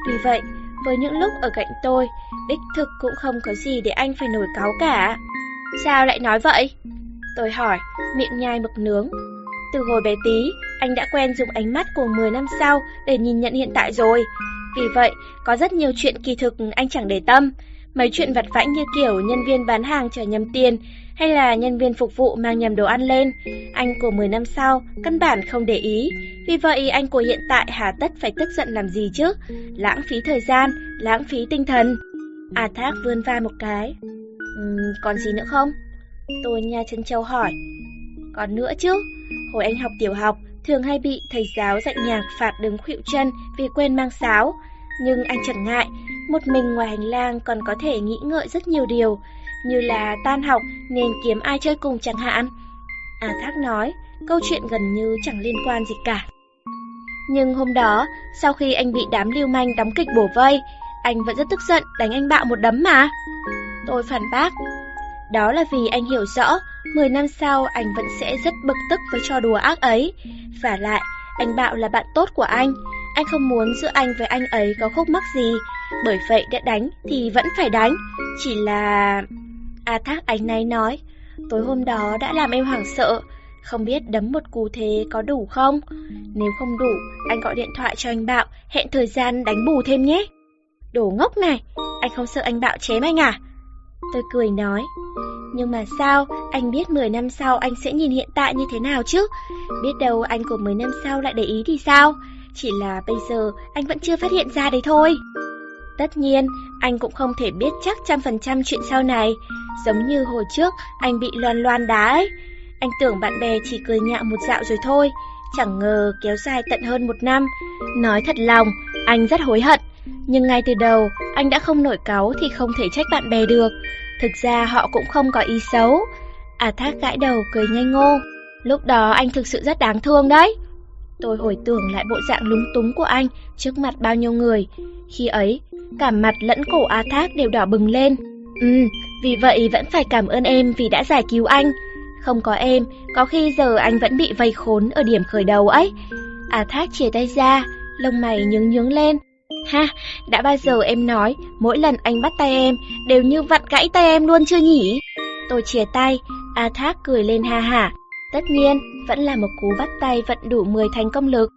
Tuy vậy, với những lúc ở cạnh tôi, đích thực cũng không có gì để anh phải nổi cáu cả. Sao lại nói vậy? Tôi hỏi, miệng nhai mực nướng. Từ hồi bé tí, anh đã quen dùng ánh mắt của 10 năm sau để nhìn nhận hiện tại rồi. Vì vậy, có rất nhiều chuyện kỳ thực anh chẳng để tâm. Mấy chuyện vặt vãnh như kiểu nhân viên bán hàng trở nhầm tiền hay là nhân viên phục vụ mang nhầm đồ ăn lên, anh của 10 năm sau căn bản không để ý. Vì vậy anh của hiện tại hà tất phải tức giận làm gì chứ? Lãng phí thời gian, lãng phí tinh thần. A Thác vươn vai một cái. Uhm, còn gì nữa không? Tôi nha chân châu hỏi. Còn nữa chứ, hồi anh học tiểu học, thường hay bị thầy giáo dạy nhạc phạt đứng khuỵu chân vì quên mang sáo. Nhưng anh chẳng ngại, một mình ngoài hành lang còn có thể nghĩ ngợi rất nhiều điều, như là tan học nên kiếm ai chơi cùng chẳng hạn. À Thác nói, câu chuyện gần như chẳng liên quan gì cả. Nhưng hôm đó, sau khi anh bị đám lưu manh đóng kịch bổ vây, anh vẫn rất tức giận đánh anh bạo một đấm mà. Tôi phản bác, đó là vì anh hiểu rõ, 10 năm sau anh vẫn sẽ rất bực tức với trò đùa ác ấy. Và lại, anh bạo là bạn tốt của anh, anh không muốn giữa anh với anh ấy có khúc mắc gì, bởi vậy đã đánh thì vẫn phải đánh, chỉ là... A Thác ánh náy nói, tối hôm đó đã làm em hoảng sợ, không biết đấm một cú thế có đủ không? Nếu không đủ, anh gọi điện thoại cho anh Bạo, hẹn thời gian đánh bù thêm nhé. Đồ ngốc này, anh không sợ anh Bạo chém anh à? Tôi cười nói, Nhưng mà sao, anh biết 10 năm sau anh sẽ nhìn hiện tại như thế nào chứ? Biết đâu anh của 10 năm sau lại để ý thì sao? Chỉ là bây giờ anh vẫn chưa phát hiện ra đấy thôi. Tất nhiên, anh cũng không thể biết chắc trăm phần trăm chuyện sau này. Giống như hồi trước, anh bị loan loan đá ấy. Anh tưởng bạn bè chỉ cười nhạo một dạo rồi thôi. Chẳng ngờ kéo dài tận hơn một năm. Nói thật lòng, anh rất hối hận. Nhưng ngay từ đầu, anh đã không nổi cáu thì không thể trách bạn bè được. Thực ra họ cũng không có ý xấu. À thác gãi đầu cười ngây ngô. Lúc đó anh thực sự rất đáng thương đấy. Tôi hồi tưởng lại bộ dạng lúng túng của anh trước mặt bao nhiêu người. Khi ấy, cả mặt lẫn cổ A Thác đều đỏ bừng lên. Ừ, vì vậy vẫn phải cảm ơn em vì đã giải cứu anh. Không có em, có khi giờ anh vẫn bị vây khốn ở điểm khởi đầu ấy. A Thác chia tay ra, lông mày nhướng nhướng lên. Ha, đã bao giờ em nói mỗi lần anh bắt tay em đều như vặn gãy tay em luôn chưa nhỉ? Tôi chia tay, A Thác cười lên ha hả. Tất nhiên, vẫn là một cú bắt tay vận đủ 10 thành công lực.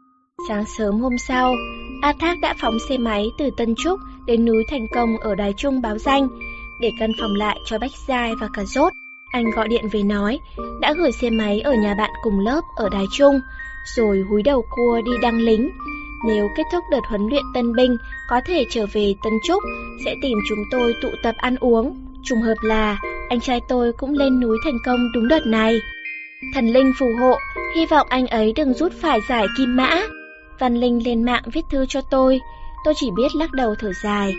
Sáng sớm hôm sau, A Thác đã phóng xe máy từ Tân Trúc đến núi Thành Công ở Đài Trung báo danh để căn phòng lại cho Bách Giai và cả Rốt. Anh gọi điện về nói đã gửi xe máy ở nhà bạn cùng lớp ở Đài Trung, rồi húi đầu cua đi đăng lính. Nếu kết thúc đợt huấn luyện tân binh, có thể trở về Tân Trúc, sẽ tìm chúng tôi tụ tập ăn uống. Trùng hợp là anh trai tôi cũng lên núi Thành Công đúng đợt này. Thần Linh phù hộ, hy vọng anh ấy đừng rút phải giải kim mã. Văn Linh lên mạng viết thư cho tôi, tôi chỉ biết lắc đầu thở dài.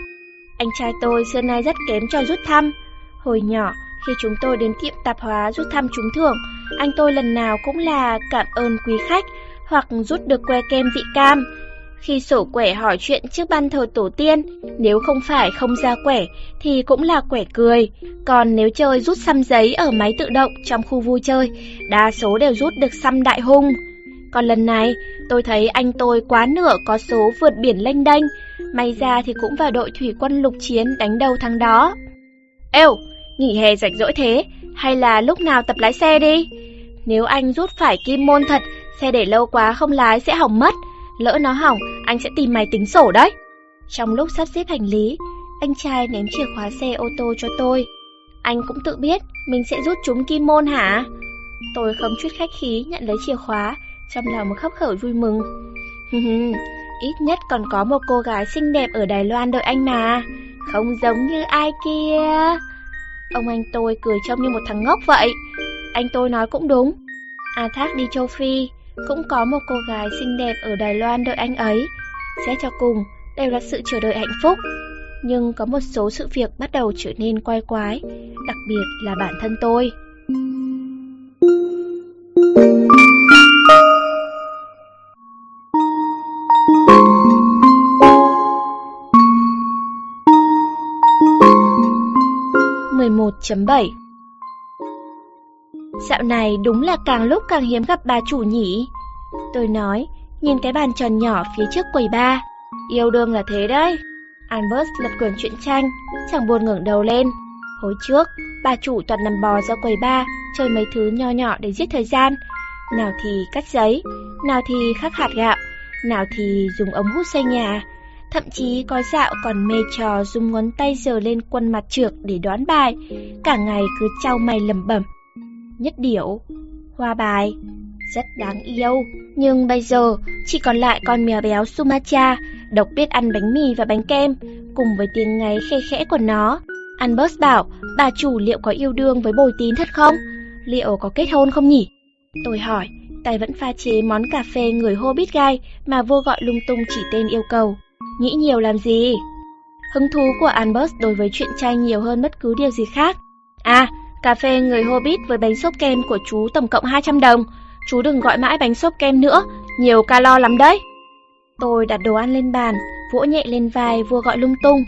Anh trai tôi xưa nay rất kém cho rút thăm. Hồi nhỏ, khi chúng tôi đến tiệm tạp hóa rút thăm trúng thưởng, anh tôi lần nào cũng là cảm ơn quý khách hoặc rút được que kem vị cam. Khi sổ quẻ hỏi chuyện trước ban thờ tổ tiên, nếu không phải không ra quẻ thì cũng là quẻ cười. Còn nếu chơi rút xăm giấy ở máy tự động trong khu vui chơi, đa số đều rút được xăm đại hung. Còn lần này, tôi thấy anh tôi quá nửa có số vượt biển lênh đênh, may ra thì cũng vào đội thủy quân lục chiến đánh đầu thắng đó. Êu, nghỉ hè rảnh rỗi thế, hay là lúc nào tập lái xe đi? Nếu anh rút phải kim môn thật, xe để lâu quá không lái sẽ hỏng mất. Lỡ nó hỏng, anh sẽ tìm máy tính sổ đấy. Trong lúc sắp xếp hành lý, anh trai ném chìa khóa xe ô tô cho tôi. Anh cũng tự biết mình sẽ rút chúng kim môn hả? Tôi không chút khách khí nhận lấy chìa khóa, trong lòng khóc khởi vui mừng. Ít nhất còn có một cô gái xinh đẹp ở Đài Loan đợi anh mà, không giống như ai kia. Ông anh tôi cười trông như một thằng ngốc vậy. Anh tôi nói cũng đúng. A Thác đi châu Phi, cũng có một cô gái xinh đẹp ở Đài Loan đợi anh ấy. Xét cho cùng, đều là sự chờ đợi hạnh phúc. Nhưng có một số sự việc bắt đầu trở nên quay quái, đặc biệt là bản thân tôi. mười một chấm bảy Dạo này đúng là càng lúc càng hiếm gặp bà chủ nhỉ. Tôi nói, nhìn cái bàn tròn nhỏ phía trước quầy ba. Yêu đương là thế đấy. Albert lật quyển truyện tranh, chẳng buồn ngẩng đầu lên. Hồi trước, bà chủ toàn nằm bò ra quầy ba, chơi mấy thứ nho nhỏ để giết thời gian. Nào thì cắt giấy, nào thì khắc hạt gạo, nào thì dùng ống hút xây nhà. Thậm chí có dạo còn mê trò dùng ngón tay giờ lên quân mặt trược để đoán bài, cả ngày cứ trao mày lầm bẩm nhất điểu, hoa bài, rất đáng yêu. Nhưng bây giờ chỉ còn lại con mèo béo Sumatra, độc biết ăn bánh mì và bánh kem, cùng với tiếng ngáy khe khẽ của nó. Albert bảo, bà chủ liệu có yêu đương với bồi tín thật không? Liệu có kết hôn không nhỉ? Tôi hỏi, tay vẫn pha chế món cà phê người Hobbit gai mà vô gọi lung tung chỉ tên yêu cầu. Nghĩ nhiều làm gì? Hứng thú của Albert đối với chuyện trai nhiều hơn bất cứ điều gì khác. À, Cà phê người Hobbit với bánh xốp kem của chú tổng cộng 200 đồng. Chú đừng gọi mãi bánh xốp kem nữa, nhiều calo lắm đấy. Tôi đặt đồ ăn lên bàn, vỗ nhẹ lên vai vua gọi lung tung.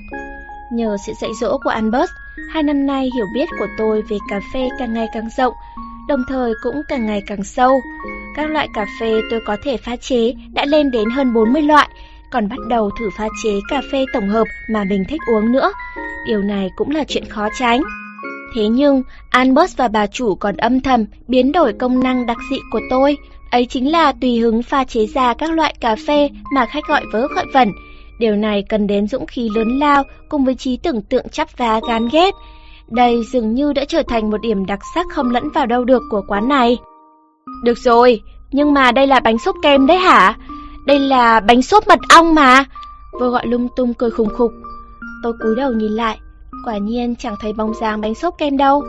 Nhờ sự dạy dỗ của Albert, hai năm nay hiểu biết của tôi về cà phê càng ngày càng rộng, đồng thời cũng càng ngày càng sâu. Các loại cà phê tôi có thể pha chế đã lên đến hơn 40 loại, còn bắt đầu thử pha chế cà phê tổng hợp mà mình thích uống nữa. Điều này cũng là chuyện khó tránh. Thế nhưng, Albert và bà chủ còn âm thầm biến đổi công năng đặc dị của tôi. Ấy chính là tùy hứng pha chế ra các loại cà phê mà khách gọi vớ gọi vẩn. Điều này cần đến dũng khí lớn lao cùng với trí tưởng tượng chắp vá gán ghét. Đây dường như đã trở thành một điểm đặc sắc không lẫn vào đâu được của quán này. Được rồi, nhưng mà đây là bánh xốp kem đấy hả? Đây là bánh xốp mật ong mà. Vừa gọi lung tung cười khùng khục. Tôi cúi đầu nhìn lại, quả nhiên chẳng thấy bóng dáng bánh xốp kem đâu.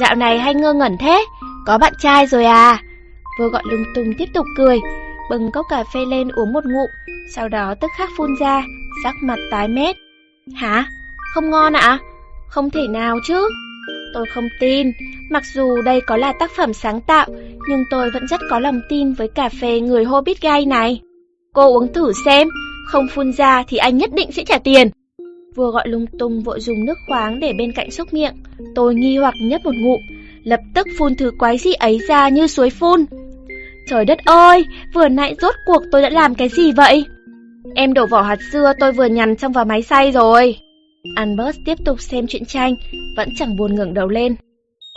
Dạo này hay ngơ ngẩn thế, có bạn trai rồi à? Vừa gọi lung tung tiếp tục cười, bừng cốc cà phê lên uống một ngụm, sau đó tức khắc phun ra, sắc mặt tái mét. Hả? Không ngon ạ? À? Không thể nào chứ. Tôi không tin, mặc dù đây có là tác phẩm sáng tạo, nhưng tôi vẫn rất có lòng tin với cà phê người Hobbit gai này. Cô uống thử xem, không phun ra thì anh nhất định sẽ trả tiền. Vừa gọi lung tung vội dùng nước khoáng để bên cạnh xúc miệng, tôi nghi hoặc nhấp một ngụm, lập tức phun thứ quái gì ấy ra như suối phun. Trời đất ơi, vừa nãy rốt cuộc tôi đã làm cái gì vậy? Em đổ vỏ hạt dưa tôi vừa nhằn trong vào máy xay rồi. Albert tiếp tục xem truyện tranh, vẫn chẳng buồn ngẩng đầu lên.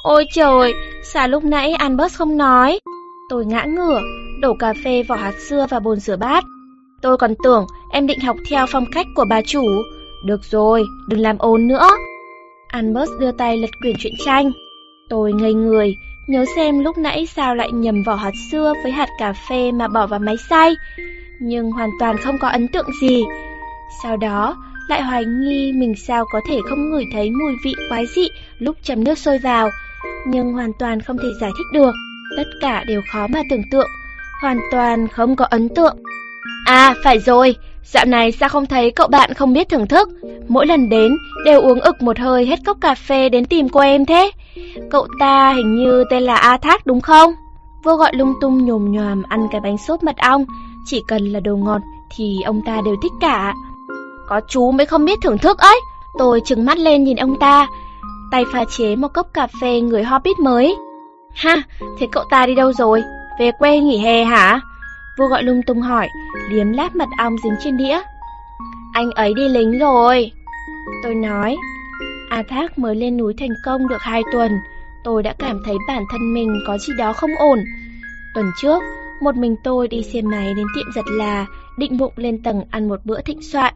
Ôi trời, sao lúc nãy Albert không nói? Tôi ngã ngửa, đổ cà phê vỏ hạt dưa vào bồn rửa bát. Tôi còn tưởng em định học theo phong cách của bà chủ. Được rồi, đừng làm ồn nữa. Albert đưa tay lật quyển truyện tranh. Tôi ngây người, nhớ xem lúc nãy sao lại nhầm vỏ hạt dưa với hạt cà phê mà bỏ vào máy xay. Nhưng hoàn toàn không có ấn tượng gì. Sau đó, lại hoài nghi mình sao có thể không ngửi thấy mùi vị quái dị lúc chấm nước sôi vào, nhưng hoàn toàn không thể giải thích được. Tất cả đều khó mà tưởng tượng, hoàn toàn không có ấn tượng. À, phải rồi, dạo này sao không thấy cậu bạn không biết thưởng thức, mỗi lần đến đều uống ực một hơi hết cốc cà phê đến tìm cô em thế. Cậu ta hình như tên là A Thác đúng không? Vô gọi lung tung nhồm nhòm ăn cái bánh xốp mật ong, chỉ cần là đồ ngọt thì ông ta đều thích cả. Có chú mới không biết thưởng thức ấy. Tôi trừng mắt lên nhìn ông ta, tay pha chế một cốc cà phê người Hobbit mới. Ha, thế cậu ta đi đâu rồi? Về quê nghỉ hè hả? Vua gọi lung tung hỏi, liếm lát mật ong dính trên đĩa. Anh ấy đi lính rồi. Tôi nói, A Thác mới lên núi thành công được 2 tuần, tôi đã cảm thấy bản thân mình có gì đó không ổn. Tuần trước, một mình tôi đi xe máy đến tiệm giật là, định bụng lên tầng ăn một bữa thịnh soạn,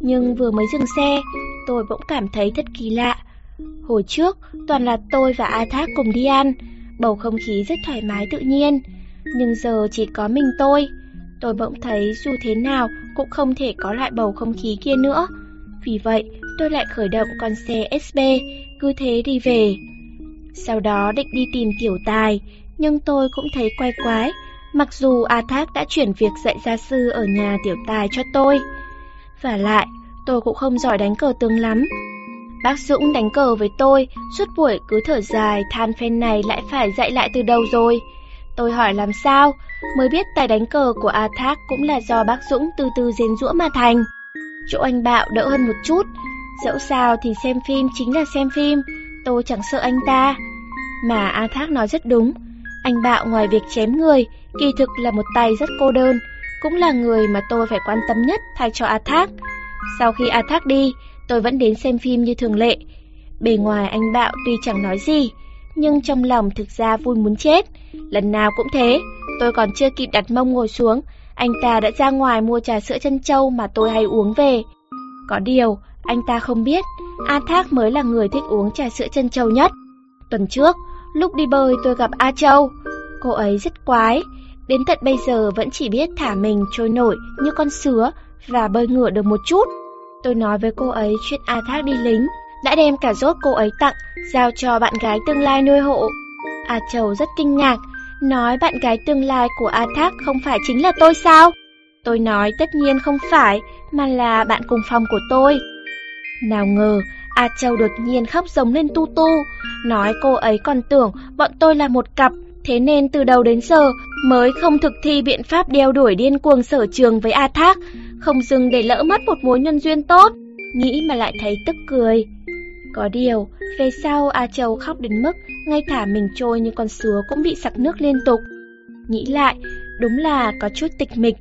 nhưng vừa mới dừng xe, tôi bỗng cảm thấy thật kỳ lạ. Hồi trước, toàn là tôi và A Thác cùng đi ăn, bầu không khí rất thoải mái tự nhiên. Nhưng giờ chỉ có mình tôi. Tôi bỗng thấy dù thế nào cũng không thể có lại bầu không khí kia nữa. Vì vậy, tôi lại khởi động con xe SB, cứ thế đi về. Sau đó định đi tìm tiểu tài, nhưng tôi cũng thấy quay quái, mặc dù A Thác đã chuyển việc dạy gia sư ở nhà tiểu tài cho tôi. Và lại, tôi cũng không giỏi đánh cờ tướng lắm. Bác Dũng đánh cờ với tôi, suốt buổi cứ thở dài, than phen này lại phải dạy lại từ đầu rồi. Tôi hỏi làm sao, mới biết tài đánh cờ của A Thác cũng là do bác Dũng từ từ rèn rũa mà thành. Chỗ anh Bạo đỡ hơn một chút, dẫu sao thì xem phim chính là xem phim, tôi chẳng sợ anh ta. Mà A Thác nói rất đúng, anh Bạo ngoài việc chém người, kỳ thực là một tay rất cô đơn, cũng là người mà tôi phải quan tâm nhất thay cho A Thác. Sau khi A Thác đi, tôi vẫn đến xem phim như thường lệ. Bề ngoài anh Bạo tuy chẳng nói gì, nhưng trong lòng thực ra vui muốn chết. Lần nào cũng thế, tôi còn chưa kịp đặt mông ngồi xuống, anh ta đã ra ngoài mua trà sữa chân châu mà tôi hay uống về. Có điều, anh ta không biết, A Thác mới là người thích uống trà sữa chân châu nhất. Tuần trước, lúc đi bơi tôi gặp A Châu. Cô ấy rất quái, đến tận bây giờ vẫn chỉ biết thả mình trôi nổi như con sứa và bơi ngửa được một chút. Tôi nói với cô ấy chuyện A Thác đi lính, đã đem cả rốt cô ấy tặng, giao cho bạn gái tương lai nuôi hộ. A Châu rất kinh ngạc, nói bạn gái tương lai của A Thác không phải chính là tôi sao? Tôi nói tất nhiên không phải, mà là bạn cùng phòng của tôi. Nào ngờ, A Châu đột nhiên khóc giống lên tu tu, nói cô ấy còn tưởng bọn tôi là một cặp, thế nên từ đầu đến giờ mới không thực thi biện pháp đeo đuổi điên cuồng sở trường với A Thác, không dừng để lỡ mất một mối nhân duyên tốt, nghĩ mà lại thấy tức cười. Có điều, về sau A Châu khóc đến mức ngay thả mình trôi như con sứa cũng bị sặc nước liên tục. Nghĩ lại, đúng là có chút tịch mịch.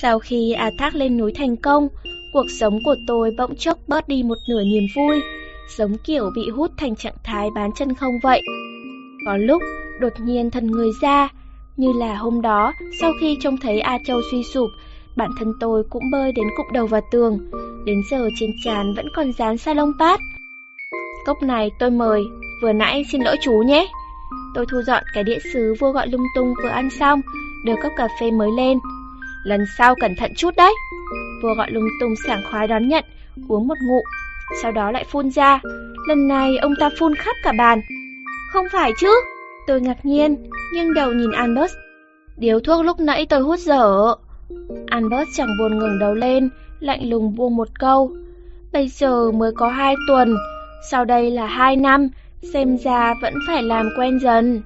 Sau khi A Thác lên núi thành công, cuộc sống của tôi bỗng chốc bớt đi một nửa niềm vui, giống kiểu bị hút thành trạng thái bán chân không vậy. Có lúc, đột nhiên thân người ra, như là hôm đó, sau khi trông thấy A Châu suy sụp, bản thân tôi cũng bơi đến cụm đầu vào tường, đến giờ trên trán vẫn còn dán salon pad. Cốc này tôi mời, vừa nãy xin lỗi chú nhé. Tôi thu dọn cái đĩa sứ vua gọi lung tung vừa ăn xong, đưa cốc cà phê mới lên. Lần sau cẩn thận chút đấy. Vua gọi lung tung sảng khoái đón nhận, uống một ngụm, sau đó lại phun ra. Lần này ông ta phun khắp cả bàn. Không phải chứ? Tôi ngạc nhiên, nhưng đầu nhìn Albert. Điếu thuốc lúc nãy tôi hút dở. Albert chẳng buồn ngừng đầu lên, lạnh lùng buông một câu. Bây giờ mới có hai tuần, sau đây là hai năm, xem ra vẫn phải làm quen dần.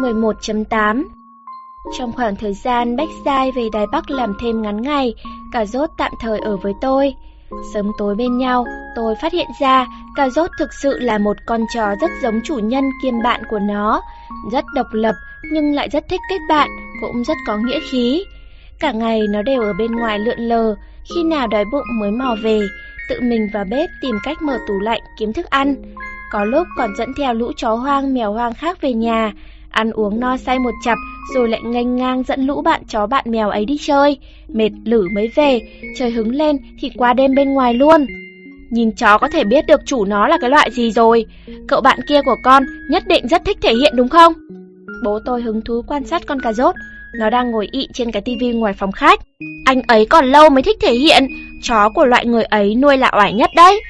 mười một chấm tám Trong khoảng thời gian Bách Giai về Đài Bắc làm thêm ngắn ngày, cả rốt tạm thời ở với tôi. Sớm tối bên nhau, tôi phát hiện ra cà rốt thực sự là một con chó rất giống chủ nhân kiêm bạn của nó, rất độc lập nhưng lại rất thích kết bạn, cũng rất có nghĩa khí. Cả ngày nó đều ở bên ngoài lượn lờ, khi nào đói bụng mới mò về, tự mình vào bếp tìm cách mở tủ lạnh kiếm thức ăn. Có lúc còn dẫn theo lũ chó hoang mèo hoang khác về nhà, ăn uống no say một chặp rồi lại nghênh ngang dẫn lũ bạn chó bạn mèo ấy đi chơi. Mệt lử mới về, trời hứng lên thì qua đêm bên ngoài luôn. Nhìn chó có thể biết được chủ nó là cái loại gì rồi. Cậu bạn kia của con nhất định rất thích thể hiện đúng không? Bố tôi hứng thú quan sát con cà rốt. Nó đang ngồi ị trên cái tivi ngoài phòng khách. Anh ấy còn lâu mới thích thể hiện. Chó của loại người ấy nuôi là oải nhất đấy.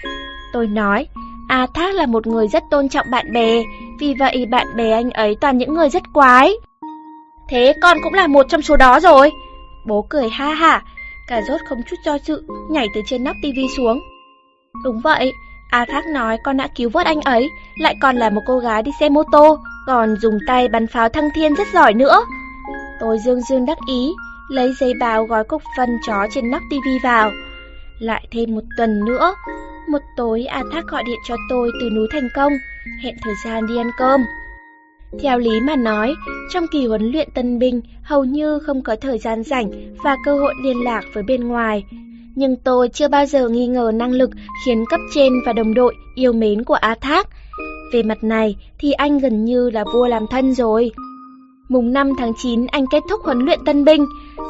Tôi nói, A Thác là một người rất tôn trọng bạn bè. Vì vậy bạn bè anh ấy toàn những người rất quái. Thế con cũng là một trong số đó rồi. Bố cười ha ha. Cà rốt không chút do dự, nhảy từ trên nóc tivi xuống. Đúng vậy, A Thác nói con đã cứu vớt anh ấy, lại còn là một cô gái đi xe mô tô, còn dùng tay bắn pháo thăng thiên rất giỏi nữa. Tôi dương dương đắc ý, lấy giấy báo gói cục phân chó trên nắp tivi vào. Lại thêm một tuần nữa, một tối A Thác gọi điện cho tôi từ núi Thành Công, hẹn thời gian đi ăn cơm. Theo lý mà nói, trong kỳ huấn luyện tân binh hầu như không có thời gian rảnh và cơ hội liên lạc với bên ngoài, nhưng tôi chưa bao giờ nghi ngờ năng lực khiến cấp trên và đồng đội yêu mến của A Thác. Về mặt này thì anh gần như là vua làm thân rồi. Mùng 5 tháng 9 anh kết thúc huấn luyện tân binh,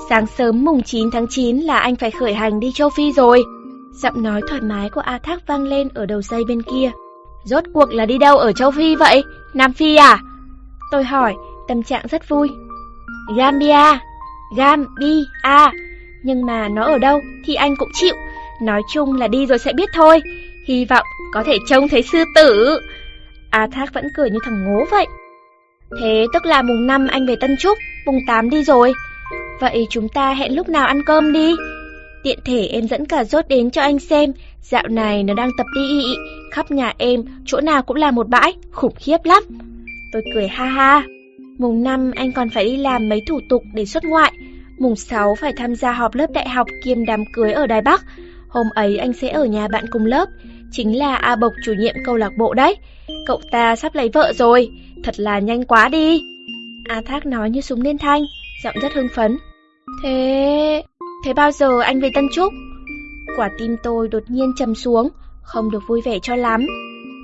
sáng sớm mùng 9 tháng 9 là anh phải khởi hành đi châu Phi rồi. Giọng nói thoải mái của A Thác vang lên ở đầu dây bên kia. Rốt cuộc là đi đâu ở châu Phi vậy? Nam Phi à? Tôi hỏi, tâm trạng rất vui. Gambia, Gambia, nhưng mà nó ở đâu thì anh cũng chịu. Nói chung là đi rồi sẽ biết thôi. Hy vọng có thể trông thấy sư tử. A Thác vẫn cười như thằng ngố vậy. Thế tức là mùng 5 anh về Tân Trúc, mùng 8 đi rồi. Vậy chúng ta hẹn lúc nào ăn cơm đi. Tiện thể em dẫn cả rốt đến cho anh xem, dạo này nó đang tập đi ị, khắp nhà em, chỗ nào cũng là một bãi, khủng khiếp lắm. Tôi cười ha ha. Mùng 5 anh còn phải đi làm mấy thủ tục để xuất ngoại, Mùng 6 phải tham gia họp lớp đại học kiêm đám cưới ở Đài Bắc. Hôm ấy anh sẽ ở nhà bạn cùng lớp, chính là A Bộc chủ nhiệm câu lạc bộ đấy. Cậu ta sắp lấy vợ rồi, thật là nhanh quá đi. A Thác nói như súng lên thanh, giọng rất hưng phấn. Thế... thế bao giờ anh về Tân Trúc? Quả tim tôi đột nhiên trầm xuống, không được vui vẻ cho lắm.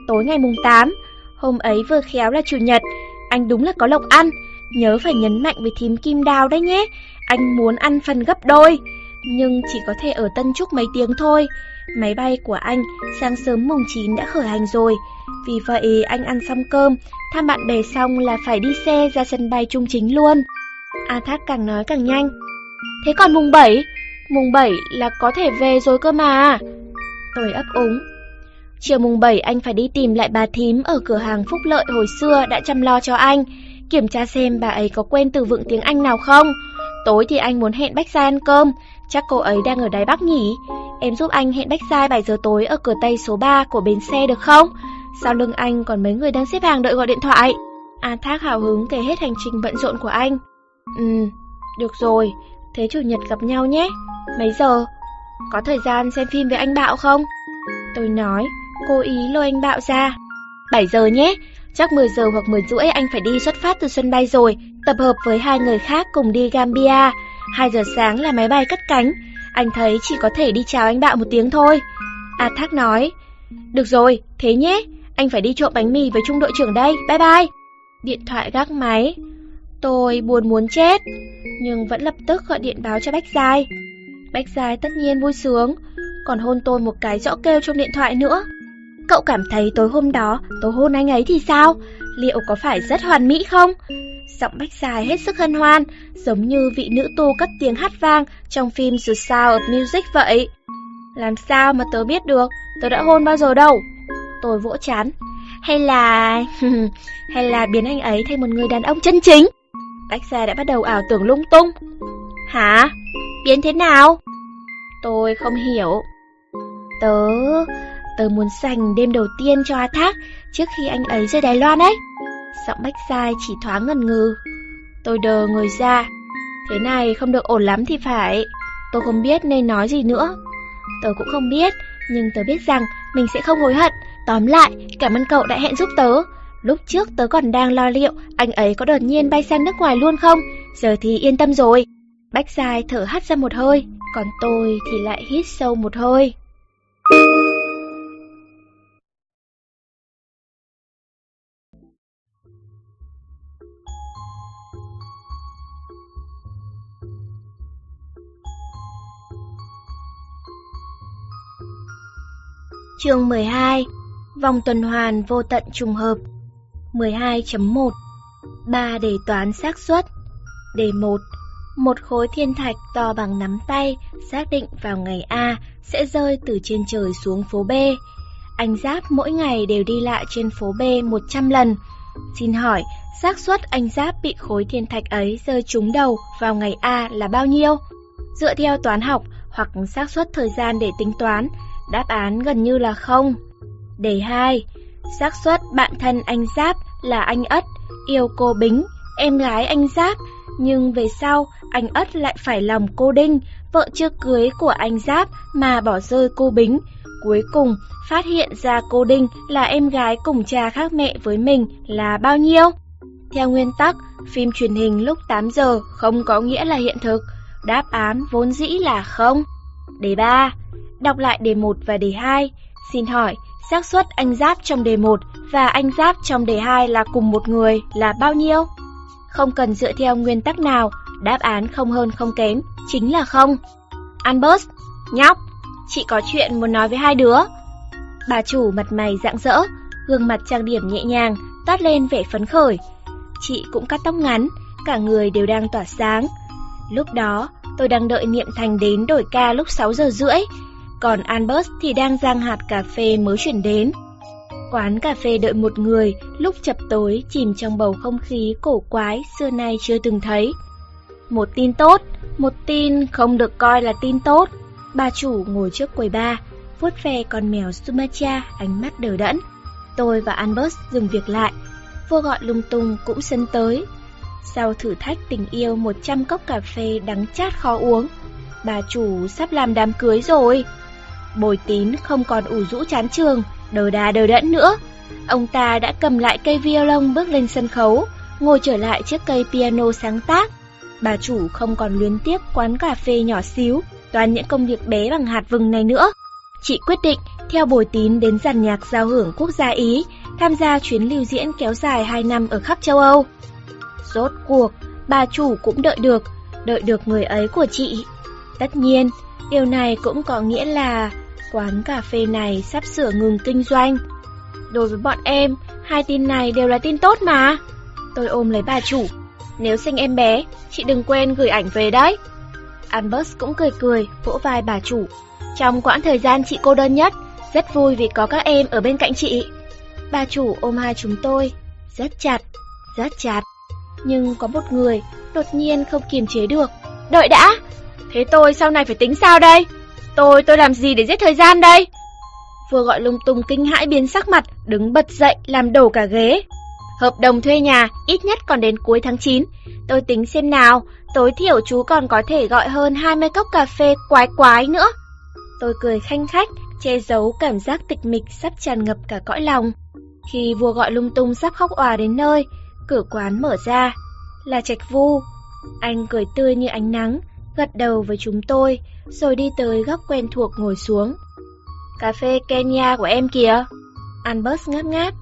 Tối ngày mùng 8, hôm ấy vừa khéo là chủ nhật, anh đúng là có lộc ăn. Nhớ phải nhấn mạnh với thím Kim Đào đấy nhé, anh muốn ăn phần gấp đôi, nhưng chỉ có thể ở Tân Trúc mấy tiếng thôi. Máy bay của anh sáng sớm mùng 9 đã khởi hành rồi, vì vậy anh ăn xong cơm, thăm bạn bè xong là phải đi xe ra sân bay trung chính luôn. A Thác càng nói càng nhanh. Thế còn mùng 7? Mùng 7 là có thể về rồi cơ mà. Tôi ấp úng. Chiều mùng 7 anh phải đi tìm lại bà thím ở cửa hàng phúc lợi hồi xưa đã chăm lo cho anh, kiểm tra xem bà ấy có quen từ vựng tiếng Anh nào không. Tối thì anh muốn hẹn Bách Giai ăn cơm, chắc cô ấy đang ở Đài Bắc nhỉ? Em giúp anh hẹn Bách Giai 7 giờ tối ở cửa Tây số 3 của bến xe được không? Sau lưng anh còn mấy người đang xếp hàng đợi gọi điện thoại. An Thác hào hứng kể hết hành trình bận rộn của anh. Ừ, được rồi, thế chủ nhật gặp nhau nhé. Mấy giờ? Có thời gian xem phim với anh Bạo không? Tôi nói, cố ý lôi anh Bạo ra. 7 giờ nhé, chắc 10 giờ hoặc 10 rưỡi anh phải đi xuất phát từ sân bay rồi, tập hợp với hai người khác cùng đi Gambia. 2 giờ sáng là máy bay cất cánh, anh thấy chỉ có thể đi chào anh Bạo một tiếng thôi. A Thác nói, được rồi, thế nhé, anh phải đi trộm bánh mì với trung đội trưởng đây, bye bye. Điện thoại gác máy. Tôi buồn muốn chết, nhưng vẫn lập tức gọi điện báo cho Bách Giai. Bách Giai tất nhiên vui sướng, còn hôn tôi một cái rõ kêu trong điện thoại nữa. Cậu cảm thấy tối hôm đó tối hôn anh ấy thì sao? Liệu có phải rất hoàn mỹ không? Giọng Bách Giai hết sức hân hoan, giống như vị nữ tu cất tiếng hát vang trong phim The Sound of Music vậy. Làm sao mà tớ biết được, tớ đã hôn bao giờ đâu. Tôi vỗ chán. Hay là... [laughs] hay là biến anh ấy thành một người đàn ông chân chính? Bách Gia đã bắt đầu ảo tưởng lung tung. Hả? Biến thế nào? Tôi không hiểu. Tớ... tớ muốn dành đêm đầu tiên cho A Thác trước khi anh ấy rời Đài Loan ấy. Giọng Bách Gia chỉ thoáng ngần ngừ. Tôi đờ người ra. Thế này không được ổn lắm thì phải. Tôi không biết nên nói gì nữa. Tớ cũng không biết, nhưng tớ biết rằng mình sẽ không hối hận. Tóm lại, cảm ơn cậu đã hẹn giúp tớ. Lúc trước tớ còn đang lo liệu anh ấy có đột nhiên bay sang nước ngoài luôn không, giờ thì yên tâm rồi. Bách dài thở hắt ra một hơi, còn tôi thì lại hít sâu một hơi. Chương 12 Vòng tuần hoàn vô tận trùng hợp 12.1 3 đề toán xác suất Đề 1 Một khối thiên thạch to bằng nắm tay xác định vào ngày A sẽ rơi từ trên trời xuống phố B. Anh Giáp mỗi ngày đều đi lại trên phố B 100 lần. Xin hỏi, xác suất anh Giáp bị khối thiên thạch ấy rơi trúng đầu vào ngày A là bao nhiêu? Dựa theo toán học hoặc xác suất thời gian để tính toán, đáp án gần như là không. Đề 2 xác suất bạn thân anh Giáp là anh Ất, yêu cô Bính, em gái anh Giáp, nhưng về sau anh Ất lại phải lòng cô Đinh, vợ chưa cưới của anh Giáp mà bỏ rơi cô Bính. Cuối cùng, phát hiện ra cô Đinh là em gái cùng cha khác mẹ với mình là bao nhiêu? Theo nguyên tắc, phim truyền hình lúc 8 giờ không có nghĩa là hiện thực, đáp án vốn dĩ là không. Đề 3. Đọc lại đề 1 và đề 2. Xin hỏi, xác suất anh Giáp trong đề 1 và anh Giáp trong đề 2 là cùng một người là bao nhiêu? Không cần dựa theo nguyên tắc nào, đáp án không hơn không kém, chính là không. Albert, nhóc, chị có chuyện muốn nói với hai đứa. Bà chủ mặt mày rạng rỡ, gương mặt trang điểm nhẹ nhàng, toát lên vẻ phấn khởi. Chị cũng cắt tóc ngắn, cả người đều đang tỏa sáng. Lúc đó, tôi đang đợi Niệm Thành đến đổi ca lúc 6 giờ rưỡi, còn Albert thì đang giang hạt cà phê mới chuyển đến. Quán cà phê đợi một người, lúc chập tối chìm trong bầu không khí cổ quái xưa nay chưa từng thấy. Một tin tốt, một tin không được coi là tin tốt. Bà chủ ngồi trước quầy ba, vuốt ve con mèo Sumatra, ánh mắt đờ đẫn. Tôi và Albert dừng việc lại, vô gọi lung tung cũng sân tới. Sau thử thách tình yêu 100 cốc cà phê đắng chát khó uống, bà chủ sắp làm đám cưới rồi. Bồi tín không còn ủ rũ chán trường, đờ đà đờ đẫn nữa. Ông ta đã cầm lại cây violon bước lên sân khấu, ngồi trở lại chiếc cây piano sáng tác. Bà chủ không còn luyến tiếc quán cà phê nhỏ xíu, toàn những công việc bé bằng hạt vừng này nữa. Chị quyết định theo bồi tín đến giàn nhạc giao hưởng quốc gia Ý, tham gia chuyến lưu diễn kéo dài 2 năm ở khắp châu Âu. Rốt cuộc, bà chủ cũng đợi được, đợi được người ấy của chị. Tất nhiên, điều này cũng có nghĩa là quán cà phê này sắp sửa ngừng kinh doanh. Đối với bọn em, hai tin này đều là tin tốt mà. Tôi ôm lấy bà chủ. Nếu sinh em bé, chị đừng quên gửi ảnh về đấy. Albert cũng cười cười, vỗ vai bà chủ. Trong quãng thời gian chị cô đơn nhất, rất vui vì có các em ở bên cạnh chị. Bà chủ ôm hai chúng tôi, rất chặt, rất chặt. Nhưng có một người đột nhiên không kiềm chế được. Đợi đã! Thế tôi sau này phải tính sao đây? Tôi, tôi làm gì để giết thời gian đây? Vừa gọi lung tung kinh hãi biến sắc mặt, đứng bật dậy làm đổ cả ghế. Hợp đồng thuê nhà ít nhất còn đến cuối tháng 9. Tôi tính xem nào, tối thiểu chú còn có thể gọi hơn 20 cốc cà phê quái quái nữa. Tôi cười khanh khách, che giấu cảm giác tịch mịch sắp tràn ngập cả cõi lòng. Khi vua gọi lung tung sắp khóc òa đến nơi, cửa quán mở ra. Là Trạch Vu. Anh cười tươi như ánh nắng, gật đầu với chúng tôi, rồi đi tới góc quen thuộc ngồi xuống. Cà phê Kenya của em kìa. Albert ngáp ngáp.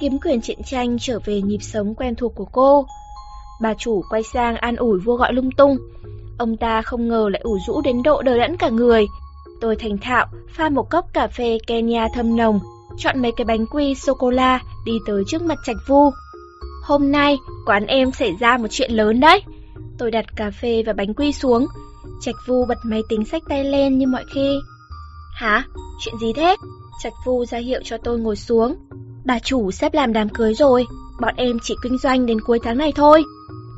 kiếm quyền truyện tranh trở về nhịp sống quen thuộc của cô. Bà chủ quay sang an ủi vua gọi lung tung. Ông ta không ngờ lại ủ rũ đến độ đời đẫn cả người. Tôi thành thạo pha một cốc cà phê Kenya thơm nồng, chọn mấy cái bánh quy sô-cô-la đi tới trước mặt Trạch Vu. Hôm nay, quán em xảy ra một chuyện lớn đấy. Tôi đặt cà phê và bánh quy xuống. Trạch Vu bật máy tính sách tay lên như mọi khi. Hả? Chuyện gì thế? Trạch Vu ra hiệu cho tôi ngồi xuống. Bà chủ sắp làm đám cưới rồi, bọn em chỉ kinh doanh đến cuối tháng này thôi.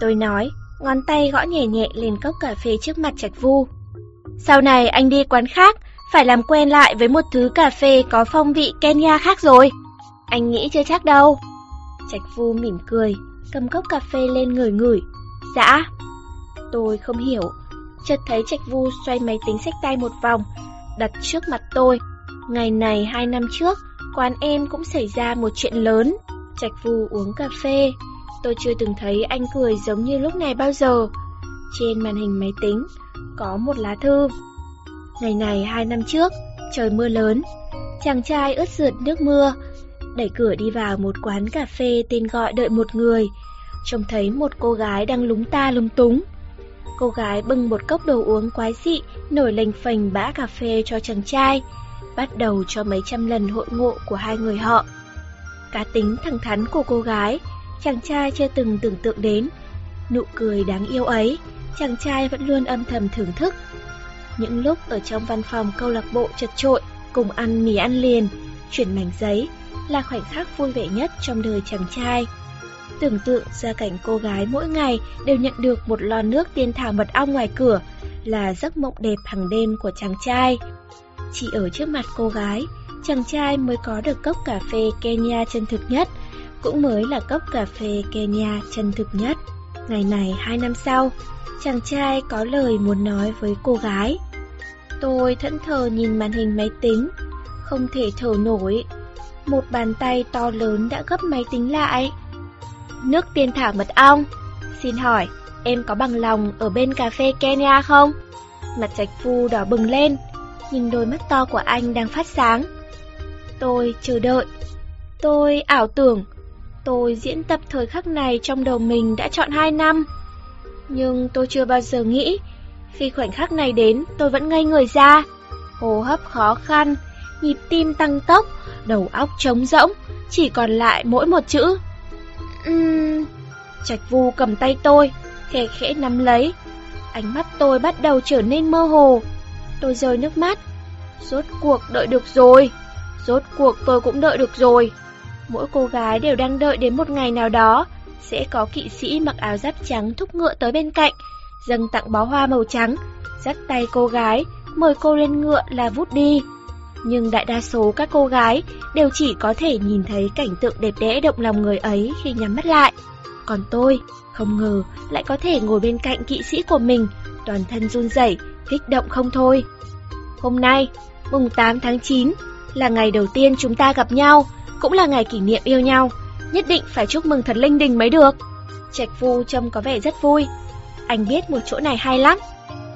Tôi nói, ngón tay gõ nhẹ nhẹ lên cốc cà phê trước mặt Trạch Vu. Sau này anh đi quán khác, phải làm quen lại với một thứ cà phê có phong vị Kenya khác rồi. Anh nghĩ chưa chắc đâu. Trạch Vu mỉm cười, cầm cốc cà phê lên ngửi ngửi. Dạ. Tôi không hiểu. Chợt thấy Trạch Vu xoay máy tính sách tay một vòng, đặt trước mặt tôi. Ngày này hai năm trước, quán em cũng xảy ra một chuyện lớn. Trạch Vu uống cà phê. Tôi chưa từng thấy anh cười giống như lúc này bao giờ. Trên màn hình máy tính có một lá thư. Ngày này hai năm trước, trời mưa lớn, chàng trai ướt sượt nước mưa, đẩy cửa đi vào một quán cà phê tên gọi đợi một người, trông thấy một cô gái đang lúng ta lúng túng. Cô gái bưng một cốc đồ uống quái dị, nổi lềnh phềnh bã cà phê cho chàng trai, bắt đầu cho mấy trăm lần hội ngộ của hai người họ. Cá tính thẳng thắn của cô gái, chàng trai chưa từng tưởng tượng đến. Nụ cười đáng yêu ấy, chàng trai vẫn luôn âm thầm thưởng thức. Những lúc ở trong văn phòng câu lạc bộ chật trội, cùng ăn mì ăn liền, chuyển mảnh giấy, là khoảnh khắc vui vẻ nhất trong đời chàng trai. Tưởng tượng ra cảnh cô gái mỗi ngày đều nhận được một lon nước tiên thảo mật ong ngoài cửa là giấc mộng đẹp hàng đêm của chàng trai. Chỉ ở trước mặt cô gái, chàng trai mới có được cốc cà phê Kenya chân thực nhất, cũng mới là cốc cà phê Kenya chân thực nhất. Ngày này hai năm sau, chàng trai có lời muốn nói với cô gái. Tôi thẫn thờ nhìn màn hình máy tính, không thể thở nổi. Một bàn tay to lớn đã gấp máy tính lại. Nước tiên thảo mật ong. Xin hỏi, em có bằng lòng ở bên cà phê Kenya không? Mặt trạch phu đỏ bừng lên, nhìn đôi mắt to của anh đang phát sáng. Tôi chờ đợi. Tôi ảo tưởng. Tôi diễn tập thời khắc này trong đầu mình đã chọn 2 năm. Nhưng tôi chưa bao giờ nghĩ, khi khoảnh khắc này đến tôi vẫn ngây người ra. Hô hấp khó khăn, nhịp tim tăng tốc, đầu óc trống rỗng, chỉ còn lại mỗi một chữ. Uhm... Trạch vu cầm tay tôi, khẽ khẽ nắm lấy. Ánh mắt tôi bắt đầu trở nên mơ hồ. Tôi rơi nước mắt. Rốt cuộc đợi được rồi. Rốt cuộc tôi cũng đợi được rồi. Mỗi cô gái đều đang đợi đến một ngày nào đó sẽ có kỵ sĩ mặc áo giáp trắng thúc ngựa tới bên cạnh, dâng tặng bó hoa màu trắng, dắt tay cô gái, mời cô lên ngựa là vút đi. Nhưng đại đa số các cô gái đều chỉ có thể nhìn thấy cảnh tượng đẹp đẽ động lòng người ấy khi nhắm mắt lại. Còn tôi, không ngờ lại có thể ngồi bên cạnh kỵ sĩ của mình, toàn thân run rẩy, kích động không thôi. Hôm nay, mùng 8 tháng 9, là ngày đầu tiên chúng ta gặp nhau, cũng là ngày kỷ niệm yêu nhau nhất định phải chúc mừng thật linh đình mới được. Trạch Phu trông có vẻ rất vui. Anh biết một chỗ này hay lắm.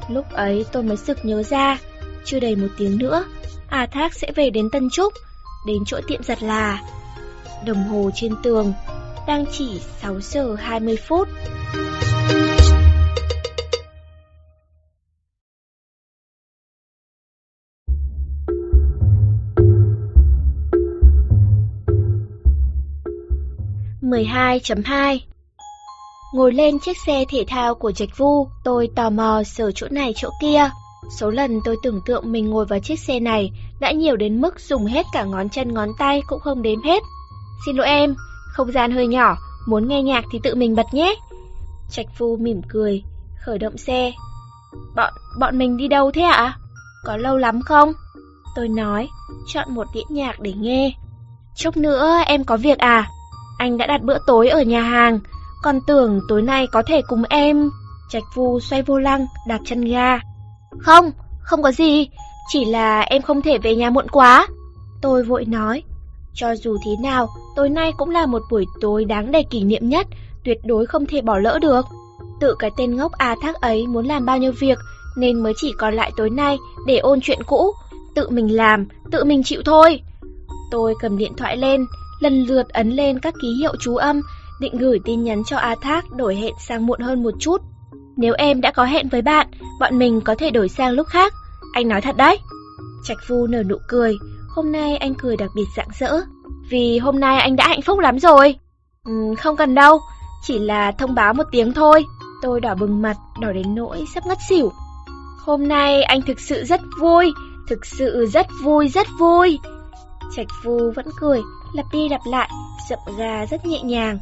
Lúc ấy tôi mới sực nhớ ra, chưa đầy một tiếng nữa, A Thác sẽ về đến Tân Trúc, đến chỗ tiệm giặt là. Đồng hồ trên tường đang chỉ 6 giờ 20 phút. 12.2 Ngồi lên chiếc xe thể thao của Trạch Vu, tôi tò mò sờ chỗ này chỗ kia. Số lần tôi tưởng tượng mình ngồi vào chiếc xe này đã nhiều đến mức dùng hết cả ngón chân ngón tay cũng không đếm hết. Xin lỗi em, không gian hơi nhỏ, muốn nghe nhạc thì tự mình bật nhé. Trạch Phu mỉm cười, khởi động xe. Bọn, bọn mình đi đâu thế ạ? Có lâu lắm không? Tôi nói, chọn một đĩa nhạc để nghe. Chốc nữa em có việc à? Anh đã đặt bữa tối ở nhà hàng, còn tưởng tối nay có thể cùng em. Trạch Phu xoay vô lăng, đạp chân ga. Không, không có gì, chỉ là em không thể về nhà muộn quá. Tôi vội nói, cho dù thế nào, tối nay cũng là một buổi tối đáng để kỷ niệm nhất, tuyệt đối không thể bỏ lỡ được. Tự cái tên ngốc A Thác ấy muốn làm bao nhiêu việc, nên mới chỉ còn lại tối nay để ôn chuyện cũ, tự mình làm, tự mình chịu thôi. Tôi cầm điện thoại lên, lần lượt ấn lên các ký hiệu chú âm, định gửi tin nhắn cho A Thác đổi hẹn sang muộn hơn một chút. Nếu em đã có hẹn với bạn, bọn mình có thể đổi sang lúc khác. Anh nói thật đấy. Trạch Phu nở nụ cười, hôm nay anh cười đặc biệt rạng rỡ. Vì hôm nay anh đã hạnh phúc lắm rồi. Ừ, không cần đâu, chỉ là thông báo một tiếng thôi. Tôi đỏ bừng mặt, đỏ đến nỗi sắp ngất xỉu. Hôm nay anh thực sự rất vui, thực sự rất vui, rất vui. Trạch Phu vẫn cười, lặp đi lặp lại, giọng ga rất nhẹ nhàng.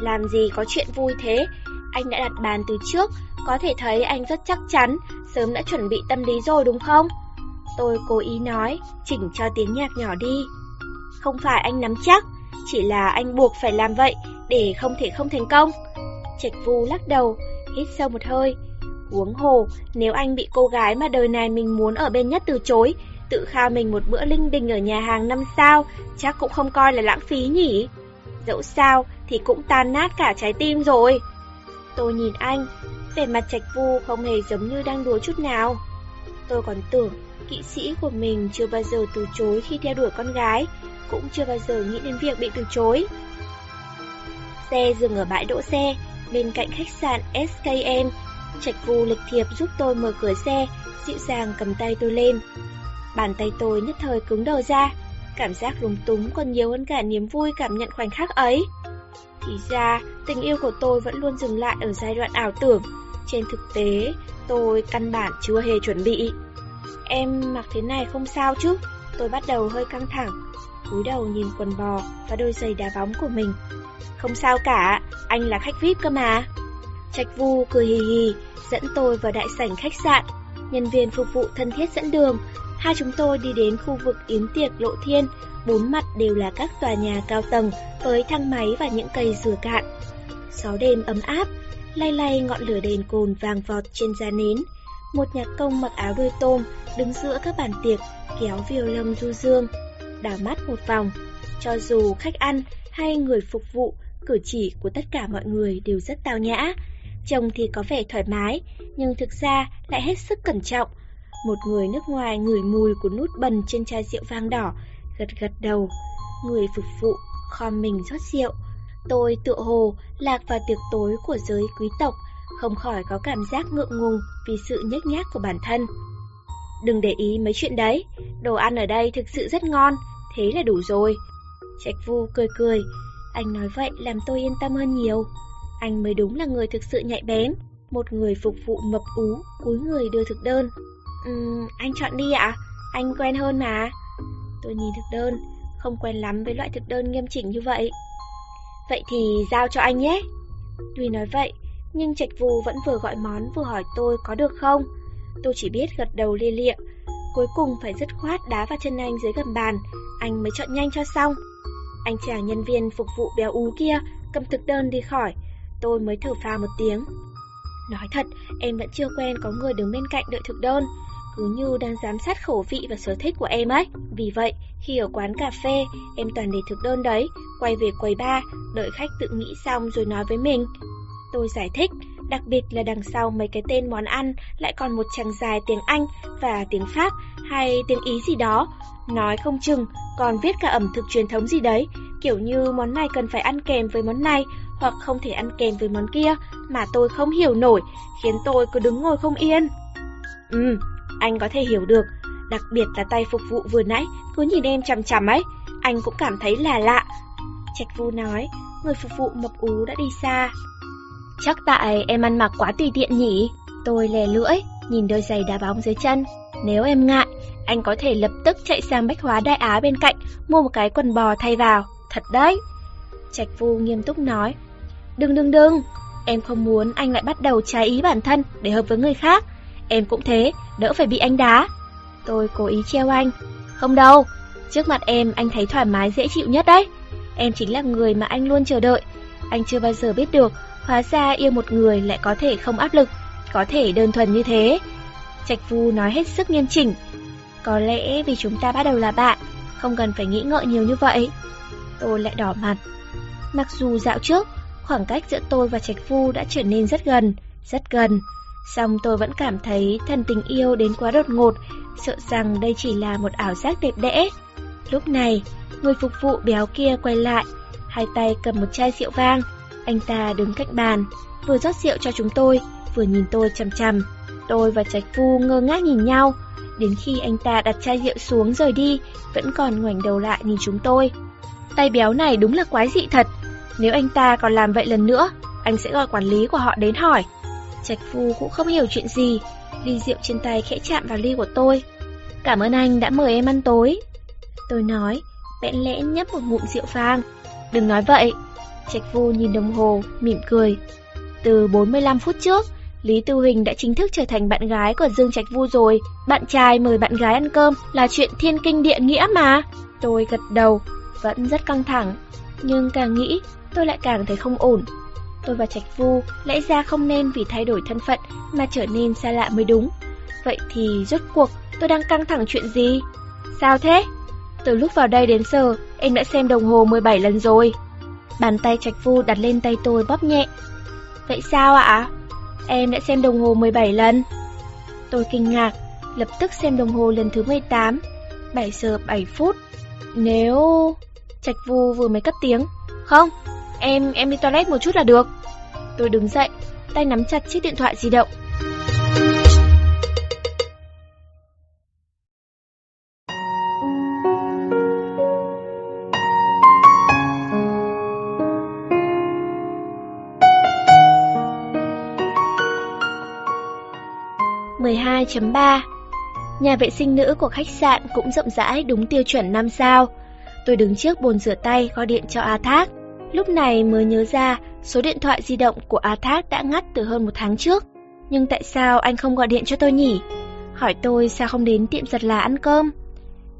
Làm gì có chuyện vui thế, anh đã đặt bàn từ trước, có thể thấy anh rất chắc chắn, sớm đã chuẩn bị tâm lý rồi đúng không? Tôi cố ý nói, chỉnh cho tiếng nhạc nhỏ đi. Không phải anh nắm chắc, chỉ là anh buộc phải làm vậy để không thể không thành công. Trạch Vu lắc đầu, hít sâu một hơi. Huống hồ, nếu anh bị cô gái mà đời này mình muốn ở bên nhất từ chối, tự khao mình một bữa linh đình ở nhà hàng năm sao, chắc cũng không coi là lãng phí nhỉ. Dẫu sao thì cũng tan nát cả trái tim rồi. Tôi nhìn anh, vẻ mặt trạch vu không hề giống như đang đùa chút nào. Tôi còn tưởng kỵ sĩ của mình chưa bao giờ từ chối khi theo đuổi con gái, cũng chưa bao giờ nghĩ đến việc bị từ chối. Xe dừng ở bãi đỗ xe, bên cạnh khách sạn SKM. Trạch vu lịch thiệp giúp tôi mở cửa xe, dịu dàng cầm tay tôi lên. Bàn tay tôi nhất thời cứng đờ ra, cảm giác lúng túng còn nhiều hơn cả niềm vui cảm nhận khoảnh khắc ấy. Thì ra, tình yêu của tôi vẫn luôn dừng lại ở giai đoạn ảo tưởng. Trên thực tế, tôi căn bản chưa hề chuẩn bị. Em mặc thế này không sao chứ? Tôi bắt đầu hơi căng thẳng, cúi đầu nhìn quần bò và đôi giày đá bóng của mình. Không sao cả, anh là khách VIP cơ mà. Trạch Vu cười hì hì, dẫn tôi vào đại sảnh khách sạn. Nhân viên phục vụ thân thiết dẫn đường, hai chúng tôi đi đến khu vực yến tiệc lộ thiên, bốn mặt đều là các tòa nhà cao tầng với thang máy và những cây dừa cạn. Gió đêm ấm áp, lay lay ngọn lửa đèn cồn vàng vọt trên da nến. Một nhạc công mặc áo đuôi tôm đứng giữa các bàn tiệc, kéo violon du dương, đảo mắt một vòng. Cho dù khách ăn hay người phục vụ, cử chỉ của tất cả mọi người đều rất tao nhã. Trông thì có vẻ thoải mái, nhưng thực ra lại hết sức cẩn trọng. Một người nước ngoài ngửi mùi của nút bần trên chai rượu vang đỏ, gật gật đầu. Người phục vụ khom mình rót rượu. Tôi tựa hồ lạc vào tiệc tối của giới quý tộc, không khỏi có cảm giác ngượng ngùng vì sự nhếch nhác của bản thân. Đừng để ý mấy chuyện đấy, đồ ăn ở đây thực sự rất ngon, thế là đủ rồi. Trạch Vu cười cười, anh nói vậy làm tôi yên tâm hơn nhiều. Anh mới đúng là người thực sự nhạy bén, một người phục vụ mập ú, cúi người đưa thực đơn. Uhm, anh chọn đi ạ, anh quen hơn mà. Tôi nhìn thực đơn, không quen lắm với loại thực đơn nghiêm chỉnh như vậy. Vậy thì giao cho anh nhé. Tuy nói vậy, nhưng Trạch Vù vẫn vừa gọi món vừa hỏi tôi có được không. Tôi chỉ biết gật đầu lia lịa. Cuối cùng phải dứt khoát đá vào chân anh dưới gầm bàn, anh mới chọn nhanh cho xong. Anh chàng nhân viên phục vụ béo ú kia cầm thực đơn đi khỏi, tôi mới thở phào một tiếng. Nói thật, em vẫn chưa quen có người đứng bên cạnh đợi thực đơn, cứ như đang giám sát khẩu vị và sở thích của em ấy. Vì vậy, khi ở quán cà phê, em toàn để thực đơn đấy, quay về quầy ba, đợi khách tự nghĩ xong rồi nói với mình. Tôi giải thích, đặc biệt là đằng sau mấy cái tên món ăn lại còn một chàng dài tiếng Anh và tiếng Pháp hay tiếng Ý gì đó. Nói không chừng, còn viết cả ẩm thực truyền thống gì đấy, kiểu như món này cần phải ăn kèm với món này hoặc không thể ăn kèm với món kia mà tôi không hiểu nổi, khiến tôi cứ đứng ngồi không yên. Ừ, anh có thể hiểu được, đặc biệt là tay phục vụ vừa nãy cứ nhìn em chằm chằm ấy, anh cũng cảm thấy là lạ. Trạch Vu nói, người phục vụ mập ú đã đi xa. Chắc tại em ăn mặc quá tùy tiện nhỉ? Tôi lè lưỡi, nhìn đôi giày đá bóng dưới chân. Nếu em ngại, anh có thể lập tức chạy sang bách hóa đại á bên cạnh, mua một cái quần bò thay vào. Thật đấy. Trạch Vu nghiêm túc nói. Đừng đừng đừng, em không muốn anh lại bắt đầu trái ý bản thân để hợp với người khác. Em cũng thế, đỡ phải bị anh đá. Tôi cố ý treo anh. Không đâu, trước mặt em anh thấy thoải mái dễ chịu nhất đấy. Em chính là người mà anh luôn chờ đợi. Anh chưa bao giờ biết được, hóa ra yêu một người lại có thể không áp lực, có thể đơn thuần như thế. Trạch Vu nói hết sức nghiêm chỉnh. Có lẽ vì chúng ta bắt đầu là bạn, không cần phải nghĩ ngợi nhiều như vậy. Tôi lại đỏ mặt. Mặc dù dạo trước, khoảng cách giữa tôi và Trạch Vu đã trở nên rất gần, rất gần. Xong tôi vẫn cảm thấy thần tình yêu đến quá đột ngột, sợ rằng đây chỉ là một ảo giác đẹp đẽ. Lúc này, người phục vụ béo kia quay lại, hai tay cầm một chai rượu vang. Anh ta đứng cạnh bàn, vừa rót rượu cho chúng tôi, vừa nhìn tôi chằm chằm. Tôi và Trạch Phu ngơ ngác nhìn nhau, đến khi anh ta đặt chai rượu xuống rời đi, vẫn còn ngoảnh đầu lại nhìn chúng tôi. Tay béo này đúng là quái dị thật, nếu anh ta còn làm vậy lần nữa, anh sẽ gọi quản lý của họ đến hỏi. Trạch Phu cũng không hiểu chuyện gì, ly rượu trên tay khẽ chạm vào ly của tôi. Cảm ơn anh đã mời em ăn tối. Tôi nói, bẽn lẽ nhấp một ngụm rượu vang. Đừng nói vậy. Trạch Phu nhìn đồng hồ, mỉm cười. Từ 45 phút trước, Lý Tư Huỳnh đã chính thức trở thành bạn gái của Dương Trạch Vu rồi. Bạn trai mời bạn gái ăn cơm là chuyện thiên kinh địa nghĩa mà. Tôi gật đầu, vẫn rất căng thẳng. Nhưng càng nghĩ, tôi lại càng thấy không ổn. Tôi và Trạch Vu lẽ ra không nên vì thay đổi thân phận mà trở nên xa lạ mới đúng. Vậy thì rốt cuộc tôi đang căng thẳng chuyện gì? Sao thế? Từ lúc vào đây đến giờ, em đã xem đồng hồ 17 lần rồi. Bàn tay Trạch Vu đặt lên tay tôi bóp nhẹ. Vậy sao ạ? Em đã xem đồng hồ 17 lần. Tôi kinh ngạc, lập tức xem đồng hồ lần thứ 18, 7 giờ 7 phút. Nếu... Trạch Vu vừa mới cất tiếng. Không, em em đi toilet một chút là được. Tôi đứng dậy, tay nắm chặt chiếc điện thoại di động. mười hai chấm ba Nhà vệ sinh nữ của khách sạn cũng rộng rãi đúng tiêu chuẩn 5 sao. Tôi đứng trước bồn rửa tay gọi điện cho A Thác. Lúc này mới nhớ ra số điện thoại di động của A Thác đã ngắt từ hơn một tháng trước. Nhưng tại sao anh không gọi điện cho tôi nhỉ? Hỏi tôi sao không đến tiệm giật là ăn cơm?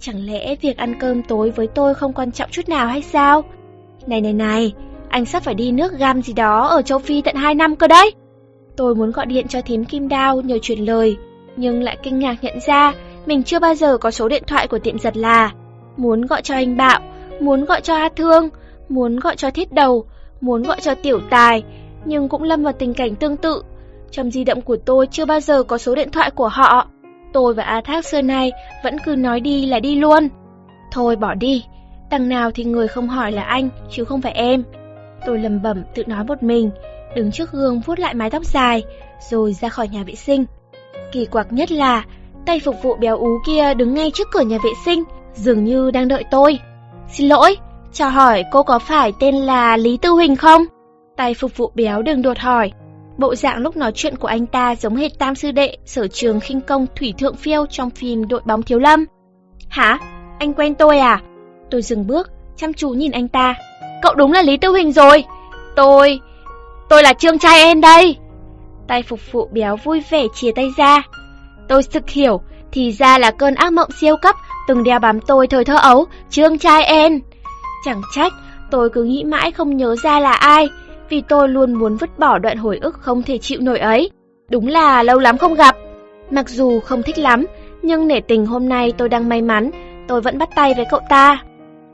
Chẳng lẽ việc ăn cơm tối với tôi không quan trọng chút nào hay sao? Này này này, anh sắp phải đi nước gam gì đó ở châu Phi tận 2 năm cơ đấy. Tôi muốn gọi điện cho thím Kim Đao nhờ truyền lời, nhưng lại kinh ngạc nhận ra mình chưa bao giờ có số điện thoại của tiệm giật là. Muốn gọi cho anh Bạo, muốn gọi cho A Thương, muốn gọi cho Thiết Đầu, muốn gọi cho Tiểu Tài, nhưng cũng lâm vào tình cảnh tương tự. Trong di động của tôi chưa bao giờ có số điện thoại của họ. Tôi và A Thác xưa nay vẫn cứ nói đi là đi luôn. Thôi bỏ đi, đằng nào thì người không hỏi là anh, chứ không phải em. Tôi lầm bẩm tự nói một mình, đứng trước gương vuốt lại mái tóc dài, rồi ra khỏi nhà vệ sinh. Kỳ quặc nhất là, tay phục vụ béo ú kia đứng ngay trước cửa nhà vệ sinh, dường như đang đợi tôi. Xin lỗi, cho hỏi cô có phải tên là Lý Tư Huỳnh không? Tay phục vụ béo đường đột hỏi. Bộ dạng lúc nói chuyện của anh ta giống hệt tam sư đệ sở trường khinh công Thủy Thượng Phiêu trong phim Đội bóng Thiếu Lâm. Hả? Anh quen tôi à? Tôi dừng bước, chăm chú nhìn anh ta. Cậu đúng là Lý Tư Huỳnh rồi. Tôi... tôi là Trương Trai En đây. Tay phục vụ béo vui vẻ chia tay ra. Tôi sực hiểu, thì ra là cơn ác mộng siêu cấp từng đeo bám tôi thời thơ ấu, Trương Trai En. Chẳng trách, tôi cứ nghĩ mãi không nhớ ra là ai, vì tôi luôn muốn vứt bỏ đoạn hồi ức không thể chịu nổi ấy. Đúng là lâu lắm không gặp. Mặc dù không thích lắm, nhưng nể tình hôm nay tôi đang may mắn, tôi vẫn bắt tay với cậu ta.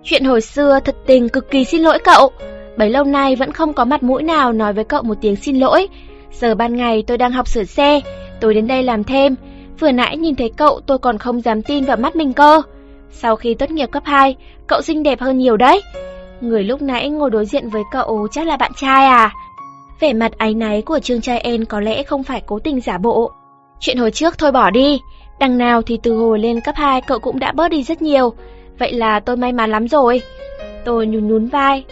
Chuyện hồi xưa thật tình cực kỳ xin lỗi cậu. Bấy lâu nay vẫn không có mặt mũi nào nói với cậu một tiếng xin lỗi. Giờ ban ngày tôi đang học sửa xe, tôi đến đây làm thêm. Vừa nãy nhìn thấy cậu tôi còn không dám tin vào mắt mình cơ. Sau khi tốt nghiệp cấp 2, cậu xinh đẹp hơn nhiều đấy. Người lúc nãy ngồi đối diện với cậu chắc là bạn trai à? Vẻ mặt áy náy của Trương trai En có lẽ không phải cố tình giả bộ. Chuyện hồi trước thôi bỏ đi, đằng nào thì từ hồi lên cấp 2 cậu cũng đã bớt đi rất nhiều, vậy là tôi may mắn lắm rồi. Tôi nhún nhún vai.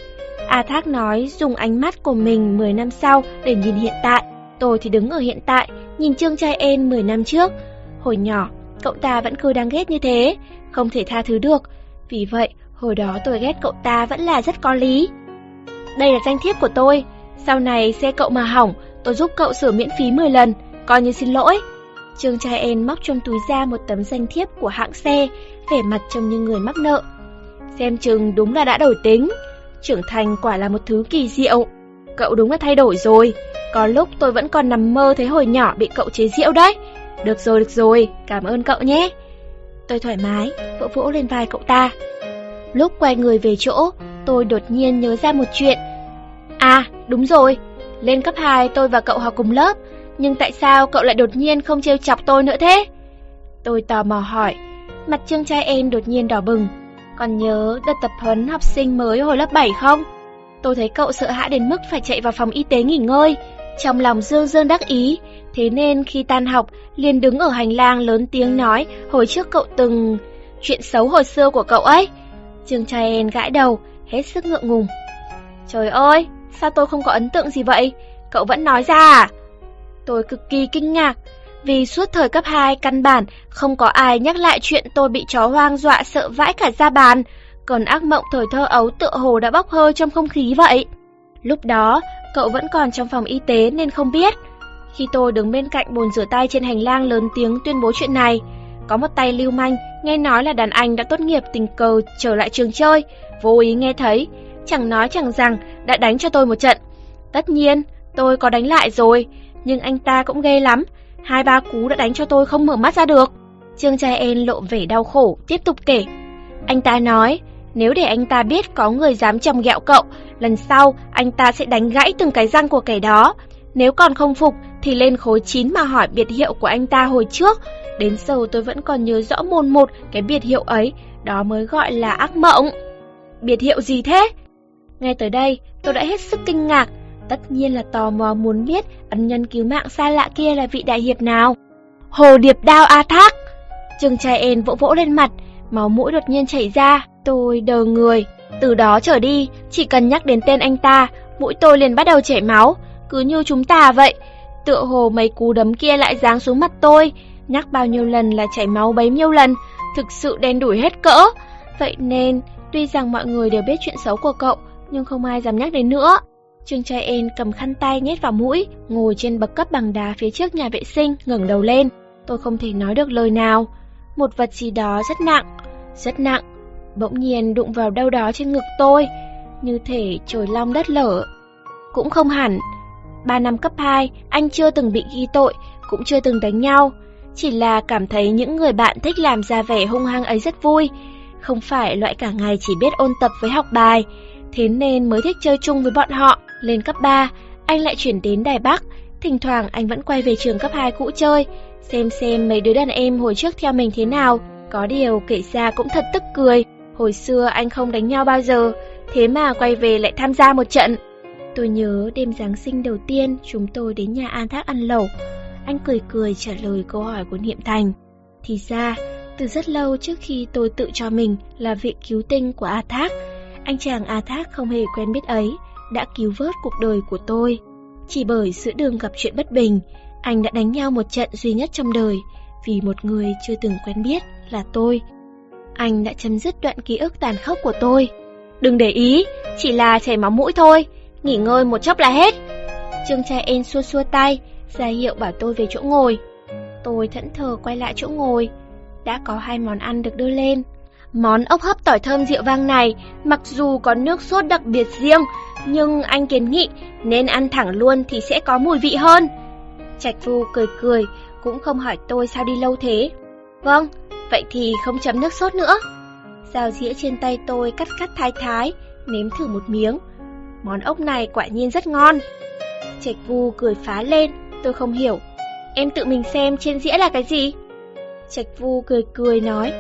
A Thác nói dùng ánh mắt của mình 10 năm sau để nhìn hiện tại. Tôi thì đứng ở hiện tại, nhìn Trương trai En 10 năm trước. Hồi nhỏ, cậu ta vẫn cứ đang ghét như thế, không thể tha thứ được. Vì vậy, hồi đó tôi ghét cậu ta vẫn là rất có lý. Đây là danh thiếp của tôi, sau này xe cậu mà hỏng, tôi giúp cậu sửa miễn phí 10 lần, coi như xin lỗi. Trương trai En móc trong túi ra một tấm danh thiếp của hãng xe, vẻ mặt trông như người mắc nợ. Xem chừng đúng là đã đổi tính, trưởng thành quả là một thứ kỳ diệu. Cậu đúng là thay đổi rồi, có lúc tôi vẫn còn nằm mơ thấy hồi nhỏ bị cậu chế giễu đấy. Được rồi, được rồi, cảm ơn cậu nhé. Tôi thoải mái, vỗ vỗ lên vai cậu ta. Lúc quay người về chỗ, tôi đột nhiên nhớ ra một chuyện. À, đúng rồi, lên cấp 2 tôi và cậu học cùng lớp, nhưng tại sao cậu lại đột nhiên không trêu chọc tôi nữa thế? Tôi tò mò hỏi, mặt Trương trai em đột nhiên đỏ bừng. Còn nhớ đợt tập huấn học sinh mới hồi lớp 7 không? Tôi thấy cậu sợ hãi đến mức phải chạy vào phòng y tế nghỉ ngơi. Trong lòng dương dương đắc ý, thế nên khi tan học, liền đứng ở hành lang lớn tiếng nói hồi trước cậu từng... Chuyện xấu hồi xưa của cậu ấy. Trương Chaen gãi đầu, hết sức ngượng ngùng. Trời ơi, sao tôi không có ấn tượng gì vậy? Cậu vẫn nói ra à? Tôi cực kỳ kinh ngạc, vì suốt thời cấp 2 căn bản không có ai nhắc lại chuyện tôi bị chó hoang dọa sợ vãi cả ra bàn, còn ác mộng thời thơ ấu tựa hồ đã bốc hơi trong không khí vậy. Lúc đó, cậu vẫn còn trong phòng y tế nên không biết. Khi tôi đứng bên cạnh bồn rửa tay trên hành lang lớn tiếng tuyên bố chuyện này, có một tay lưu manh nghe nói là đàn anh đã tốt nghiệp tình cờ trở lại trường chơi, vô ý nghe thấy, chẳng nói chẳng rằng đã đánh cho tôi một trận. Tất nhiên, tôi có đánh lại rồi, nhưng anh ta cũng ghê lắm, hai ba cú đã đánh cho tôi không mở mắt ra được. Trương trai en lộ vẻ đau khổ, tiếp tục kể. Anh ta nói, nếu để anh ta biết có người dám chồng ghẹo cậu, lần sau anh ta sẽ đánh gãy từng cái răng của kẻ đó. Nếu còn không phục thì lên khối 9 mà hỏi biệt hiệu của anh ta hồi trước. Đến giờ tôi vẫn còn nhớ rõ mồn một cái biệt hiệu ấy, đó mới gọi là ác mộng. Biệt hiệu gì thế? Ngay tới đây, tôi đã hết sức kinh ngạc, tất nhiên là tò mò muốn biết ân nhân cứu mạng xa lạ kia là vị đại hiệp nào. Hồ điệp đao A Thác! Trương trai en vỗ vỗ lên mặt, máu mũi đột nhiên chảy ra, tôi đờ người. Từ đó trở đi, chỉ cần nhắc đến tên anh ta, mũi tôi liền bắt đầu chảy máu, cứ như chúng ta vậy. Tựa hồ mấy cú đấm kia lại giáng xuống mặt tôi, nhắc bao nhiêu lần là chảy máu bấy nhiêu lần, thực sự đen đủi hết cỡ. Vậy nên, tuy rằng mọi người đều biết chuyện xấu của cậu, nhưng không ai dám nhắc đến nữa. Trương trai en cầm khăn tay nhét vào mũi, ngồi trên bậc cấp bằng đá phía trước nhà vệ sinh, ngẩng đầu lên. Tôi không thể nói được lời nào. Một vật gì đó rất nặng, rất nặng, bỗng nhiên đụng vào đâu đó trên ngực tôi, như thể trời long đất lở. Cũng không hẳn. Ba năm cấp 2, anh chưa từng bị ghi tội, cũng chưa từng đánh nhau. Chỉ là cảm thấy những người bạn thích làm ra vẻ hung hăng ấy rất vui. Không phải loại cả ngày chỉ biết ôn tập với học bài, thế nên mới thích chơi chung với bọn họ. Lên cấp 3, anh lại chuyển đến Đài Bắc, thỉnh thoảng anh vẫn quay về trường cấp 2 cũ chơi, xem xem mấy đứa đàn em hồi trước theo mình thế nào. Có điều kể ra cũng thật tức cười, hồi xưa anh không đánh nhau bao giờ, thế mà quay về lại tham gia một trận. Tôi nhớ đêm Giáng sinh đầu tiên chúng tôi đến nhà An Thác ăn lẩu. Anh cười cười trả lời câu hỏi của Niệm Thành. Thì ra, từ rất lâu trước khi tôi tự cho mình là vị cứu tinh của A Thác, anh chàng A Thác không hề quen biết ấy đã cứu vớt cuộc đời của tôi. Chỉ bởi giữa đường gặp chuyện bất bình, anh đã đánh nhau một trận duy nhất trong đời vì một người chưa từng quen biết là tôi. Anh đã chấm dứt đoạn ký ức tàn khốc của tôi. Đừng để ý, chỉ là chảy máu mũi thôi, nghỉ ngơi một chốc là hết. Trương trai en xua xua tay, ra hiệu bảo tôi về chỗ ngồi. Tôi thẫn thờ quay lại chỗ ngồi. Đã có hai món ăn được đưa lên. Món ốc hấp tỏi thơm rượu vang này, mặc dù có nước sốt đặc biệt riêng, nhưng anh kiến nghị nên ăn thẳng luôn thì sẽ có mùi vị hơn. Trạch Vu cười cười, cũng không hỏi tôi sao đi lâu thế. Vâng, vậy thì không chấm nước sốt nữa. Dao dĩa trên tay tôi cắt cắt thái thái, nếm thử một miếng. Món ốc này quả nhiên rất ngon. Trạch Vu cười phá lên, tôi không hiểu. Em tự mình xem trên dĩa là cái gì? Trạch Vu cười cười nói,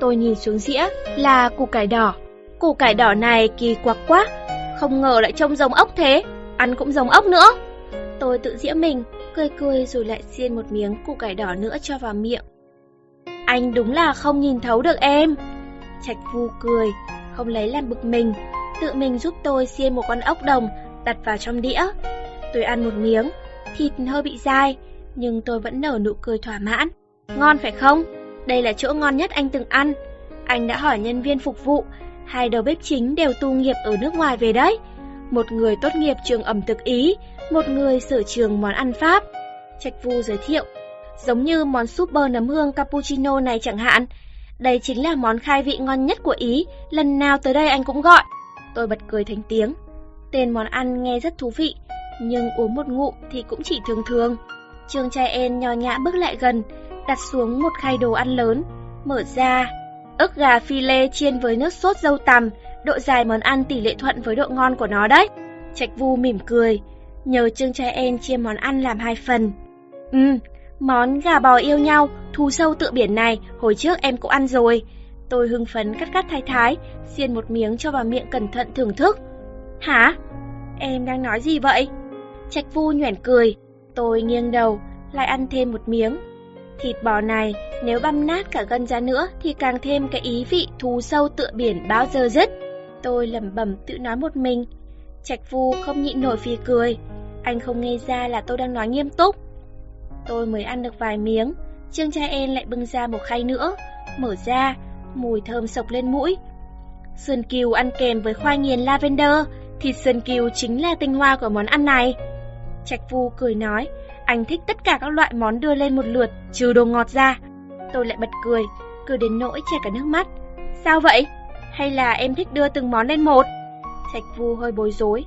tôi nhìn xuống dĩa là củ cải đỏ. Củ cải đỏ này kỳ quặc quá, không ngờ lại trông giống ốc thế, ăn cũng giống ốc nữa. Tôi tự dĩa mình, cười cười rồi lại xiên một miếng củ cải đỏ nữa cho vào miệng. Anh đúng là không nhìn thấu được em. Trạch Vu cười, không lấy làm bực mình, tự mình giúp tôi xiên một con ốc đồng đặt vào trong đĩa. Tôi ăn một miếng, thịt hơi bị dai, nhưng tôi vẫn nở nụ cười thỏa mãn. Ngon phải không? Đây là chỗ ngon nhất anh từng ăn. Anh đã hỏi nhân viên phục vụ, hai đầu bếp chính đều tu nghiệp ở nước ngoài về đấy. Một người tốt nghiệp trường ẩm thực Ý, một người sở trường món ăn Pháp. Trạch Vu giới thiệu, giống như món súp bơ nấm hương cappuccino này chẳng hạn. Đây chính là món khai vị ngon nhất của Ý, lần nào tới đây anh cũng gọi. Tôi bật cười thành tiếng. Tên món ăn nghe rất thú vị, nhưng uống một ngụm thì cũng chỉ thường thường. Trương trai en nho nhã bước lại gần, đặt xuống một khay đồ ăn lớn, mở ra. Ức gà phi lê chiên với nước sốt dâu tằm, độ dài món ăn tỷ lệ thuận với độ ngon của nó đấy. Trạch Vu mỉm cười, nhờ Trương trai en chia món ăn làm hai phần. Ừ, món gà bò yêu nhau, thù sâu tự biển này, hồi trước em cũng ăn rồi. Tôi hưng phấn cắt cắt thái thái, xiên một miếng cho vào miệng cẩn thận thưởng thức. Hả? Em đang nói gì vậy? Trạch Vu nhoẻn cười. Tôi nghiêng đầu, lại ăn thêm một miếng. Thịt bò này, nếu băm nát cả gân ra nữa thì càng thêm cái ý vị thù sâu tựa biển bao giờ dứt. Tôi lẩm bẩm tự nói một mình. Trạch Vu không nhịn nổi phì cười. Anh không nghe ra là tôi đang nói nghiêm túc. Tôi mới ăn được vài miếng, Trương trai en lại bưng ra một khay nữa, mở ra, mùi thơm sộc lên mũi. Sơn kiều ăn kèm với khoai nghiền lavender, thịt sơn kiều chính là tinh hoa của món ăn này. Trạch Phu cười nói, anh thích tất cả các loại món đưa lên một lượt, trừ đồ ngọt ra. Tôi lại bật cười, cười đến nỗi chảy cả nước mắt. Sao vậy? Hay là em thích đưa từng món lên một? Trạch Phu hơi bối rối.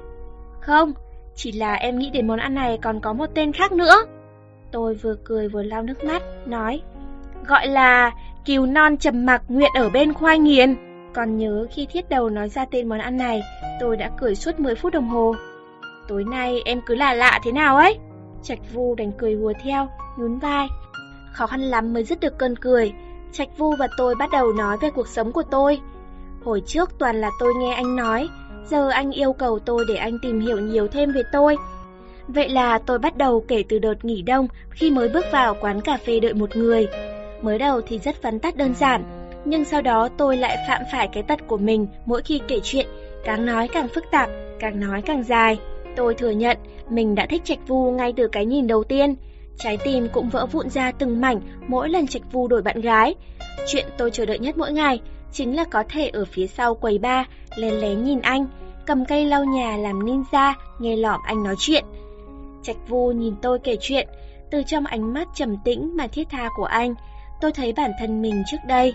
Không, chỉ là em nghĩ đến món ăn này còn có một tên khác nữa. Tôi vừa cười vừa lau nước mắt, nói Gọi là kiều non trầm mặc nguyện ở bên khoai nghiền. Còn nhớ khi thiết đầu nói ra tên món ăn này Tôi đã cười suốt 10 phút đồng hồ. Tối nay em cứ là lạ thế nào ấy? Trạch Vu đành cười hùa theo, nhún vai. Khó khăn lắm mới dứt được cơn cười. Trạch Vu và tôi bắt đầu nói về cuộc sống của tôi. Hồi trước toàn là tôi nghe anh nói Giờ anh yêu cầu tôi để anh tìm hiểu nhiều thêm về tôi. Vậy là tôi bắt đầu kể từ đợt nghỉ đông khi mới bước vào quán cà phê đợi một người. Mới đầu thì rất vắn tắt đơn giản, nhưng sau đó tôi lại phạm phải cái tật của mình mỗi khi kể chuyện, càng nói càng phức tạp, càng nói càng dài. Tôi thừa nhận mình đã thích Trạch Vu ngay từ cái nhìn đầu tiên. Trái tim cũng vỡ vụn ra từng mảnh mỗi lần Trạch Vu đổi bạn gái. Chuyện tôi chờ đợi nhất mỗi ngày chính là có thể ở phía sau quầy ba, lén lén nhìn anh, cầm cây lau nhà làm ninja, nghe lỏm anh nói chuyện. Trạch Vu nhìn tôi kể chuyện, từ trong ánh mắt trầm tĩnh mà thiết tha của anh, tôi thấy bản thân mình trước đây.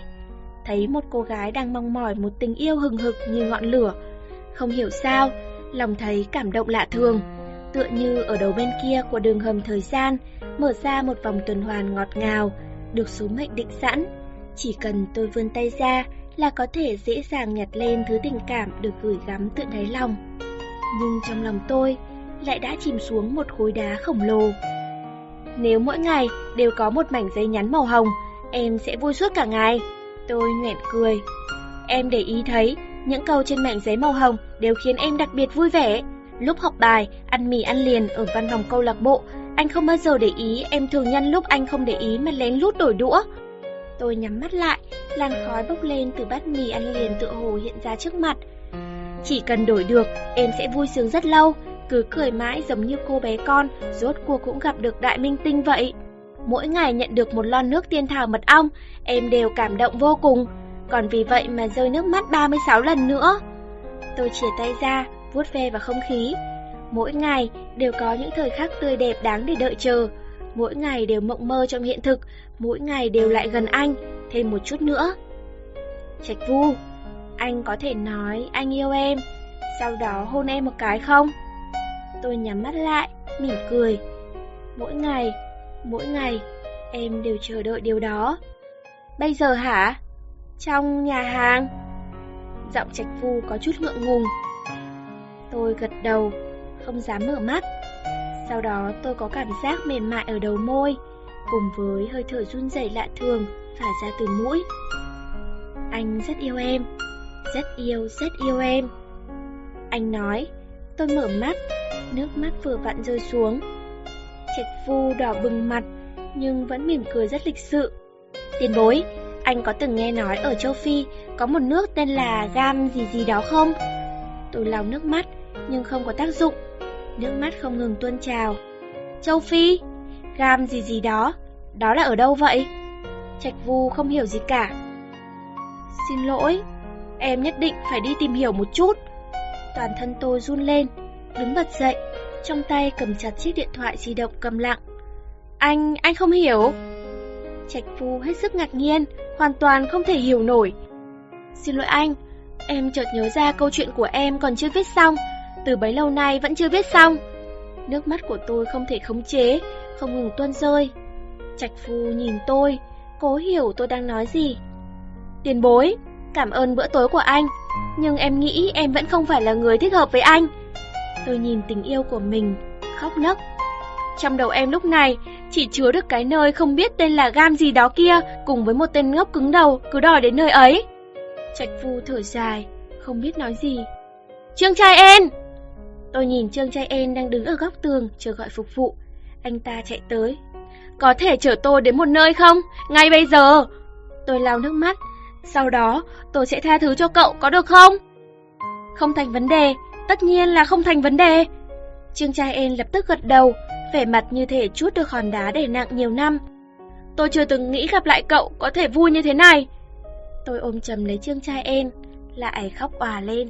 Thấy một cô gái đang mong mỏi một tình yêu hừng hực như ngọn lửa. Không hiểu sao, lòng thấy cảm động lạ thường, tựa như ở đầu bên kia của đường hầm thời gian, mở ra một vòng tuần hoàn ngọt ngào, được số mệnh định sẵn. Chỉ cần tôi vươn tay ra là có thể dễ dàng nhặt lên thứ tình cảm được gửi gắm tận đáy lòng. Nhưng trong lòng tôi, lại đã chìm xuống một khối đá khổng lồ. Nếu mỗi ngày đều có một mảnh giấy nhắn màu hồng, em sẽ vui suốt cả ngày. Tôi nguyện cười. Em để ý thấy, những câu trên mảnh giấy màu hồng đều khiến em đặc biệt vui vẻ. Lúc học bài, ăn mì ăn liền ở văn phòng câu lạc bộ, anh không bao giờ để ý em thường nhân lúc anh không để ý mà lén lút đổi đũa. Tôi nhắm mắt lại, làn khói bốc lên từ bát mì ăn liền tựa hồ hiện ra trước mặt. Chỉ cần đổi được, em sẽ vui sướng rất lâu, cứ cười mãi giống như cô bé con, rốt cuộc cũng gặp được đại minh tinh vậy. Mỗi ngày nhận được một lon nước tiên thảo mật ong, em đều cảm động vô cùng, còn vì vậy mà rơi nước mắt 36 lần nữa. Tôi chia tay ra, vuốt ve vào không khí. Mỗi ngày đều có những thời khắc tươi đẹp đáng để đợi chờ. Mỗi ngày đều mộng mơ trong hiện thực, mỗi ngày đều lại gần anh, thêm một chút nữa. Trạch Vu, anh có thể nói anh yêu em, sau đó hôn em một cái không? Tôi nhắm mắt lại, mỉm cười. Mỗi ngày, mỗi ngày, em đều chờ đợi điều đó. Bây giờ hả? Trong nhà hàng? Giọng trạch phu có chút ngượng ngùng. Tôi gật đầu, không dám mở mắt. Sau đó tôi có cảm giác mềm mại ở đầu môi, cùng với hơi thở run rẩy lạ thường phả ra từ mũi. Anh rất yêu em, rất yêu, rất yêu em. Anh nói, tôi mở mắt, nước mắt vừa vặn rơi xuống. Trạch Vu đỏ bừng mặt, nhưng vẫn mỉm cười rất lịch sự. Tiền bối, anh có từng nghe nói ở châu Phi có một nước tên là Gam gì gì đó không? Tôi lau nước mắt, nhưng không có tác dụng. Nước mắt không ngừng tuôn trào. Châu Phi? Gam gì gì đó? Đó là ở đâu vậy? Trạch Vu không hiểu gì cả. Xin lỗi, em nhất định phải đi tìm hiểu một chút. Toàn thân tôi run lên, đứng bật dậy, trong tay cầm chặt chiếc điện thoại di động cầm lặng. Anh, anh không hiểu. Trạch Phu hết sức ngạc nhiên, hoàn toàn không thể hiểu nổi. Xin lỗi anh, em chợt nhớ ra câu chuyện của em còn chưa viết xong, từ bấy lâu nay vẫn chưa viết xong. Nước mắt của tôi không thể khống chế, không ngừng tuôn rơi. Trạch Phu nhìn tôi, cố hiểu tôi đang nói gì. Tiền bối, cảm ơn bữa tối của anh, nhưng em nghĩ em vẫn không phải là người thích hợp với anh. Tôi nhìn tình yêu của mình, khóc nấc. Trong đầu em lúc này chỉ chứa được cái nơi không biết tên là gam gì đó kia cùng với một tên ngốc cứng đầu cứ đòi đến nơi ấy. Trạch Phu thở dài, không biết nói gì. Trương Trai En! Tôi nhìn Trương Trai En đang đứng ở góc tường chờ gọi phục vụ. Anh ta chạy tới. Có thể chở tôi đến một nơi không? Ngay bây giờ! Tôi lau nước mắt. Sau đó, tôi sẽ tha thứ cho cậu, có được không? Không thành vấn đề, tất nhiên là không thành vấn đề. Trương trai em lập tức gật đầu, vẻ mặt như thể chút được hòn đá để nặng nhiều năm. Tôi chưa từng nghĩ gặp lại cậu có thể vui như thế này. Tôi ôm chầm lấy Trương trai em, lại khóc òa lên.